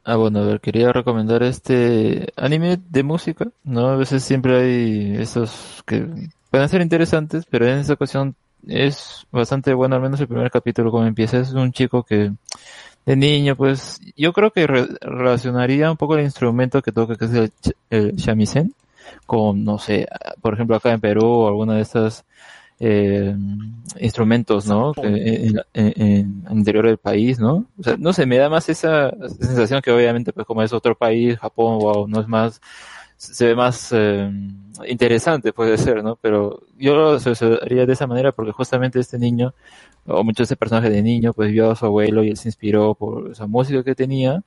Ah, bueno, a ver, quería recomendar este anime de música, ¿no? A veces siempre hay esos que pueden ser interesantes, pero en esta ocasión es bastante bueno, al menos el primer capítulo como empieza. Es un chico que de niño, pues yo creo que re- relacionaría un poco el instrumento que toca, que es el, ch- el shamisen, con, no sé, por ejemplo acá en Perú o alguna de estas eh, instrumentos, ¿no? Que En, en- en interior del país, ¿no? O sea, no sé, me da más esa sensación que obviamente, pues como es otro país, Japón, wow, no es más, se ve más eh, interesante, puede ser, ¿no? Pero yo lo asociaría de esa manera porque justamente este niño, o mucho ese personaje de niño, pues vio a su abuelo y él se inspiró por esa música que tenía.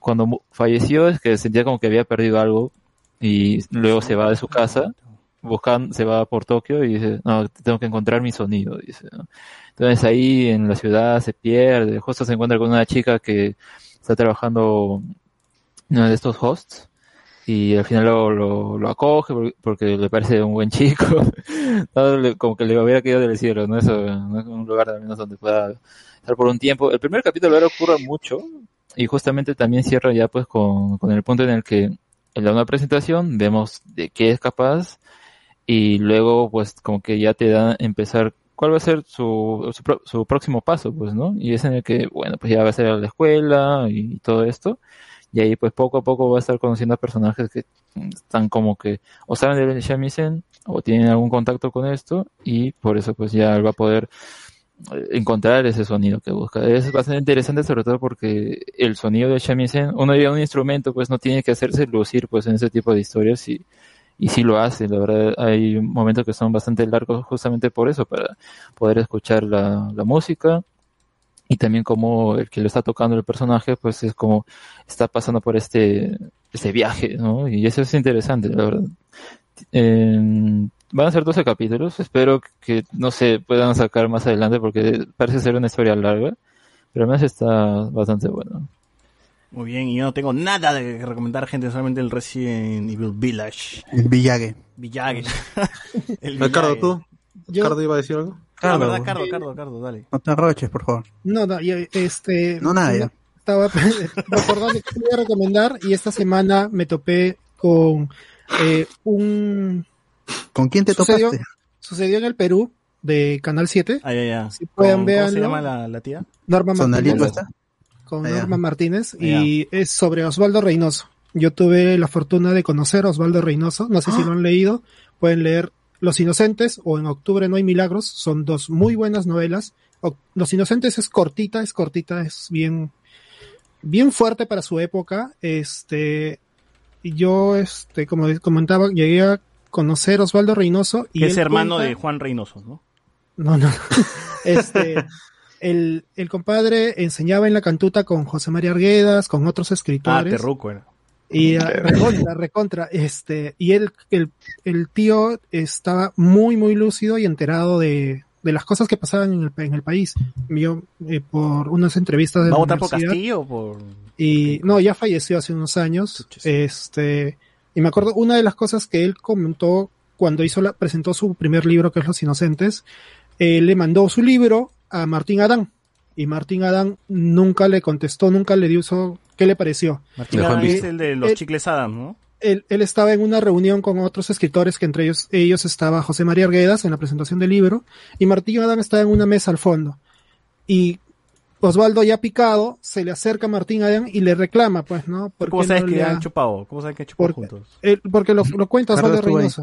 Cuando falleció es que sentía como que había perdido algo y luego se va de su casa buscando, se va por Tokio y dice, no, tengo que encontrar mi sonido, dice, ¿no? Entonces ahí en la ciudad se pierde, justo se encuentra con una chica que está trabajando en uno de estos hosts y al final lo, lo, acoge por- porque le parece un buen chico. Como que le hubiera quedado del cielo, ¿no? Eso, ¿no? un lugar al menos donde pueda estar por un tiempo. El primer capítulo ahora ocurre mucho y justamente también cierra ya pues con, con el punto en el que en la una presentación vemos de qué es capaz y luego pues como que ya te da empezar cuál va a ser su, su, su próximo paso pues no y es en el que bueno pues ya va a ser a la escuela y, todo esto y ahí pues poco a poco va a estar conociendo a personajes que están como que o saben del shamisen o tienen algún contacto con esto y por eso pues ya va a poder eh, encontrar ese sonido que busca. Es bastante interesante sobre todo porque el sonido de shamisen, uno lleva un instrumento pues no tiene que hacerse lucir pues en ese tipo de historias y, y sí lo hace, la verdad hay momentos que son bastante largos justamente por eso, para poder escuchar la, la música y también como el que lo está tocando el personaje pues es como está pasando por este, este viaje, ¿no? Y eso es interesante, la verdad. Van a ser 12 capítulos, espero que, no se puedan sacar más adelante porque parece ser una historia larga, pero además está bastante bueno.
Muy bien, y yo no tengo nada de que recomendar, gente, solamente el Resident Evil Village.
El Villague.
Village. el
Ricardo,
Village.
¿tú?
Yo-
¿Cardo iba a decir algo?
Ah, verdad, Cardo, Cardo, Cardo, dale.
No te arroches, por favor.
No, no, yo, este.
No, nada, ya.
Estaba recordando que quería recomendar y esta semana me topé con eh, un.
¿Con quién te
sucedió,
topaste?
Sucedió en el Perú de Canal 7.
Ah, ya, ya.
Si pueden
¿Cómo-
verlo.
¿Cómo se llama la, la tía?
Norma
¿Sonalito
Martínez.
está?
Con. Norma Martínez y es sobre Osvaldo Reynoso. Yo tuve la fortuna de conocer a Osvaldo Reynoso. No sé si
Ah.
lo han leído. Pueden leer Los Inocentes o En Octubre No hay Milagros. Son dos muy buenas novelas. O- Los Inocentes es cortita, es cortita, es bien, bien fuerte para su época. Este, y yo, este, como comentaba, llegué a conocer a Osvaldo Reynoso y
es hermano
cuenta-
de Juan Reynoso, ¿no?
no, no. Este, el, el compadre enseñaba en la cantuta con José María Arguedas, con otros
Ah,
escritores.
Terruco era.
Y ah, recontra, recontra, este, y él, el, el tío estaba muy, muy lúcido y enterado de, de las cosas que pasaban en el, en el país. Yo, eh, por unas entrevistas de
¿Va a votar por Castillo por...?
y no, ya falleció hace unos años. Este, y me acuerdo una de las cosas que él comentó cuando hizo la, presentó su primer libro, que es Los Inocentes, eh, le mandó su libro a Martín Adán. Y Martín Adán nunca le contestó, nunca le dio eso, ¿qué le pareció?
Martín Adán es el de los
él-
chicles Adam, ¿no?
él, él estaba en una reunión con otros escritores, que entre ellos, ellos estaba José María Arguedas en la presentación del libro, y Martín Adán estaba en una mesa al fondo. Y Osvaldo ya picado, se le acerca a Martín Adán y le reclama, pues, ¿no? ¿Por
¿Cómo sabes
no
que
le ha-
han chupado? ¿Cómo sabes que han chupado
Porque-
juntos?
porque lo, lo cuenta Osvaldo. Reynoso.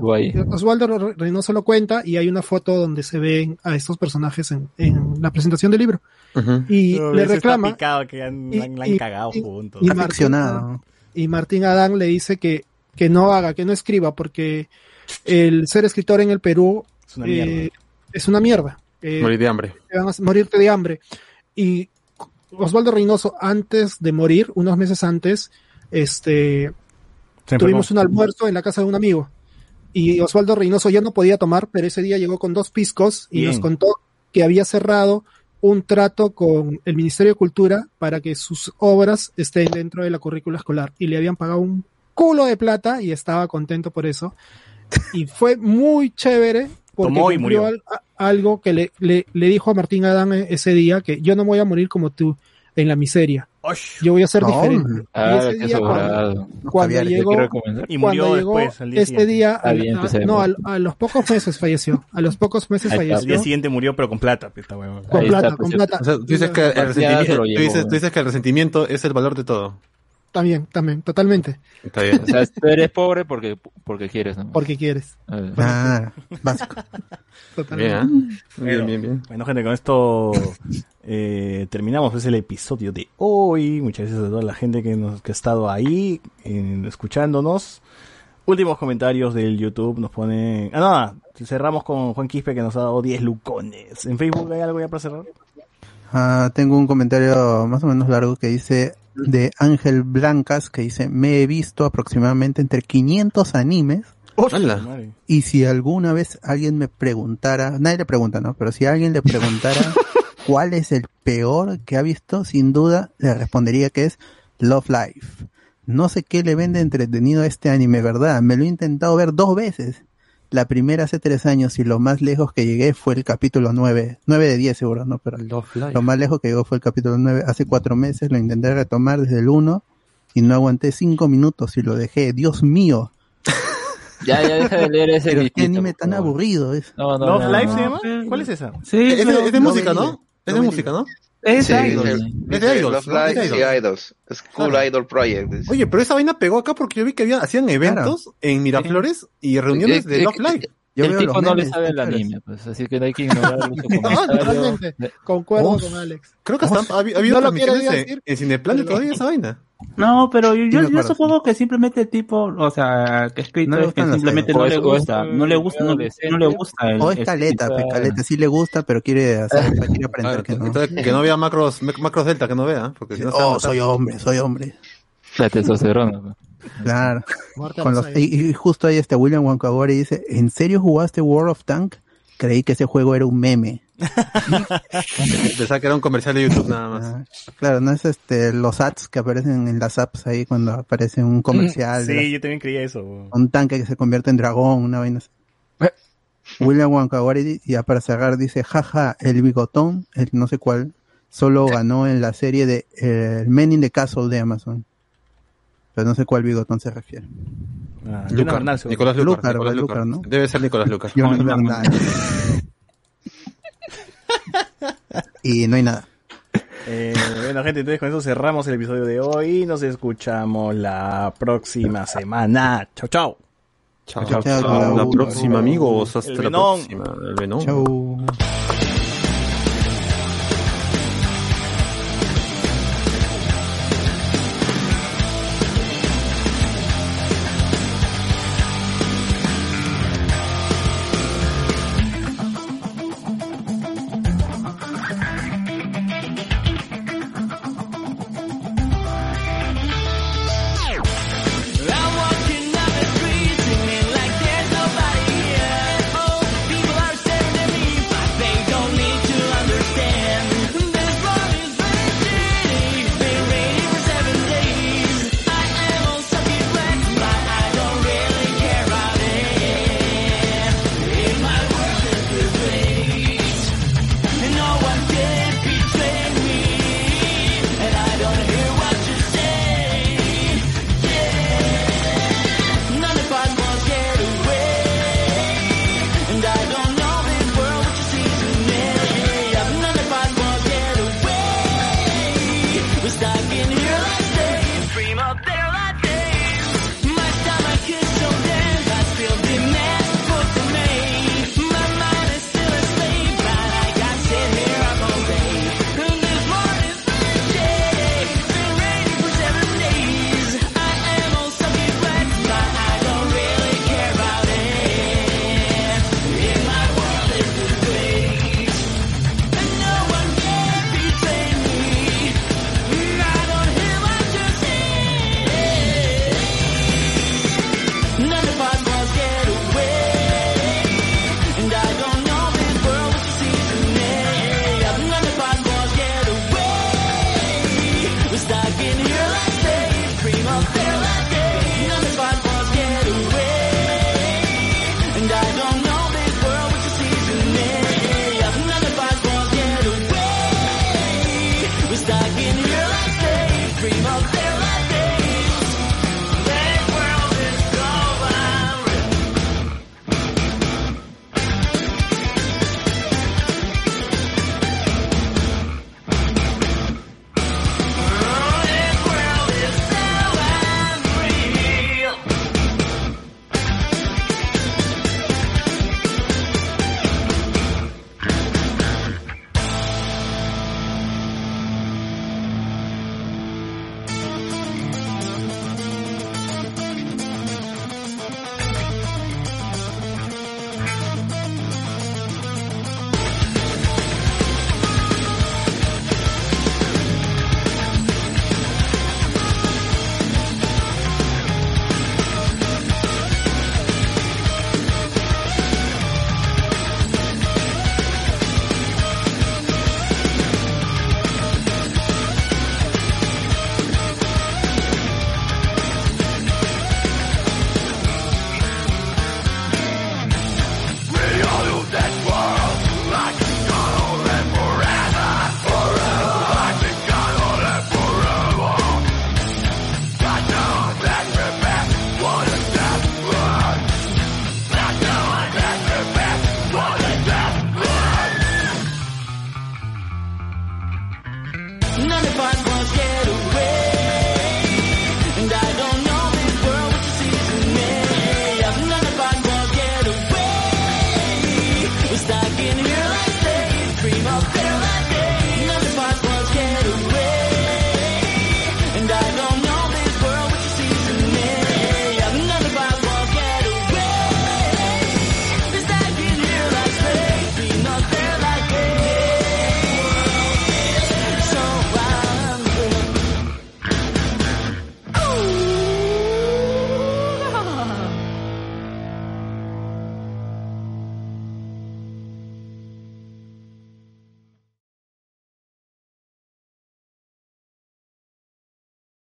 Osvaldo Re- Reynoso lo cuenta y hay una foto donde se ven a estos personajes en, en la presentación del libro. Y
Pero
le reclama.
picado que han,
y-
la han-
y-
cagado
y-
juntos.
y Martín, y Martín Adán le dice que, que no haga, que no escriba, porque el ser escritor en el Perú
Es una
eh,
mierda.
es una mierda. Eh,
Morir de hambre.
te van a morirte de hambre. Y Osvaldo Reynoso, antes de morir, unos meses antes, este,
Se
tuvimos un almuerzo en la casa de un amigo. Y Osvaldo Reynoso ya no podía tomar, pero ese día llegó con dos piscos y
Bien.
nos contó que había cerrado un trato con el Ministerio de Cultura para que sus obras estén dentro de la currícula escolar. Y le habían pagado un culo de plata y estaba contento por eso. Y fue muy chévere porque
Tomó y murió.
al- a- algo que le, le, le dijo a Martín Adán e- ese día, que yo no voy a morir como tú en la miseria. Yo voy a ser
No.
diferente.
Ah,
y ese día cuando,
No
cuando llegó.
Y
cuando
murió
llegó
después, al día
este día,
Ah, bien,
a-
pues,
no, a, a los pocos meses falleció. A los pocos meses
Al
falleció.
día siguiente murió, pero con plata. pues, Esta huevón.
Con plata, con plata.
O sea, tú dices que el resentimiento, tú dices, tú dices que el resentimiento es el valor de todo.
También, también, totalmente.
Está bien.
O sea, tú eres pobre porque, porque quieres, ¿no?
Porque quieres.
Ah, básico.
Totalmente.
Bien, ¿eh?
Bueno,
bien, bien, bien.
Bueno, gente, con esto eh, terminamos pues, el episodio de hoy. Muchas gracias a toda la gente que, nos, que ha estado ahí eh, escuchándonos. Últimos comentarios del YouTube nos pone... Ah, no, cerramos con Juan Quispe que nos ha dado 10 lucones. ¿En Facebook hay algo ya para cerrar?
Ah, tengo un comentario más o menos largo que dice de Ángel Blancas que dice me he visto aproximadamente entre 500 animes Y si alguna vez alguien me preguntara, nadie le pregunta, ¿no? Pero si alguien le preguntara cuál es el peor que ha visto, sin duda le respondería que es Love Life. No sé qué le vende entretenido a este anime, ¿verdad? Me lo he intentado ver dos veces. La primera hace tres años y lo más lejos que llegué fue el capítulo 9. 9 de 10 seguro, ¿no? Pero lo más lejos que llegó fue el capítulo 9. Hace cuatro meses lo intenté retomar desde el 1 y no aguanté cinco minutos y lo dejé. Dios mío.
Ya, ya deja de leer ese
Pero qué anime tan aburrido es.
No, no,
¿Love
no,
Life
no.
se llama? ¿Cuál es esa?
Sí,
es, de,
pero-
es de
no
música. ¿no? Es de música, ¿no?
Es
de Idols. Es de Idols.
y Idols. School. Idol Project.
Oye, pero esa vaina pegó acá porque yo vi que hacían eventos en Miraflores y reuniones de
Eh,
Love
eh,
Live.
Yo
el
veo
tipo
los
no le sabe el anime, pues, así que no hay que ignorar su
No,
comentario.
totalmente. Concuerdo
Oh,
con Alex.
Creo que hasta ha, ha habido
No lo decir,
en Cineplanet
pero-
todavía esa vaina.
No, pero yo, supongo que simplemente el tipo, o sea, que escrito
No le
es que simplemente no
O
le
o
gusta, no le gusta, no, no le gusta el,
O es caleta, caleta, sí le gusta, pero quiere hacer, quiere aprender que no.
Entonces, que no vea macros, mac- macros delta, que no vea. Porque si no
Oh, soy hombre, soy hombre.
La testosterona.
Claro. Con
los
y, y justo ahí este William Wankawari dice, ¿en serio jugaste World of Tank? Creí que ese juego era un meme.
Pensaba que era un comercial de YouTube nada más.
Claro, no es este los ads que aparecen en las apps ahí cuando aparece un comercial
Sí, yo también creía eso.
un tanque que se convierte en dragón, una vaina así. William Wankawari, ya para cerrar, dice, jaja, el bigotón, el no sé cuál, solo ganó en la serie de eh, el Men in the Castle de Amazon. Pero no sé cuál bigotón se refiere.
Ah,
Lucar. Nicolás Lucar,
Lucar,
Nicolás
Lucar,
Lucar.
¿no?
Debe ser Nicolás Lucar.
Jonas Bernal. y no hay nada.
Eh, bueno, gente, entonces con eso cerramos el episodio de hoy. Nos escuchamos la próxima semana. Chau, chau.
Chao, chao, chao. La próxima, amigos. Hasta
El
la
Venón.
próxima. El Venón.
Chau.